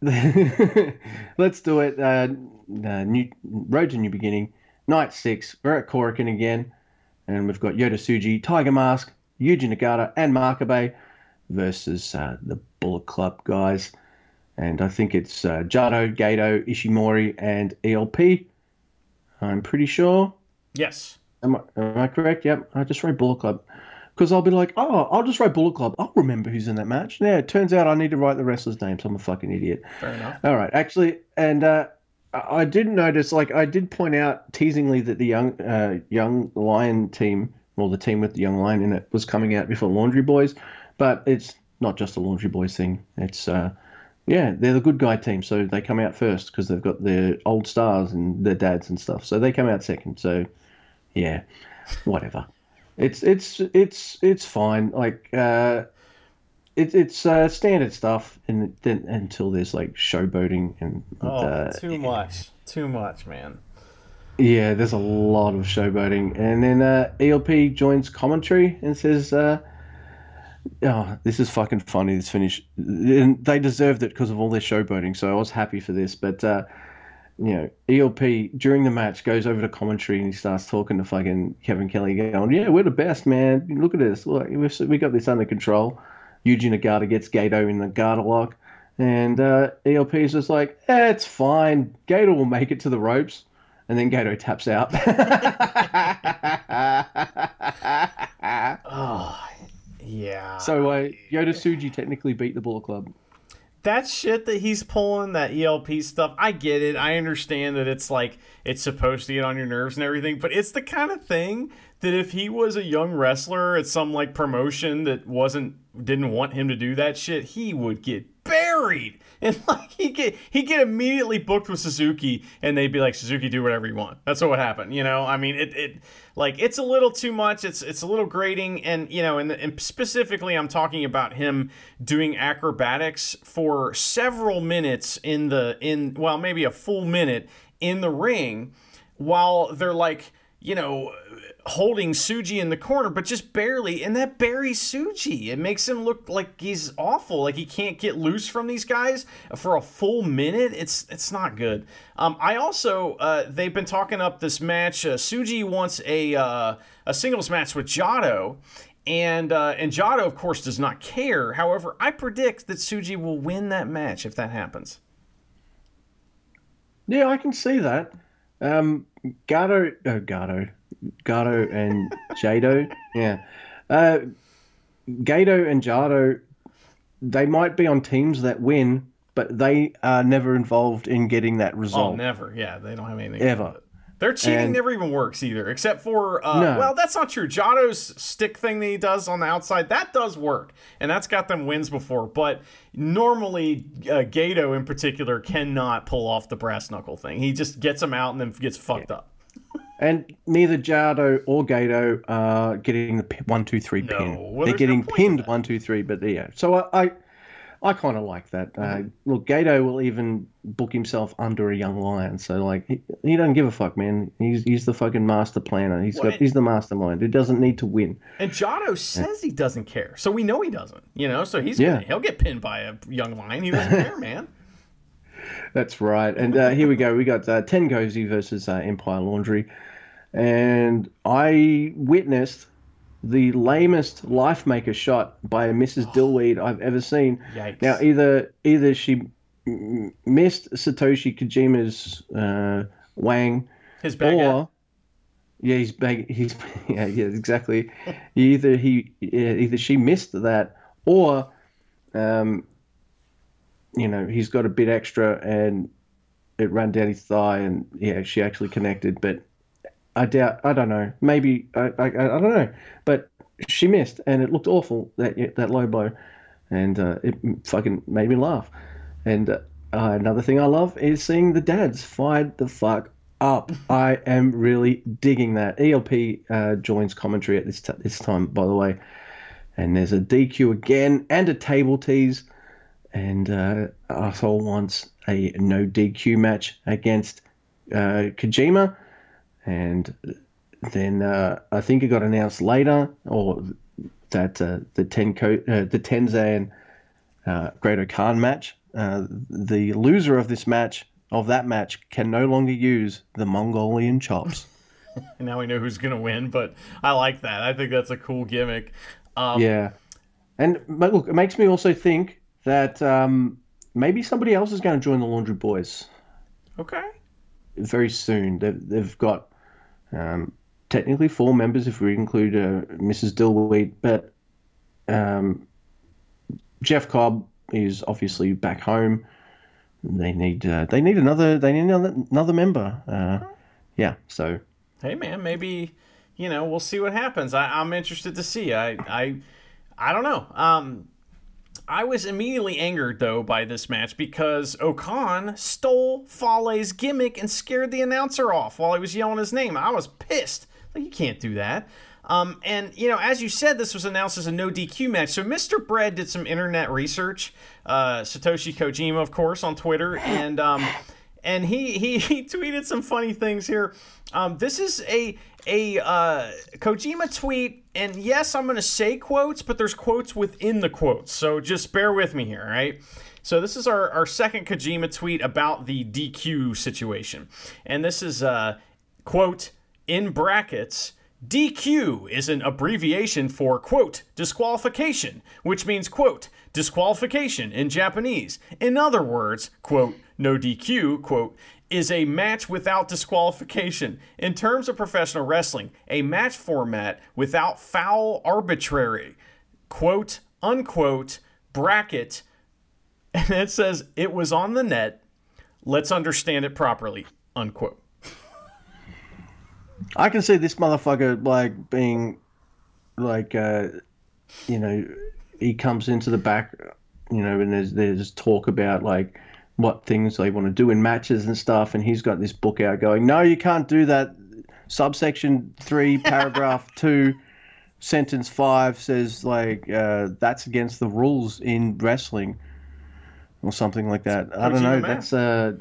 [laughs] let's do it. Uh, uh, new, Road to New Beginning, Night 6. We're at Korakuen again. And we've got Yota Tsuji, Tiger Mask, Yuji Nagata, and Makabe versus uh, the Bullet Club guys. And I think it's uh, Jado, Gedo, Ishimori, and ELP. I'm pretty sure. Yes. Am I, am I correct? Yep. I just wrote Bullet Club. Because I'll be like, oh, I'll just write Bullet Club. I'll remember who's in that match. Yeah, it turns out I need to write the wrestlers' names. I'm a fucking idiot. Fair enough. All right, actually, and uh, I did notice, like, I did point out teasingly that the young, uh, young lion team, or the team with the young lion in it, was coming out before Laundry Boys, but it's not just a Laundry Boys thing. It's, uh, yeah, they're the good guy team, so they come out first because they've got their old stars and their dads and stuff. So they come out second. So, yeah, whatever. It's it's it's it's fine. Like, uh, it, it's uh, standard stuff, and then until there's like showboating and Oh, uh, too much. Too much, man. Yeah, there's a lot of showboating. And then uh, ELP joins commentary and says, uh, Oh, this is fucking funny, this finish. And they deserved it because of all their showboating, so I was happy for this. But, uh, you know, ELP during the match goes over to commentary and he starts talking to fucking Kevin Kelly, going, Yeah, we're the best, man. Look at this. Look, we got this under control. Yuji Nagata gets Gedo in the Garter lock. And uh, ELP is just like, eh, it's fine. Gedo will make it to the ropes. And then Gedo taps out. [laughs] Yeah. so uh, Yota Tsuji technically beat the Bullet Club. that shit that he's pulling, that ELP stuff, I get it. I understand that it's like it's supposed to get on your nerves and everything, but it's the kind of thing that if he was a young wrestler at some like promotion that wasn't didn't want him to do that shit, he would get buried. [laughs] And like he get he get immediately booked with Suzuki and they'd be like, Suzuki, do whatever you want. That's what would happen. You know, I mean it it like it's a little too much. It's it's a little grating and you know, and, and specifically I'm talking about him doing acrobatics for several minutes in the in well, maybe a full minute in the ring while they're like, you know, holding Tsuji in the corner, but just barely, and that buries Tsuji. It makes him look like he's awful, like he can't get loose from these guys for a full minute. It's it's not good. Um, I also uh, they've been talking up this match. Uh, Tsuji wants a uh, a singles match with Jado. And uh, and Jado, of course, does not care. However, I predict that Tsuji will win that match if that happens. Yeah, I can see that. Um, Gedo, oh, Gedo, Gedo and Jado, yeah. Uh, Gedo and Jado, they might be on teams that win, but they are never involved in getting that result. Oh, never. Yeah, they don't have anything. Ever. Their cheating And- never even works either, except for uh, No. well, that's not true. Jado's stick thing that he does on the outside that does work, and that's got them wins before. But normally, uh, Gedo in particular cannot pull off the brass knuckle thing. He just gets them out and then gets fucked up. And neither Jado or Gedo are getting the one, two, three No, pin. well, They're no getting to pinned one, two, three. But yeah, so I, I, I kind of like that. Uh, Mm-hmm. look, Gedo will even book himself under a young lion. So like, he, he doesn't give a fuck, man. He's he's the fucking master planner. He's Well, got he's the mastermind. He doesn't need to win. And Jado says he doesn't care, so we know he doesn't. You know, so he's Yeah. gonna, he'll get pinned by a young lion. He doesn't care, man. [laughs] [laughs] That's right. And uh, here we go. We got uh, TenCozy versus uh, Empire Laundry. And I witnessed the lamest life maker shot by a Mrs. Dillweed I've ever seen. Yikes. Now, either either she missed Satoshi Kojima's uh, Wang, His baguette. or yeah, he's bag, he's [laughs] yeah, yeah, exactly. [laughs] either he either she missed that, or um, you know, he's got a bit extra and it ran down his thigh, and yeah, she actually connected. But I doubt. I don't know. Maybe I I, I don't know. But she missed, and it looked awful that that low blow, and uh, it fucking made me laugh. And uh, another thing I love is seeing the dads fired the fuck up. [laughs] I am really digging that. ELP uh, joins commentary at this t- this time, by the way, and there's a DQ again and a table tease, and uh, wants a no DQ match against uh, Kojima, and then uh, I think it got announced later, or that uh, the Tenko, uh, the Tenzan uh, Great Khan match. Uh, the loser of this match, of that match, can no longer use the Mongolian chops. [laughs] Now we know who's gonna win, but I like that. I think that's a cool gimmick. Um, yeah, and look, it makes me also think that um, maybe somebody else is going to join the Laundry Boys Okay. very soon. They've, they've got um, technically four members if we include uh, Mrs. Dillweed, but um, Jeff Cobb is obviously back home. they need uh, they need another they need another, another member. Uh, yeah, so hey man, maybe you know we'll see what happens. I, I'm interested to see. I I I don't know. Um, I was immediately angered though by this match because O-Khan stole Fale's gimmick and scared the announcer off while he was yelling his name. I was pissed. Like you can't do that. Um, and you know, as you said, this was announced as a no DQ match. So Mr. Bread did some internet research. Uh, Satoshi Kojima, of course, on Twitter, and um, and he, he [laughs] he tweeted some funny things here. Um, this is a a uh, Kojima tweet, and yes, I'm going to say quotes, but there's quotes within the quotes, so just bear with me here, right? So this is our, our second Kojima tweet about the DQ situation, and this is uh, quote in brackets. DQ is an abbreviation for, quote, disqualification, which means, quote, disqualification in Japanese. In other words, quote, no DQ, quote, is a match without disqualification. In terms of professional wrestling, a match format without foul arbitrary, quote, unquote, bracket, [laughs] and it says it was on the net. Let's understand it properly, unquote. I can see this motherfucker like being like uh you know he comes into the back you know and there's there's talk about like what things they want to do in matches and stuff and he's got this book out going no you can't do that subsection 3 [laughs] paragraph 2 sentence 5 says like uh that's against the rules in wrestling or something like that i don't know that's uh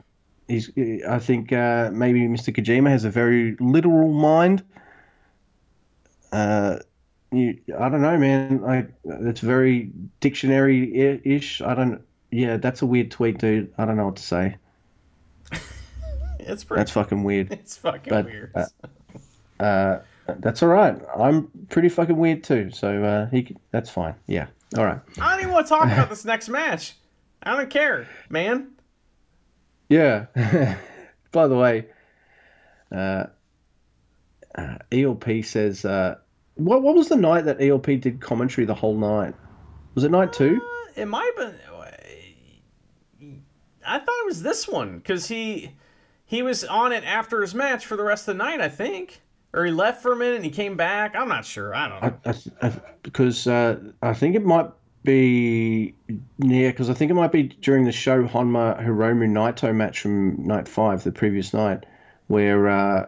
he's i think uh maybe mr kojima has a very literal mind uh you, I don't know, man. Like it's very dictionary-ish. I don't. Yeah, that's a weird tweet, dude. I don't know what to say. [laughs] It's pretty. That's fucking weird. [laughs] it's fucking but, weird. uh, Uh, that's all right. I'm pretty fucking weird too. So uh, he. That's fine. Yeah. All right. I don't even want to talk about [laughs] this next match. I don't care, man. Yeah. By the way, uh, uh, ELP says, uh, what what was the night that ELP did commentary the whole night? Was it night two? It might have been. I thought it was this one because he he was on it after his match for the rest of the night. I think, or he left for a minute and he came back. I'm not sure. I don't know. I, I, because uh, I think it might be yeah, because I think it might be during the show Honma Hiromu Naito match from night five, the previous night, where uh,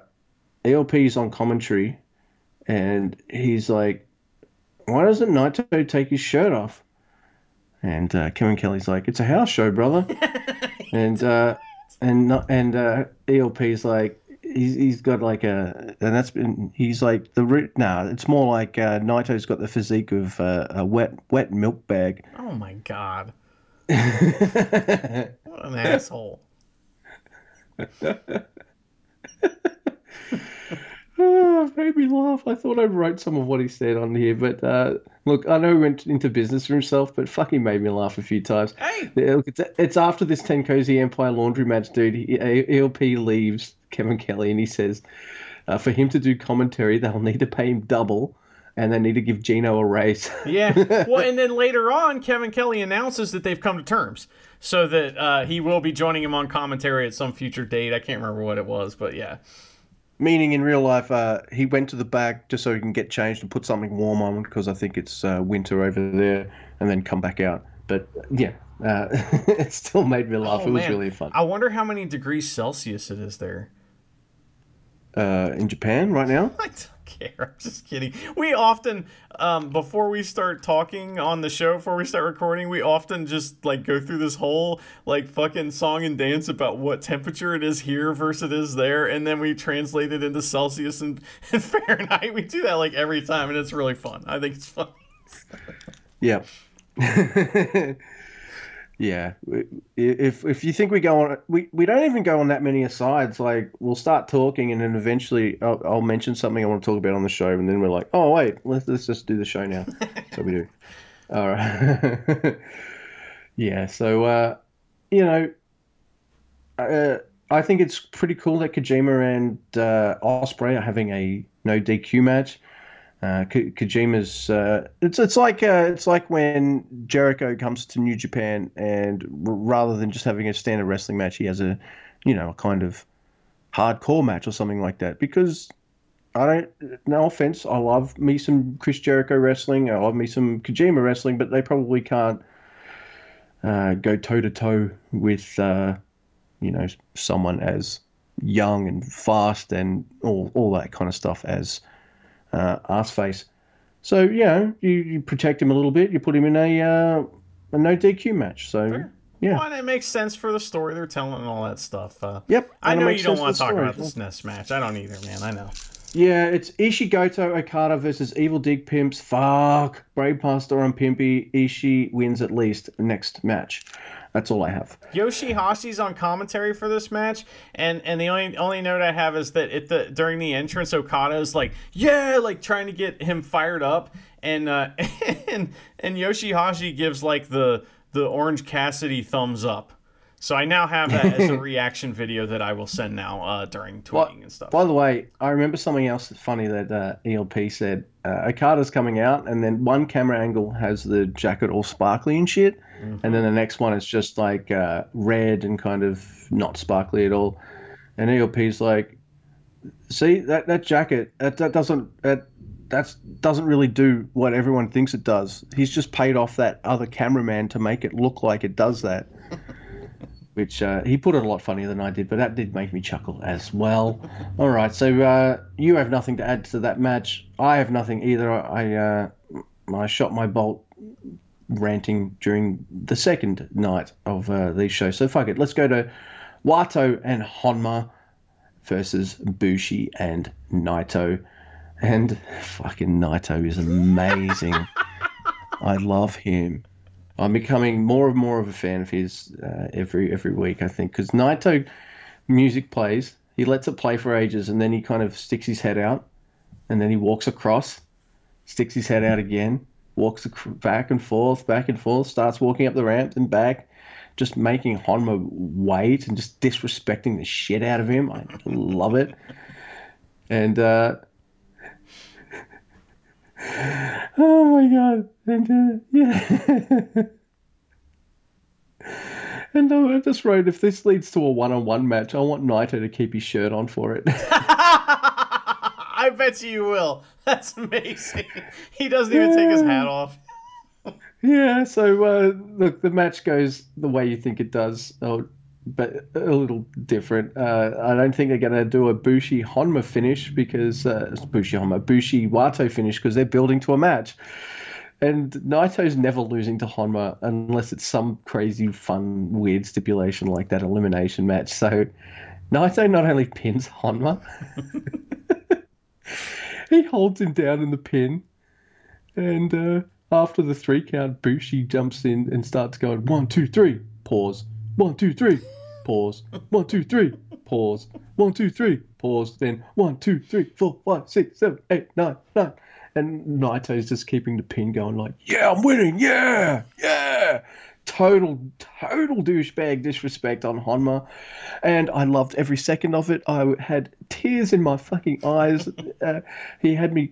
ELP is on commentary, and he's like, "Why doesn't Naito take his shirt off?" And uh, Kevin Kelly's like, "It's a house show, brother," [laughs] and uh, and not- and uh, ELP's like. He's, he's got like a and that's been he's like the root. nah it's more like uh, Naito's got the physique of uh, a wet wet milk bag oh my god! [laughs] What an asshole! [laughs] Oh, made me laugh. I thought I wrote some of what he said on here, but uh, look, I know he went into business for himself, but fucking made me laugh a few times. Hey! Look, it's, it's after this Ten Cozy Empire laundry match, dude. He, ELP leaves Kevin Kelly and he says, uh, for him to do commentary, they'll need to pay him double, and they need to give Gino a raise. [laughs] Yeah. Well, and then later on, Kevin Kelly announces that they've come to terms, so that uh, he will be joining him on commentary at some future date. I can't remember what it was, but yeah. Meaning in real life, uh, he went to the back just so he can get changed and put something warm on because I think it's uh, winter over there, and then come back out. But yeah, uh, [laughs] it still made me laugh. Oh, it was man. really fun. I wonder how many degrees Celsius it is there. Uh, in Japan right now, [laughs] care. [laughs] I'm just kidding. We often, um, before we start talking on the show, before we start recording, we often just like go through this whole like fucking song and dance about what temperature it is here versus it is there, and then we translate it into Celsius and, [laughs] and Fahrenheit. We do that like every time, and it's really fun. I think it's fun. yeah. [laughs] yeah, if if you think we go on, we, we don't even go on that many asides. Like we'll start talking, and then eventually I'll, I'll mention something I want to talk about on the show, and then we're like, oh wait, let's let's just do the show now. [laughs] so we do. All right. [laughs] yeah. So uh, you know, uh, I think it's pretty cool that Kojima and uh, Ospreay are having a no DQ match. Uh, Ko- Kojima's uh, it's it's like uh, it's like when Jericho comes to New Japan and r- rather than just having a standard wrestling match, he has a you know a kind of hardcore match or something like that. Because I don't, no offense, I love me some Chris Jericho wrestling, I love me some Kojima wrestling, but they probably can't uh, go toe to toe with uh, you know someone as young and fast and all all that kind of stuff as uh, Arseface. So you know you, you protect him a little bit. You put him in a uh, a no DQ match. So yeah, Well, and it makes sense for the story they're telling and all that stuff. Uh, Yep, I know you don't want to talk the about this next match. I don't either, man. I know. yeah. It's Ishigoto Okada versus Evil Dig Pimps. Fuck, Brave Pastor and Pimpy. Ishii wins at least next match. That's all I have. Yoshihashi's on commentary for this match, and and the only only note I have is that at the during the entrance, Okada's like, yeah, like trying to get him fired up, and uh, [laughs] and and Yoshihashi gives like the the Orange Cassidy thumbs up. So I now have that as a [laughs] reaction video that I will send now uh, during tweeting and stuff. By the way, I remember something else that's funny that uh, ELP said. Uh, Okada's coming out, and then one camera angle has the jacket all sparkly and shit, and then the next one is just like uh, red and kind of not sparkly at all. And ELP's like, "See that that jacket? That that doesn't that that's doesn't really do what everyone thinks it does. He's just paid off that other cameraman to make it look like it does that." [laughs] which uh, he put it a lot funnier than I did, but that did make me chuckle as well. [laughs] All right, so uh, you have nothing to add to that match. I have nothing either. I uh, I shot my bolt ranting during the second night of uh, these shows. So fuck it, let's go to Wato and Honma versus Bushi and Naito. And [laughs] fucking Naito is amazing. [laughs] I love him. I'm becoming more and more of a fan of his uh, every every week. I think because Naito music plays, he lets it play for ages, and then he kind of sticks his head out, and then he walks across, sticks his head out again, walks back and forth, back and forth, starts walking up the ramp and back, just making Honma wait and just disrespecting the shit out of him. I love it, and. uh [laughs] Oh my god! And uh, yeah, [laughs] and I just wrote if this leads to a one-on-one match, I want Naito to keep his shirt on for it. [laughs] Bet you you will. [laughs] That's amazing. He doesn't even take his hat off. [laughs] yeah. So uh, look, the match goes the way you think it does, but a little different. Uh, I don't think they're going to do a Bushi Honma finish because uh, it's Bushi Honma, Bushi Wato finish because they're building to a match. And Naito's never losing to Honma unless it's some crazy, fun, weird stipulation like that elimination match. So Naito not only pins Honma, [laughs] [laughs] he holds him down in the pin. And uh, after the three count, Bushi jumps in and starts going one, two, three, pause. One, two, three, pause. One, two, three, pause. One, two, three, pause. Then one, two, three, four, five, six, seven, eight, nine, nine. And Naito's just keeping the pin going, like, yeah, I'm winning, yeah, yeah. Total, total douchebag disrespect on Honma. And I loved every second of it. I had tears in my fucking eyes. [laughs] Uh, he had me.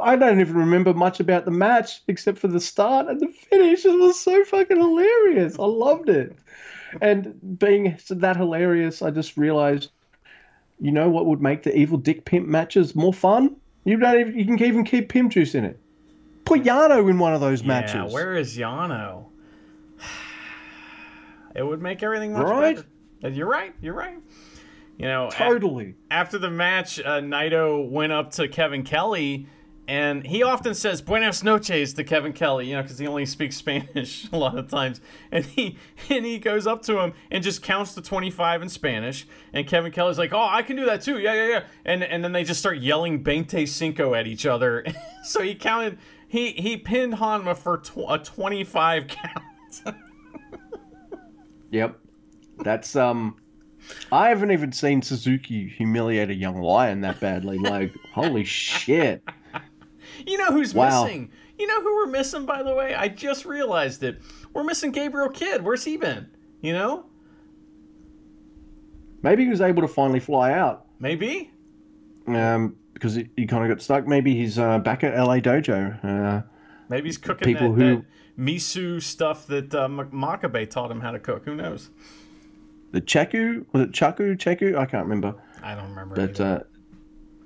I don't even remember much about the match except for the start and the finish. It was so fucking hilarious. I loved it. And being that hilarious, I just realized, you know what would make the evil dick pimp matches more fun? You don't even, you can even keep pimp juice in it. Put Yano in one of those matches. Yeah, where is Yano? It would make everything much Right? better. You're right. You're right. You know, a- Totally. after the match, uh, Naito went up to Kevin Kelly, and he often says "Buenas noches" to Kevin Kelly, you know, because he only speaks [laughs] Spanish a lot of times. And he and he goes up to him and just counts to twenty five in Spanish. And Kevin Kelly's like, "Oh, I can do that too, yeah, yeah, yeah." And and then they just start yelling "Bente cinco" at each other. [laughs] so he counted. He he pinned Honma for tw- a twenty five [laughs] count. Yep. That's um I haven't even seen Suzuki humiliate a young lion that badly. Like, [laughs] holy shit. You know who's Wow. missing? You know who we're missing, by the way? I just realized it. We're missing Gabriel Kidd. Where's he been? You know? Maybe he was able to finally fly out. Maybe? um, because he, he kind of got stuck. Maybe he's uh, back at LA Dojo. Uh, Maybe he's cooking People that, who- that miso stuff that uh, Makabe taught him how to cook. Who knows? the Chaku was it Chaku Chaku? I can't remember. I don't remember. But uh,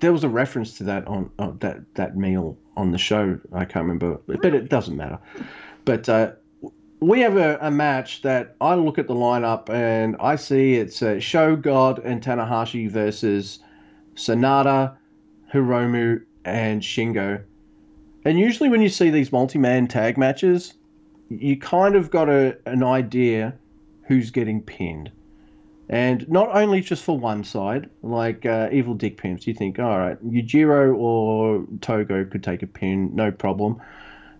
there was a reference to that on uh, that that meal on the show. I can't remember, but it doesn't matter. But uh, we have a, a match that I look at the lineup and I see it's uh, SHO Goto and Tanahashi versus Sanada, Hiromu, and Shingo. And usually, when you see these multi-man tag matches, you kind of got a, an idea who's getting pinned. And not only just for one side, like uh, Evil Dick Pimps, you think, all right, Yujiro or Togo could take a pin, no problem.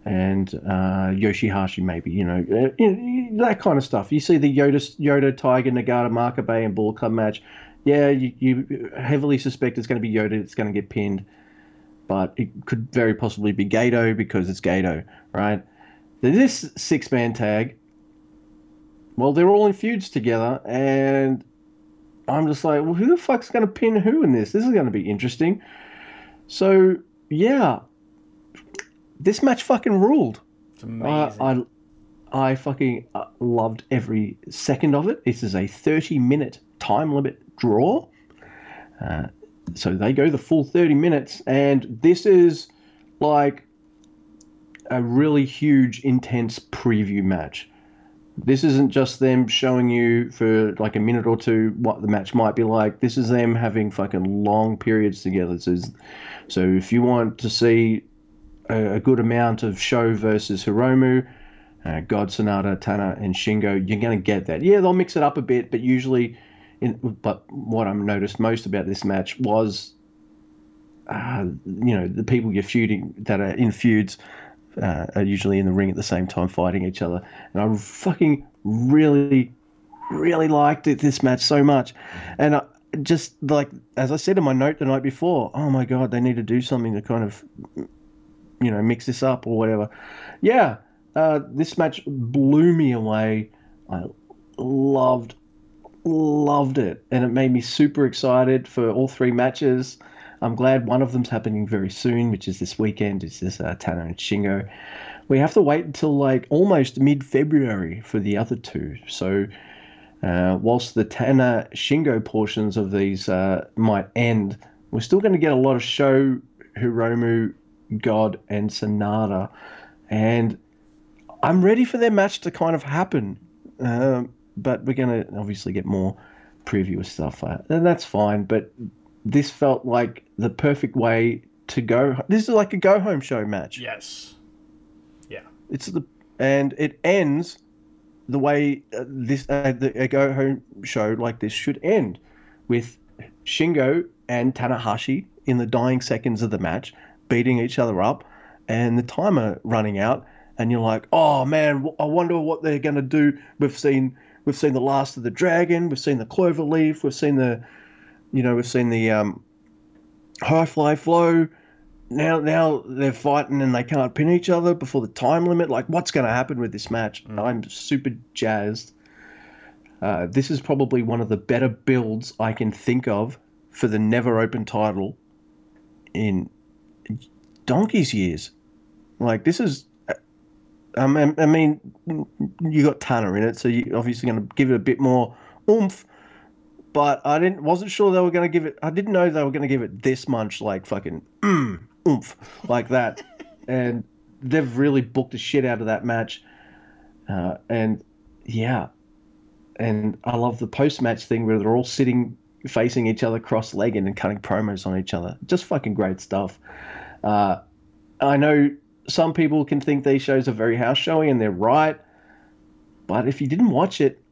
And uh, Yoshihashi, maybe, you know, uh, that kind of stuff. You see the Yota, Yota Tiger, Nagata, Makabe, and Ball Club match. Yeah, you, you heavily suspect it's going to be Yota that's going to get pinned. But it could very possibly be Gedo because it's Gedo, right? This six man tag, well, they're all in feuds together, and I'm just like, well, who the fuck's going to pin who in this? This is going to be interesting. So, yeah, this match fucking ruled. it's Uh. I, I fucking uh, loved every second of it. This is a 30 minute time limit draw. Uh, so they go the full 30 minutes, and this is like a really huge, intense preview match. This isn't just them showing you for like a minute or two what the match might be like. This is them having fucking long periods together. So, so if you want to see a, a good amount of SHO versus Hiromu, uh, Goto Sanada, Tana, and Shingo, you're going to get that. Yeah, they'll mix it up a bit, but usually, in, but what I'm noticed most about this match was, uh, you know, the people you're feuding that are in feuds uh, are usually in the ring at the same time fighting each other, and I fucking really, really liked it this match so much, and I, just like as I said in my note the night before, oh my god, they need to do something to kind of you know, mix this up or whatever. Yeah, uh, this match blew me away. I loved, loved it, and it made me super excited for all three matches. I'm glad one of them's happening very soon, which is this weekend. It's this uh, Tana and Shingo. We have to wait until like almost mid-February for the other two. So, uh, whilst the Tana Shingo portions of these uh, might end, we're still going to get a lot of SHO Hiromu Goto and Sanada, and I'm ready for their match to kind of happen. Um, but we're gonna obviously get more preview stuff, uh, and that's fine. But this felt like the perfect way to go. This is like a go home show match. yes. Yeah. It's the and it ends the way uh, this uh, the a go home show like this should end, with Shingo and Tanahashi in the dying seconds of the match beating each other up, and the timer running out, and you're like, oh man, I wonder what they're gonna do. We've seen we've seen the last of the dragon, we've seen the clover leaf, we've seen the, you know, we've seen the um, high fly flow now now they're fighting and they can't pin each other before the time limit. Like, what's going to happen with this match? I'm super jazzed. Uh, this is probably one of the better builds I can think of for the never open title in donkey's years. Like, this is. Um, I I mean, you got Tana in it, so you're obviously going to give it a bit more oomph. But I didn't, wasn't sure they were going to give it. I didn't know they were going to give it this much, like fucking mm, [clears throat] oomph, like that. [laughs] and they've really booked the shit out of that match. Uh, and yeah, and I love the post match thing where they're all sitting facing each other cross legged and cutting promos on each other. Just fucking great stuff. Uh, I know some people can think these shows are very house showy, and they're right. But if you didn't watch it,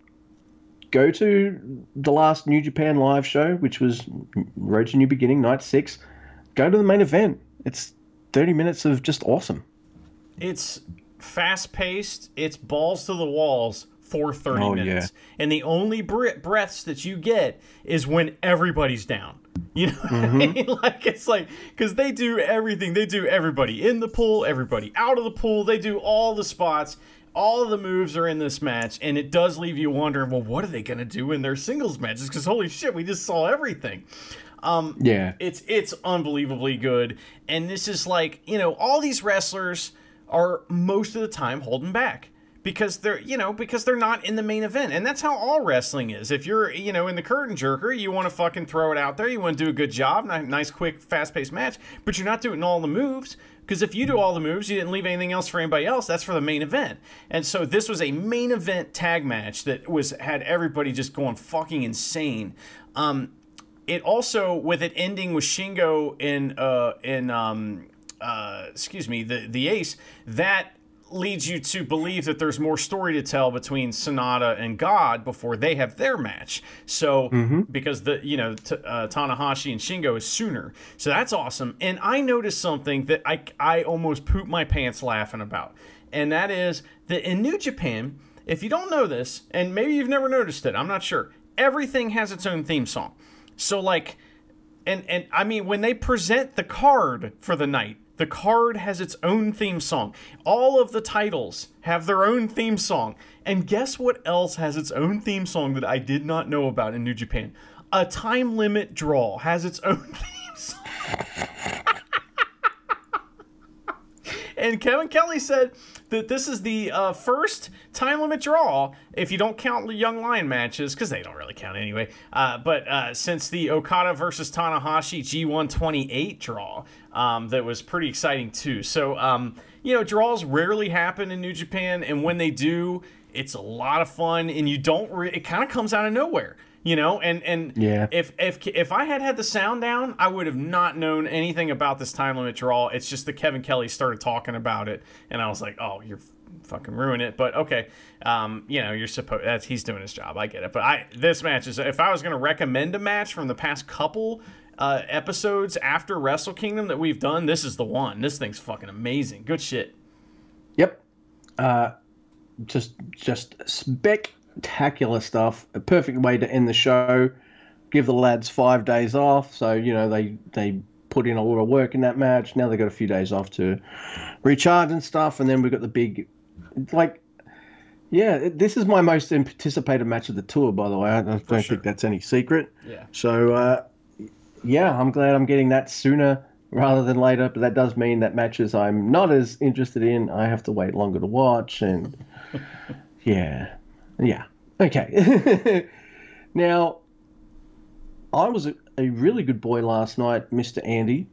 go to the last New Japan live show, which was Road to New Beginning, night six. Go to the main event. It's 30 minutes of just awesome. It's fast paced. It's balls to the walls for 30 Oh, minutes. And the only bre- breaths that you get is when everybody's down. [laughs] You know what I mm-hmm. mean? [laughs] Like, it's like, because they do everything. They do everybody in the pool, everybody out of the pool. They do all the spots. All of the moves are in this match. And it does leave you wondering, well, what are they going to do in their singles matches? Because holy shit, we just saw everything. Um, Yeah. it's it's unbelievably good, and this is like you know all these wrestlers are most of the time holding back because they're you know because they're not in the main event. And that's how all wrestling is. If you're you know in the curtain jerker you want to fucking throw it out there you want to do a good job nice quick fast-paced match but you're not doing all the moves because if you do all the moves you didn't leave anything else for anybody else that's for the main event. And so this was a main event tag match that was had everybody just going fucking insane. Um it also with it ending with Shingo in uh in um uh excuse me the the ace that leads you to believe that there's more story to tell between Sanada and Goto before they have their match. So because the you know t- uh, Tanahashi and Shingo is sooner, so that's awesome. And I noticed something that I I almost pooped my pants laughing about, and that is that in New Japan, if you don't know this, and maybe you've never noticed it, I'm not sure. Everything has its own theme song. So like and and I mean when they present the card for the night, the card has its own theme song. All of the titles have their own theme song. And guess what else has its own theme song that I did not know about in New Japan? A time limit draw has its own [laughs] theme song. And Kevin Kelly said that this is the uh, first time limit draw, if you don't count the Young Lion matches, because they don't really count anyway. Uh, but uh, since the Okada versus Tanahashi G128 draw, um, that was pretty exciting too. So, um, you know, draws rarely happen in New Japan, and when they do, it's a lot of fun, and you don't. Re- it kind of comes out of nowhere. You know, and and Yeah. if if if I had had the sound down, I would have not known anything about this time limit draw. It's just that Kevin Kelly started talking about it, and I was like, "Oh, you're fucking ruining it." But okay, um, you know, you're supposed that's he's doing his job. I get it. But I this match is if I was going to recommend a match from the past couple uh, episodes after Wrestle Kingdom that we've done, this is the one. This thing's fucking amazing. Good shit. Yep. Uh, just just spectacular stuff. A perfect way to end the show. Give the lads five days off. So you know they they put in a lot of work in that match. Now they've got a few days off to recharge and stuff. And then we've got the big, like, yeah. This is my most anticipated match of the tour. By the way, I don't sure. think that's any secret. Yeah. So uh, yeah, I'm glad I'm getting that sooner rather than later. But that does mean that matches I'm not as interested in, I have to wait longer to watch. And [laughs] yeah, yeah, okay. [laughs] now, I was a, a really good boy last night, Mr. Andy,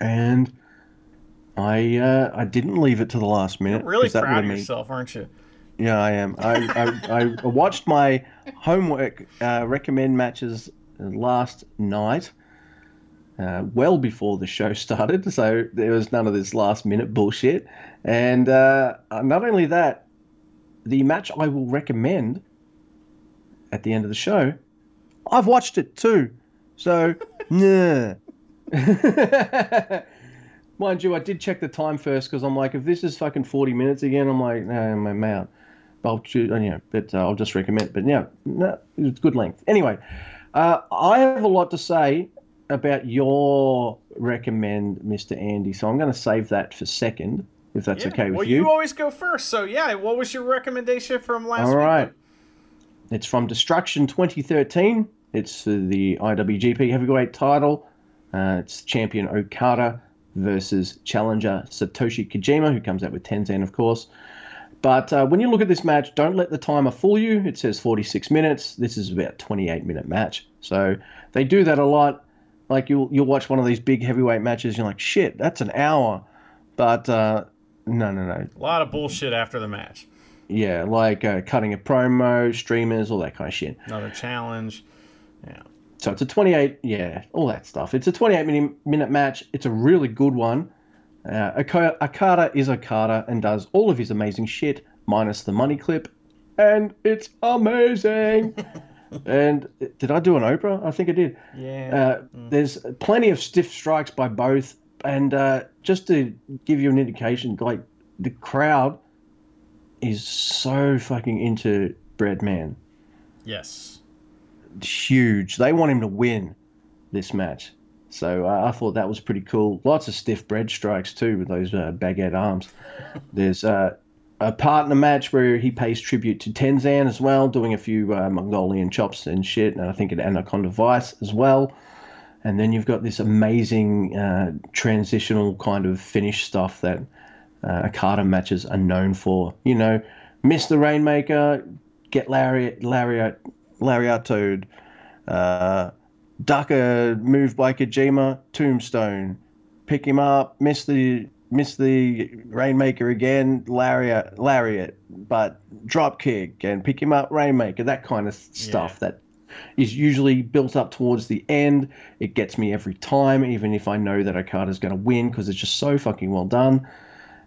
and I uh, I didn't leave it to the last minute. Really 'cause that proud of mean- yourself, aren't you? yeah, I am. I, I, I watched my homework uh, recommend matches last night, uh, well before the show started, so there was none of this last minute bullshit. And uh, not only that, the match I will recommend at the end of the show, I've watched it too. So, [laughs] nah. [laughs] Mind you, I did check the time first because I'm like, if this is fucking 40 minutes again, I'm like, no, I'm out. I'll choose, know, but uh, I'll just recommend. But yeah, no, it's good length. Anyway, uh, I have a lot to say about your recommend, Mr. Andy. So I'm going to save that for second, if that's okay with well, you. you always go first. So yeah, what was your recommendation from last All week? right. It's from Destruction 2013. It's uh, the IWGP Heavyweight title. Uh, it's champion Okada versus challenger Satoshi Kojima, who comes out with Tenzan, of course. But uh, when you look at this match, don't let the timer fool you. It says 46 minutes. This is about a 28 minute match. So they do that a lot. Like you'll you'll watch one of these big heavyweight matches, you're like, shit, that's an hour. But uh, no, no, no. A lot of bullshit after the match. Yeah, like uh, cutting a promo, streamers, all that kind of shit. Another challenge. Yeah. So it's a 28, yeah, all that stuff. It's a 28 minute, minute match. It's a really good one. Uh, Okada is Okada and does all of his amazing shit minus the money clip, and it's amazing. [laughs] and uh, did I do an Oprah? I think I did. Yeah. Uh, There's plenty of stiff strikes by both, and uh, just to give you an indication, like the crowd is so fucking into Breadman yes. huge. They want him to win this match. So uh, I thought that was pretty cool. Lots of stiff bread strikes too with those uh, baguette arms. [laughs] There's, uh, a partner match where he pays tribute to Tenzan as well, doing a few uh, Mongolian chops and shit, and I think an Anaconda Vice as well. And then you've got this amazing uh, transitional kind of finish stuff that uh, Okada matches are known for. You know, miss the Rainmaker, get lariat, lariat, lariatoed, uh, duck a move by Kojima, tombstone, pick him up, miss the miss the Rainmaker again, lariat, lariat, but drop kick and pick him up, Rainmaker, that kind of stuff Yeah. that is usually built up towards the end. It gets me every time, even if I know that Okada's going to win because it's just so fucking well done.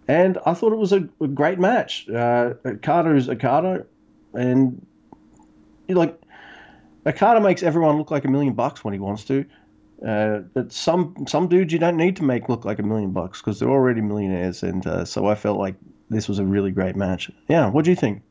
And I thought it was a, a great match. Uh, Okada is Okada, and like Okada makes everyone look like a million bucks when he wants to. Uh, but some some dudes you don't need to make look like a million bucks because they're already millionaires, and uh, so I felt like this was a really great match. Yeah, what do you think?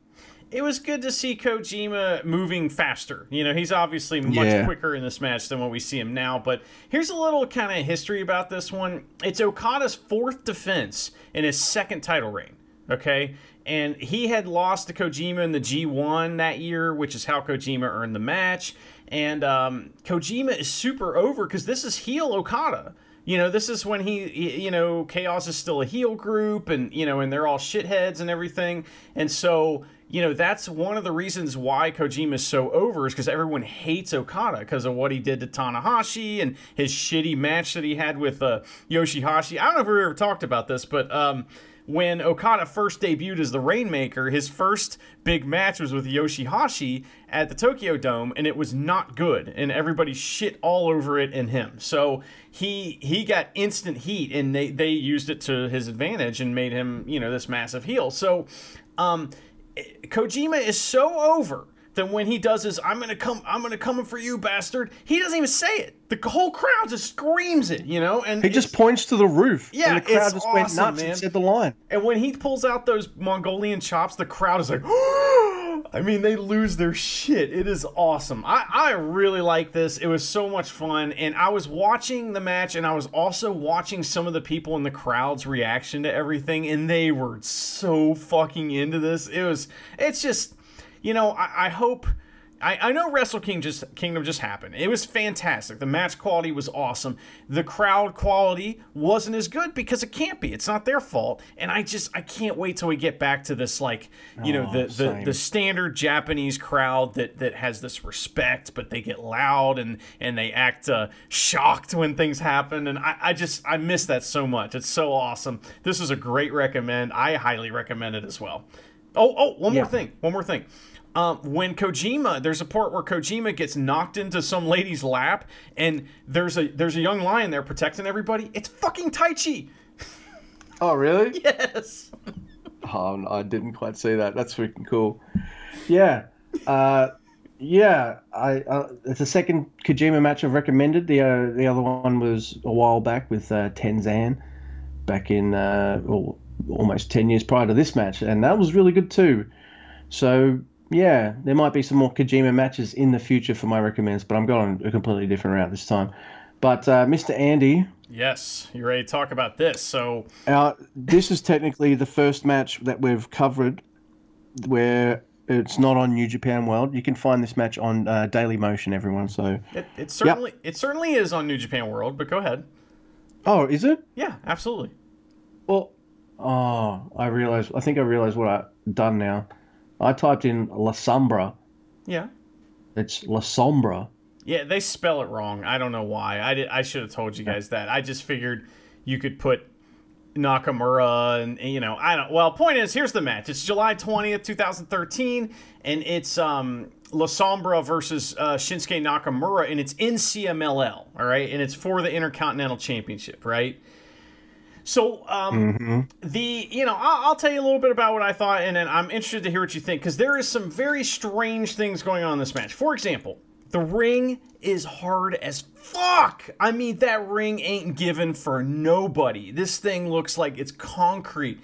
It was good to see Kojima moving faster. You know, he's obviously much Yeah. quicker in this match than what we see him now. But here's a little kind of history about this one. It's Okada's fourth defense in his second title reign. Okay. And he had lost to Kojima in the G1 that year, which is how Kojima earned the match. And um, Kojima is super over because this is heel Okada. You know, this is when he, he- you know, Chaos is still a heel group and, you know, and they're all shitheads and everything. And so, you know, that's one of the reasons why Kojima is so over is because everyone hates Okada because of what he did to Tanahashi and his shitty match that he had with uh, Yoshihashi. I don't know if we ever talked about this, but um, when Okada first debuted as the Rainmaker, his first big match was with Yoshihashi at the Tokyo Dome, and it was not good, and everybody shit all over it and him. So he he got instant heat, and they they used it to his advantage and made him you know this massive heel. So um, Kojima is so over that when he does his "I'm gonna come, I'm gonna come for you, bastard," he doesn't even say it. The whole crowd just screams it, you know, and He just points to the roof, Yeah, and the crowd it's just went awesome, nuts man. and said the line. And when he pulls out those Mongolian chops, the crowd is like, [gasps] I mean, they lose their shit. It is awesome. I, I really like this. It was so much fun. And I was watching the match and I was also watching some of the people in the crowd's reaction to everything. And they were so fucking into this. It was, it's just, you know, I, I hope. I, I know Wrestle King just Kingdom just happened. It was fantastic. The match quality was awesome. The crowd quality wasn't as good because it can't be. It's not their fault. And I just I can't wait till we get back to this like you know the, the the standard Japanese crowd that that has this respect, but they get loud and and they act uh, shocked when things happen. And I, I just I miss that so much. It's so awesome. This is a great recommend. I highly recommend it as well. Oh oh one more thing. One more thing. Um, when Kojima, there's a part where Kojima gets knocked into some lady's lap, and there's a there's a young lion there protecting everybody. It's fucking Taichi. Oh, really? [laughs] Yes. Oh, no, I didn't quite see that. That's freaking cool. Yeah. Uh, yeah. I uh, it's a second Kojima match I've recommended. The uh, the other one was a while back with uh, Tenzan, back in uh, al- almost ten years prior to this match, and that was really good too. So yeah, there might be some more Kojima matches in the future for my recommends, but I'm going a completely different route this time. But uh, Mr. Andy, Yes. you're ready to talk about this? So uh, this is technically the first match that we've covered where it's not on New Japan World. You can find this match on uh, Daily Motion, everyone. So, it, it certainly it certainly is on New Japan World. But go ahead. oh, is it? Yeah, absolutely. Well, oh, I realize. I think I realize what I've done now. I typed in La Sombra. Yeah. It's La Sombra. Yeah, they spell it wrong. I don't know why. I did, I should have told you guys that. I just figured you could put Nakamura and you know I don't. Well, point is, here's the match. It's July twentieth, two thousand thirteen, and it's um La Sombra versus uh, Shinsuke Nakamura, and it's in CMLL. All right, and it's for the Intercontinental Championship. Right. So, um, the you know, I'll, I'll tell you a little bit about what I thought, and then I'm interested to hear what you think because there is some very strange things going on in this match. For example, the ring is hard as fuck. I mean, that ring ain't given for nobody. This thing looks like it's concrete.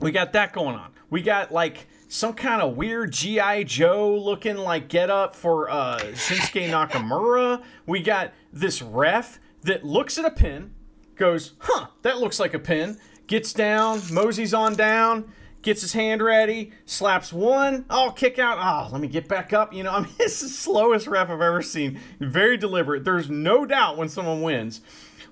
We got that going on. We got like some kind of weird GI Joe looking like get up for uh, Shinsuke Nakamura. We got this ref that looks at a pin, goes, "Huh, that looks like a pin." Gets down, moseys on down, gets his hand ready, slaps one, oh, kick out, oh, let me get back up. You know, [laughs] I mean, it's the slowest ref I've ever seen. Very deliberate. There's no doubt when someone wins.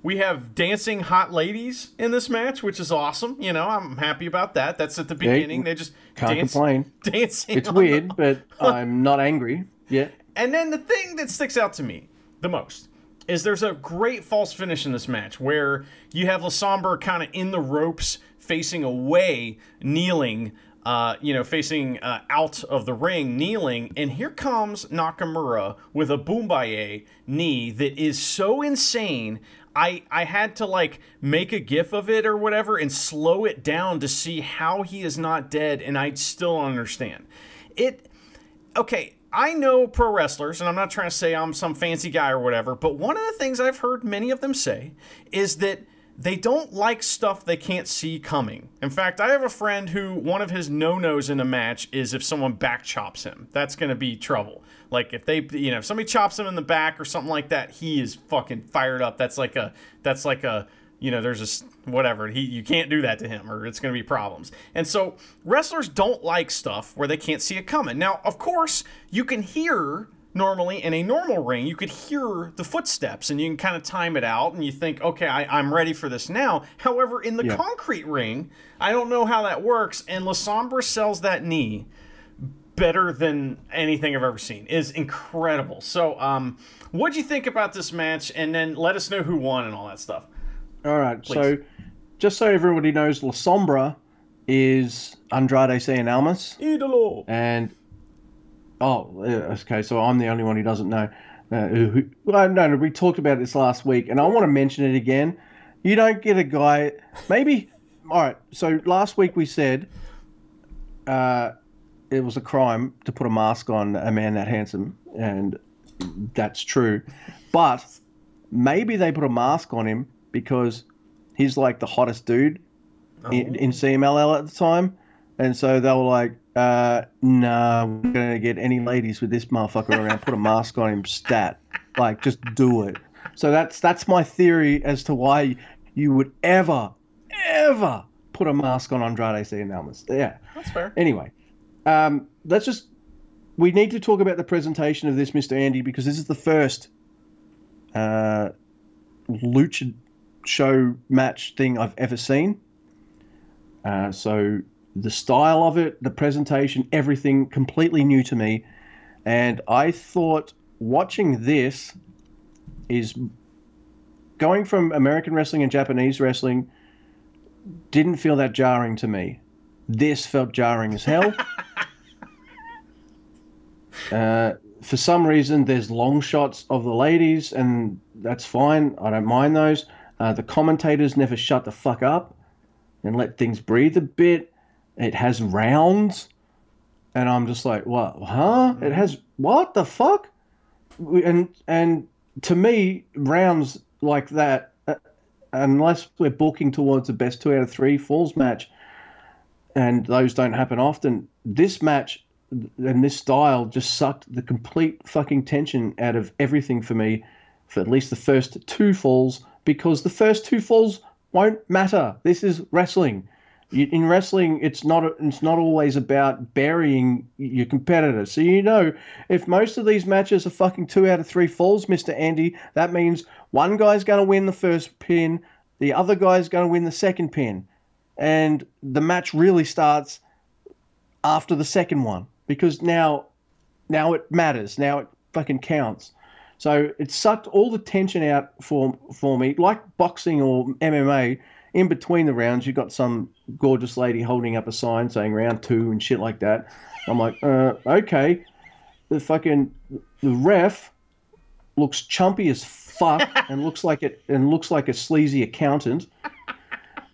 We have dancing hot ladies in this match, which is awesome. You know, I'm happy about that. That's at the beginning. they just Can't dance, complain. [laughs] dancing. It's on the- weird, but [laughs] I'm not angry. Yeah. and then the thing that sticks out to me the most is there's a great false finish in this match where you have La Sombra kind of in the ropes, facing away, kneeling, uh, you know, facing uh, out of the ring, kneeling, and here comes Nakamura with a Bomaye knee that is so insane. I, I had to like make a gif of it or whatever and slow it down to see how he is not dead, and I still understand. It okay, I know pro wrestlers, and I'm not trying to say I'm some fancy guy or whatever, but one of the things I've heard many of them say is that they don't like stuff they can't see coming. In fact, I have a friend who one of his no-nos in a match is if someone back chops him. That's going to be trouble. Like if they, you know, if somebody chops him in the back or something like that, he is fucking fired up. That's like a, that's like a, you know, there's just whatever. He you can't do that to him, or it's going to be problems. And so wrestlers don't like stuff where they can't see it coming. Now, of course, you can hear normally in a normal ring, you could hear the footsteps, and you can kind of time it out, and you think, okay, I, I'm ready for this now. However, in the Yeah. concrete ring, I don't know how that works, and Lasombra sells that knee better than anything I've ever seen. Is incredible. So, um, what do you think about this match? And then let us know who won and all that stuff. All right. So, just so everybody knows, La Sombra is Andrade Cien Almas. Idolo. And oh, okay. So I'm the only one who doesn't know. Uh, who, well, no, no, we talked about this last week, and I want to mention it again. You don't get a guy. Maybe. All right. So last week we said uh, it was a crime to put a mask on a man that handsome, and that's true. But maybe they put a mask on him because he's like the hottest dude in, in CMLL at the time. And so they were like, uh, nah, we're going to get any ladies with this motherfucker around. Put a mask on him, stat. Like, just do it. So that's that's my theory as to why you would ever, ever put a mask on Andrade Cien Almas. Yeah. That's fair. Anyway, um, let's just. We need to talk about the presentation of this, Mr. Andy, because this is the first uh, lucha show match thing I've ever seen. Uh, so the style of it, the presentation, everything completely new to me. And I thought watching this is going from American wrestling and Japanese wrestling didn't feel that jarring to me. This felt jarring as hell. [laughs] uh, for some reason, there's long shots of the ladies, and that's fine. I don't mind those. Uh, the commentators never shut the fuck up and let things breathe a bit. It has rounds, and I'm just like, what? Huh? It has what the fuck? And and to me, rounds like that, uh, unless we're booking towards a best two out of three falls match, and those don't happen often. This match and this style just sucked the complete fucking tension out of everything for me for at least the first two falls because the first two falls won't matter. This is wrestling. In wrestling, it's not it's not always about burying your competitor. So you know, if most of these matches are fucking two out of three falls, Mister Andy, that means one guy's going to win the first pin, the other guy's going to win the second pin, and the match really starts after the second one because now now it matters now it fucking counts so it sucked all the tension out for for me like boxing or mma in between the rounds you got some gorgeous lady holding up a sign saying round two and shit like that i'm like uh, okay the fucking the ref looks chumpy as fuck [laughs] and looks like it and looks like a sleazy accountant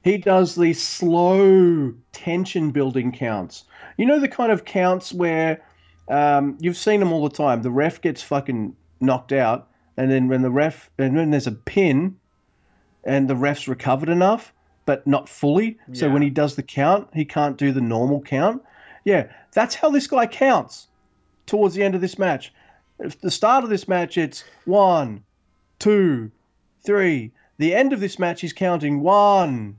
he does these slow tension building counts. You know the kind of counts where um, you've seen them all the time. The ref gets fucking knocked out, and then when the ref and then there's a pin, and the ref's recovered enough, but not fully. So when he does the count, he can't do the normal count. Yeah, that's how this guy counts towards the end of this match. At the start of this match, it's one, two, three. The end of this match, he's counting one,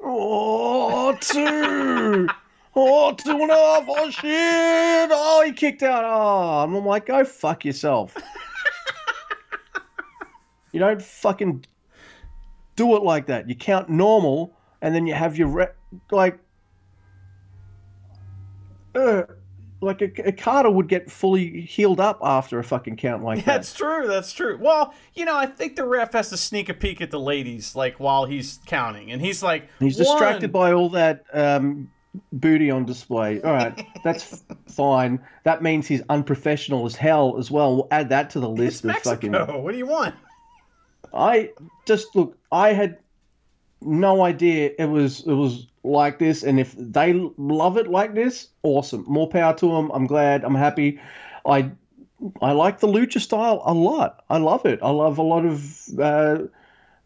oh, two, Oh, two and a half. Oh, shit. Oh, he kicked out. Oh, and I'm like, go fuck yourself. [laughs] you don't fucking do it like that. You count normal, and then you have your re- like, uh, like a, a Carter would get fully healed up after a fucking count like that. That's true. That's true. Well, you know, I think the ref has to sneak a peek at the ladies, like while he's counting, and he's like, He's distracted by all that um, booty on display. All right, that's [laughs] fine. That means he's unprofessional as hell as well. We'll add that to the It's list of Mexico. fucking. What do you want? I just look. I had no idea it was it was like this, and if they love it like this, awesome. More power to them. I'm glad. I'm happy. I I like the lucha style a lot. I love it. I love a lot of uh,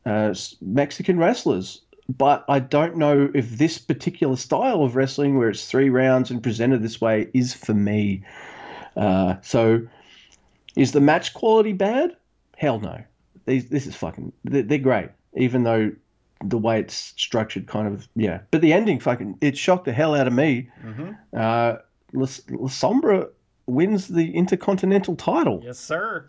uh, Mexican wrestlers, but I don't know if this particular style of wrestling, where it's three rounds and presented this way, is for me. Uh, so, is the match quality bad? Hell no. These this is fucking. They're, great, even though the way it's structured, kind of yeah. But the ending, fucking, it shocked the hell out of me. Uh, La, La Sombra wins the Intercontinental title. Yes, sir.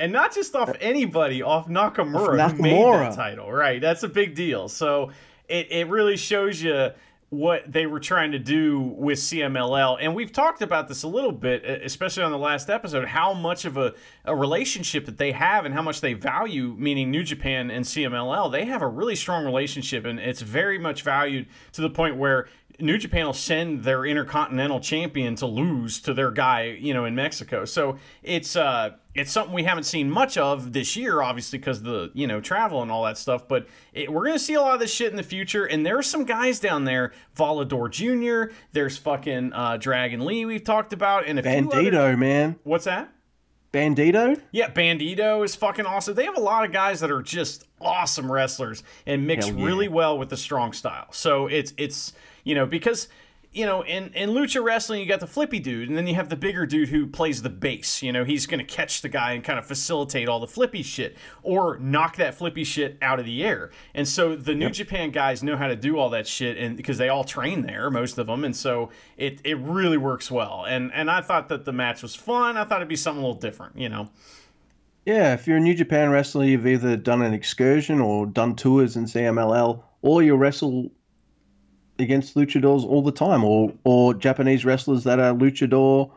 And not just off anybody, off Nakamura, Off who made that title. Right. That's a big deal. So it, it really shows you what they were trying to do with CMLL. And we've talked about this a little bit, especially on the last episode, how much of a, a relationship that they have and how much they value, meaning New Japan and CMLL. They have a really strong relationship, and it's very much valued to the point where New Japan will send their intercontinental champion to lose to their guy, you know, in Mexico. So it's uh it's something we haven't seen much of this year, obviously, because the you know travel and all that stuff. But it, we're gonna see a lot of this shit in the future. And there are some guys down there, Volador Jr. There's fucking uh, Dragon Lee we've talked about, and a few Bandido, other- man. What's that? Bandido? Yeah, Bandido is fucking awesome. They have a lot of guys that are just awesome wrestlers and mix yeah. really well with the strong style. So it's it's you know because you know in in lucha wrestling you got the flippy dude and then you have the bigger dude who plays the bass. You know he's gonna catch the guy and kind of facilitate all the flippy shit or knock that flippy shit out of the air. And so the New Japan guys know how to do all that shit and because they all train there most of them and so it it really works well. And and I thought that the match was fun. I thought it'd be something a little different. You know. Yeah, if you're a New Japan wrestler, you've either done an excursion or done tours in CMLL, or you wrestle against luchadors all the time, or or Japanese wrestlers that are luchador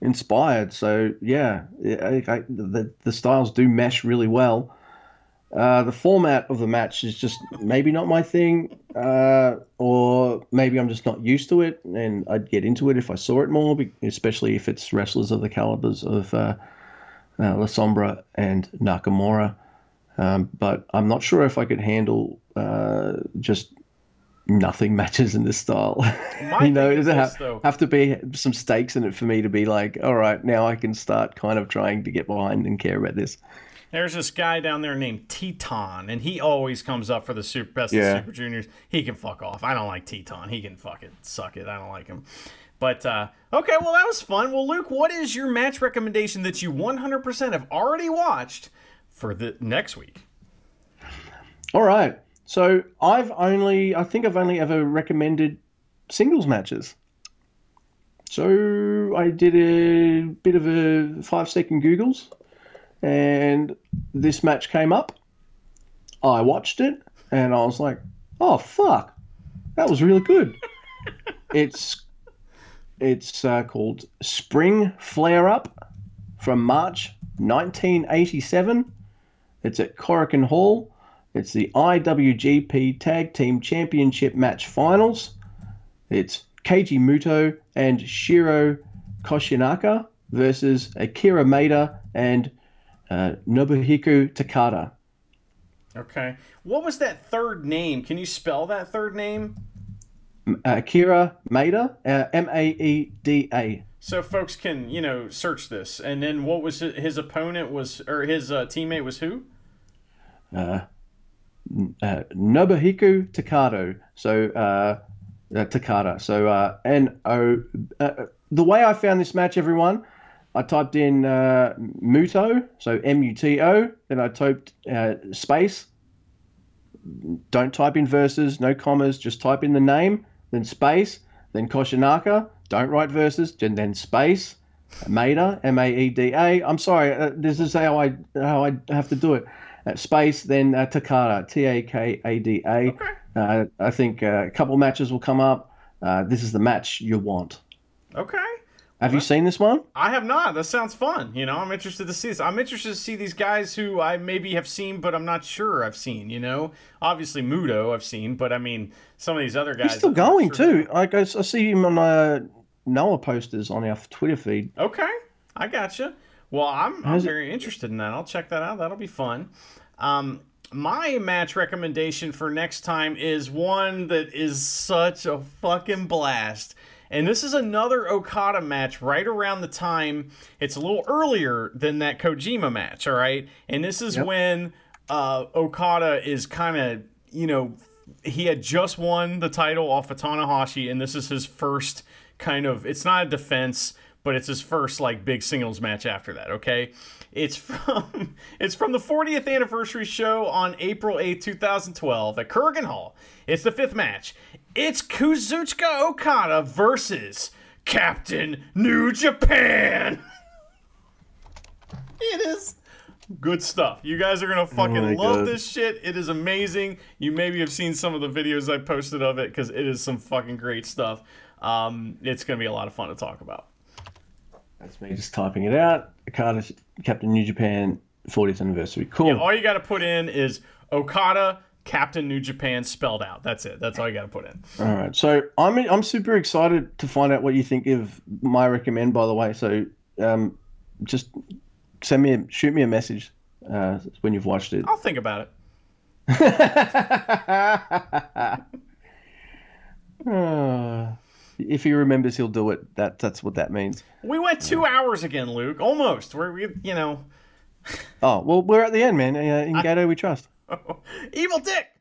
inspired. So yeah, I, I, the the styles do mesh really well. Uh, the format of the match is just maybe not my thing, uh, or maybe I'm just not used to it, and I'd get into it if I saw it more, especially if it's wrestlers of the calibers of uh, uh, La Sombra and Nakamura. Um, but I'm not sure if I could handle uh, just nothing matches in this style. [laughs] You know, thing is does it this, have, though. have to be some stakes in it for me to be like, all right, now I can start kind of trying to get behind and care about this. There's this guy down there named Titan, and he always comes up for the super best Yeah. of Super Juniors. He can fuck off. I don't like Titan. He can fuck it, suck it. I don't like him. But uh, okay, well that was fun. Well, Luke, what is your match recommendation that you 100% have already watched for the next week? All right. So I've only, I think I've only ever recommended singles matches. So I did a bit of a five second Googles and this match came up. I watched it and I was like, oh, fuck. That was really good. [laughs] it's it's uh, called Spring Flare Up from March 1987. It's at Korakuen Hall. It's the IWGP Tag Team Championship match finals. It's Keiji Muto and Shiro Koshinaka versus Akira Maeda and uh, Nobuhiko Takada. Okay. What was that third name? Can you spell that third name? Uh, Akira Maeda, uh, M A E D A. So folks can, you know, search this. And then what was his, his opponent was or his uh, teammate was who? Uh, Nobuhiko Takado. So uh, uh, Takada. So uh, N O. Uh, the way I found this match, everyone, I typed in uh, Muto, so M U T O. Then I typed uh, space. Don't type in verses, no commas. Just type in the name, then space, then Koshinaka, don't write verses, and then space, Maeda, M A E D A. I'm sorry, uh, this is how I how I have to do it. Space, then uh, Takada, T A K A D A. Uh, I think uh, a couple matches will come up. Uh, this is the match you want. Okay. Have you seen this one? I have not. That sounds fun. You know, I'm interested to see this. I'm interested to see these guys who I maybe have seen, but I'm not sure I've seen. You know, obviously Muto I've seen, but I mean some of these other guys. He's still I'm going sure. too. I, I see him on uh, Noah posters on our Twitter feed. Okay, I gotcha. Well, I'm, I'm it- very interested in that. I'll check that out. That'll be fun. Um, my match recommendation for next time is one that is such a fucking blast. And this is another Okada match right around the time. It's a little earlier than that Kojima match, all right? And this is when uh, Okada is kind of, you know, he had just won the title off of Tanahashi, and this is his first kind of. It's not a defense, but it's his first like big singles match after that. Okay, it's from [laughs] it's from the 40th anniversary show on April 8, 2012 at Korakuen Hall. It's the fifth match. It's Kazuchika Okada versus Captain New Japan. [laughs] it is good stuff. You guys are gonna fucking my love God. this shit. It is amazing. You maybe have seen some of the videos I posted of it because it is some fucking great stuff. Um, it's gonna be a lot of fun to talk about. That's me just typing it out. Okada, Captain New Japan, 40th anniversary. Cool. Yeah, all you got to put in is Okada, Captain New Japan spelled out. That's it. That's all you got to put in. All right. So I'm I'm super excited to find out what you think of my recommend. By the way, so um, just send me a, shoot me a message uh, when you've watched it. I'll think about it. Uh, [laughs] if he remembers, he'll do it. That that's what that means. We went two hours again, Luke. Almost. We're we, you know, Oh well, we're at the end, man. Uh, in Gedo, we trust. [laughs] evil dick.